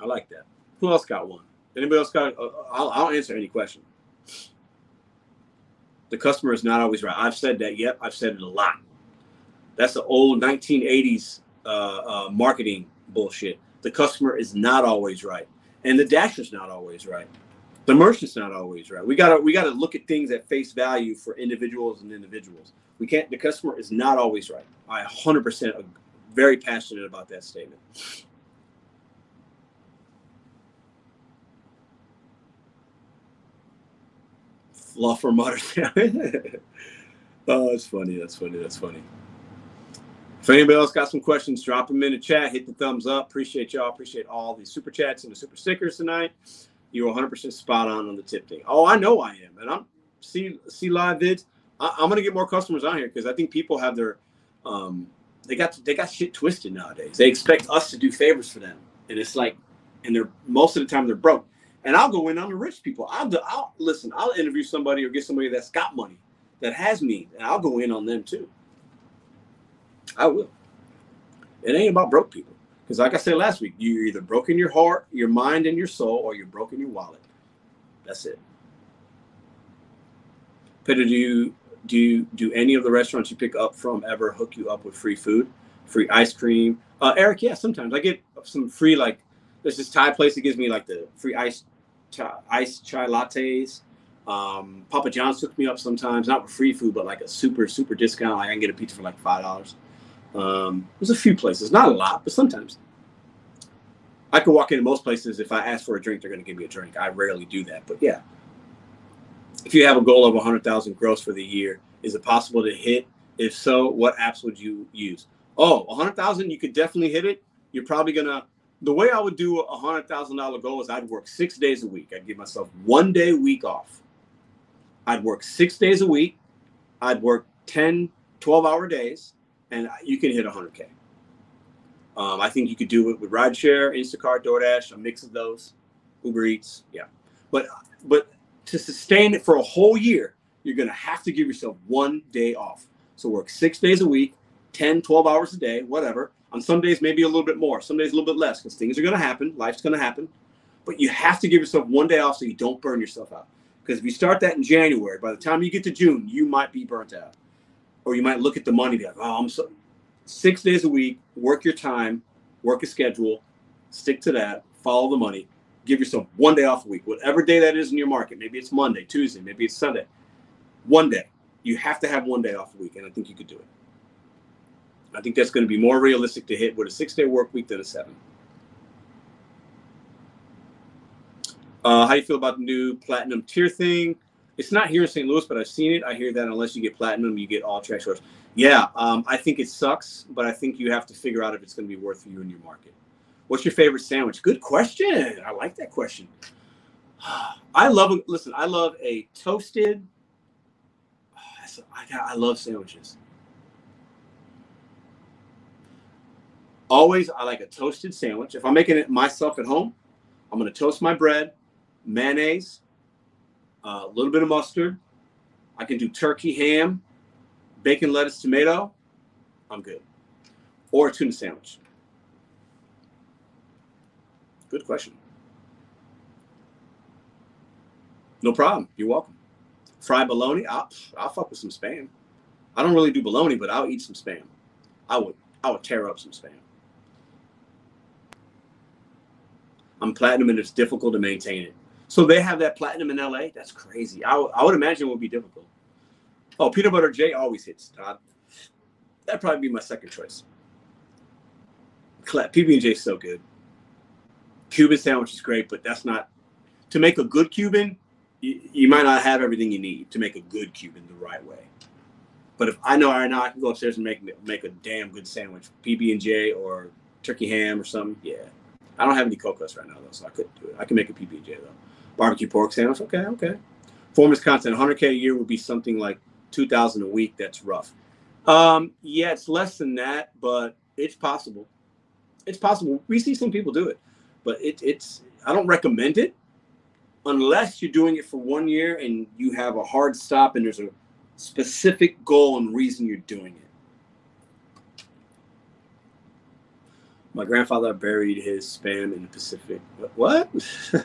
A: I like that. Who else got one? Anybody else got? Uh, I'll, I'll answer any question. The customer is not always right. I've said that. Yep, I've said it a lot. That's the old 1980s uh, uh, marketing bullshit. The customer is not always right, and the dasher's not always right. The merchant's not always right. We gotta we gotta look at things at face value for individuals and individuals. We can't. The customer is not always right. I 100% very passionate about that statement. Fluffer mutters. oh, that's funny. That's funny. That's funny. If anybody else got some questions, drop them in the chat. Hit the thumbs up. Appreciate y'all. Appreciate all the super chats and the super stickers tonight. You're 100% spot on on the tip thing. Oh, I know I am. And I'm see see live vids. I, am gonna get more customers on here because I think people have their um they got they got shit twisted nowadays. They expect us to do favors for them, and it's like, and they're most of the time they're broke and I'll go in on the rich people. I'll, do, I'll listen. I'll interview somebody or get somebody that's got money, that has me, and I'll go in on them too. I will. It ain't about broke people, because like I said last week, you're either broke in your heart, your mind, and your soul, or you're broke in your wallet. That's it. Peter, do you do you, do any of the restaurants you pick up from ever hook you up with free food, free ice cream? Uh, Eric, yeah, sometimes I get some free like. There's this Thai place that gives me like the free ice chai, iced chai lattes. Um, Papa John's took me up sometimes, not for free food, but like a super, super discount. Like I can get a pizza for like five dollars. Um, there's a few places, not a lot, but sometimes. I could walk into most places. If I ask for a drink, they're going to give me a drink. I rarely do that, but yeah. If you have a goal of 100,000 gross for the year, is it possible to hit? If so, what apps would you use? Oh, 100,000, you could definitely hit it. You're probably going to the way I would do a hundred thousand dollar goal is I'd work six days a week. I'd give myself one day a week off. I'd work six days a week. I'd work 10, 12 hour days, and you can hit 100K. Um, I think you could do it with rideshare, Instacart, DoorDash, a mix of those, Uber Eats. Yeah. But, but to sustain it for a whole year, you're going to have to give yourself one day off. So work six days a week, 10, 12 hours a day, whatever on some days, maybe a little bit more. Some days, a little bit less because things are going to happen. Life's going to happen. But you have to give yourself one day off so you don't burn yourself out. Because if you start that in January, by the time you get to June, you might be burnt out. Or you might look at the money and be like, oh, I'm so six days a week, work your time, work a schedule, stick to that, follow the money, give yourself one day off a week, whatever day that is in your market. Maybe it's Monday, Tuesday, maybe it's Sunday. One day. You have to have one day off a week, and I think you could do it. I think that's going to be more realistic to hit with a six day work week than a seven. Uh, how do you feel about the new platinum tier thing? It's not here in St. Louis, but I've seen it. I hear that unless you get platinum, you get all track stores. Yeah, um, I think it sucks, but I think you have to figure out if it's going to be worth for you in your market. What's your favorite sandwich? Good question. I like that question. I love. Listen, I love a toasted. I love sandwiches. Always, I like a toasted sandwich. If I'm making it myself at home, I'm going to toast my bread, mayonnaise, uh, a little bit of mustard. I can do turkey, ham, bacon, lettuce, tomato. I'm good. Or a tuna sandwich. Good question. No problem. You're welcome. Fried bologna. I'll, I'll fuck with some spam. I don't really do bologna, but I'll eat some spam. I would I would tear up some spam. I'm platinum and it's difficult to maintain it. So they have that platinum in LA. That's crazy. I, I would imagine it would be difficult. Oh, peanut butter J always hits, Todd. That'd probably be my second choice. PB and J is so good. Cuban sandwich is great, but that's not to make a good Cuban. You, you might not have everything you need to make a good Cuban the right way. But if I know I know I can go upstairs and make make a damn good sandwich, PB and J or turkey ham or something, yeah. I don't have any cocos right now though, so I couldn't do it. I can make a PB&J though. Barbecue pork sandwich, okay, okay. Performance content, 100k a year would be something like 2,000 a week. That's rough. Um, yeah, it's less than that, but it's possible. It's possible. We see some people do it, but it, it's. I don't recommend it unless you're doing it for one year and you have a hard stop and there's a specific goal and reason you're doing it. My grandfather buried his spam in the Pacific. What? I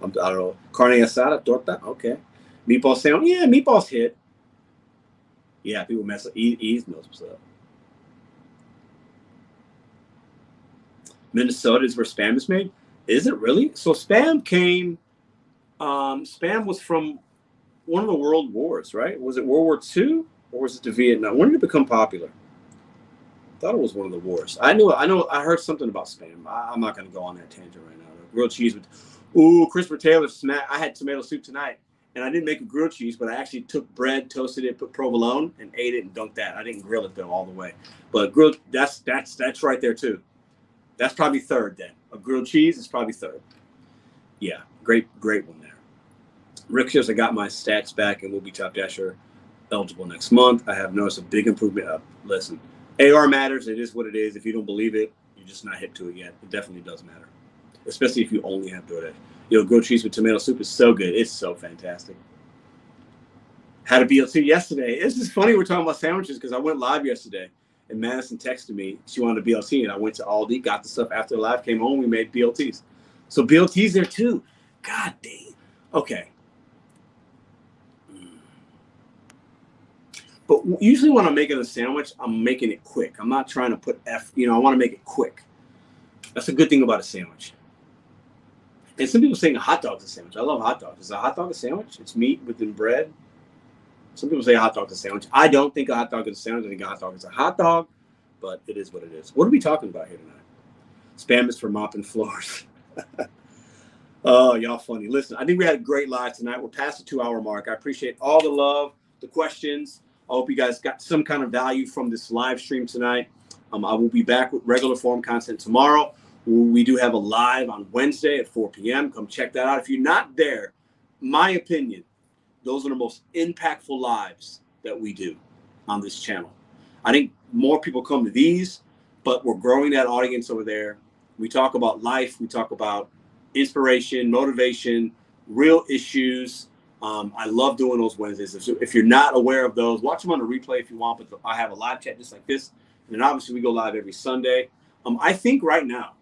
A: don't know. Carne asada, torta. Okay. Meatball sandwich. Yeah, meatballs hit. Yeah, people mess up. Ease knows what's up. Minnesota is where spam is made. Is it really? So spam came. Um, spam was from one of the world wars, right? Was it World War II or was it the Vietnam? When did it become popular? Thought it was one of the worst. I knew. I know. I heard something about spam. I, am not to go on that tangent right now. Grilled cheese with, ooh, Christopher Taylor snack. I had tomato soup tonight, and I didn't make a grilled cheese, but I actually took bread, toasted it, put provolone, and ate it and dunked that. I didn't grill it though all the way, but grilled. That's that's that's right there too. That's probably third then. A grilled cheese is probably third. Yeah, great, great one there. Rick says I got my stats back and will be top dasher eligible next month. I have noticed a big improvement. Up. Listen, AR matters. It is what it is. If you don't believe it, you're just not hip to it yet. It definitely does matter, especially if you only have DoorDash. Yo, grilled cheese with tomato soup is so good. It's so fantastic. Had a BLT yesterday. It's just funny we're talking about sandwiches because I went live yesterday and Madison texted me she wanted a BLT and I went to Aldi, got the stuff after the live, came home, we made BLTs. So BLTs there too. God dang. Okay. But usually when I'm making a sandwich, I'm making it quick. I'm not trying to put F, you know, I want to make it quick. That's a good thing about a sandwich. And some people saying a hot dog's a sandwich. I love hot dogs. Is a hot dog a sandwich? It's meat within bread. Some people say a hot dog's a sandwich. I don't think a hot dog is a sandwich. I think a hot dog is a hot dog, but it is what it is. What are we talking about here tonight? Spam is for mopping floors. oh, y'all funny. Listen, I think we had a great live tonight. We're past the two hour mark. I appreciate all the love, the questions. I hope you guys got some kind of value from this live stream tonight. Um, I will be back with regular form content tomorrow. We do have a live on Wednesday at 4 p.m. Come check that out. If you're not there, my opinion, those are the most impactful lives that we do on this channel. I think more people come to these, but we're growing that audience over there. We talk about life, we talk about inspiration, motivation, real issues, um, I love doing those Wednesdays. If, if, you're not aware of those, watch them on the replay if you want. But I have a live chat just like this, and then obviously we go live every Sunday. Um, I think right now,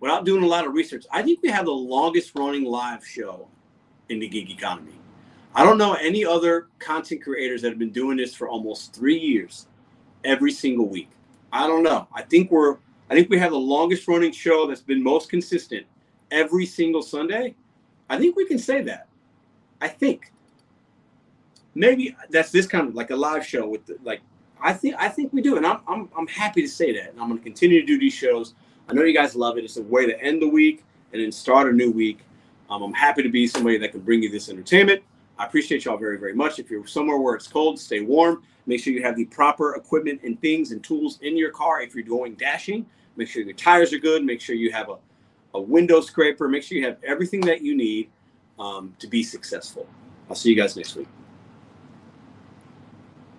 A: without doing a lot of research, I think we have the longest running live show in the gig economy. I don't know any other content creators that have been doing this for almost three years, every single week. I don't know. I think we're. I think we have the longest running show that's been most consistent every single Sunday. I think we can say that. I think maybe that's this kind of like a live show with the, like I think I think we do, and I'm I'm I'm happy to say that, and I'm going to continue to do these shows. I know you guys love it. It's a way to end the week and then start a new week. Um, I'm happy to be somebody that can bring you this entertainment. I appreciate y'all very very much. If you're somewhere where it's cold, stay warm. Make sure you have the proper equipment and things and tools in your car if you're going dashing. Make sure your tires are good. Make sure you have a a window scraper. Make sure you have everything that you need um, to be successful. I'll see you guys next week.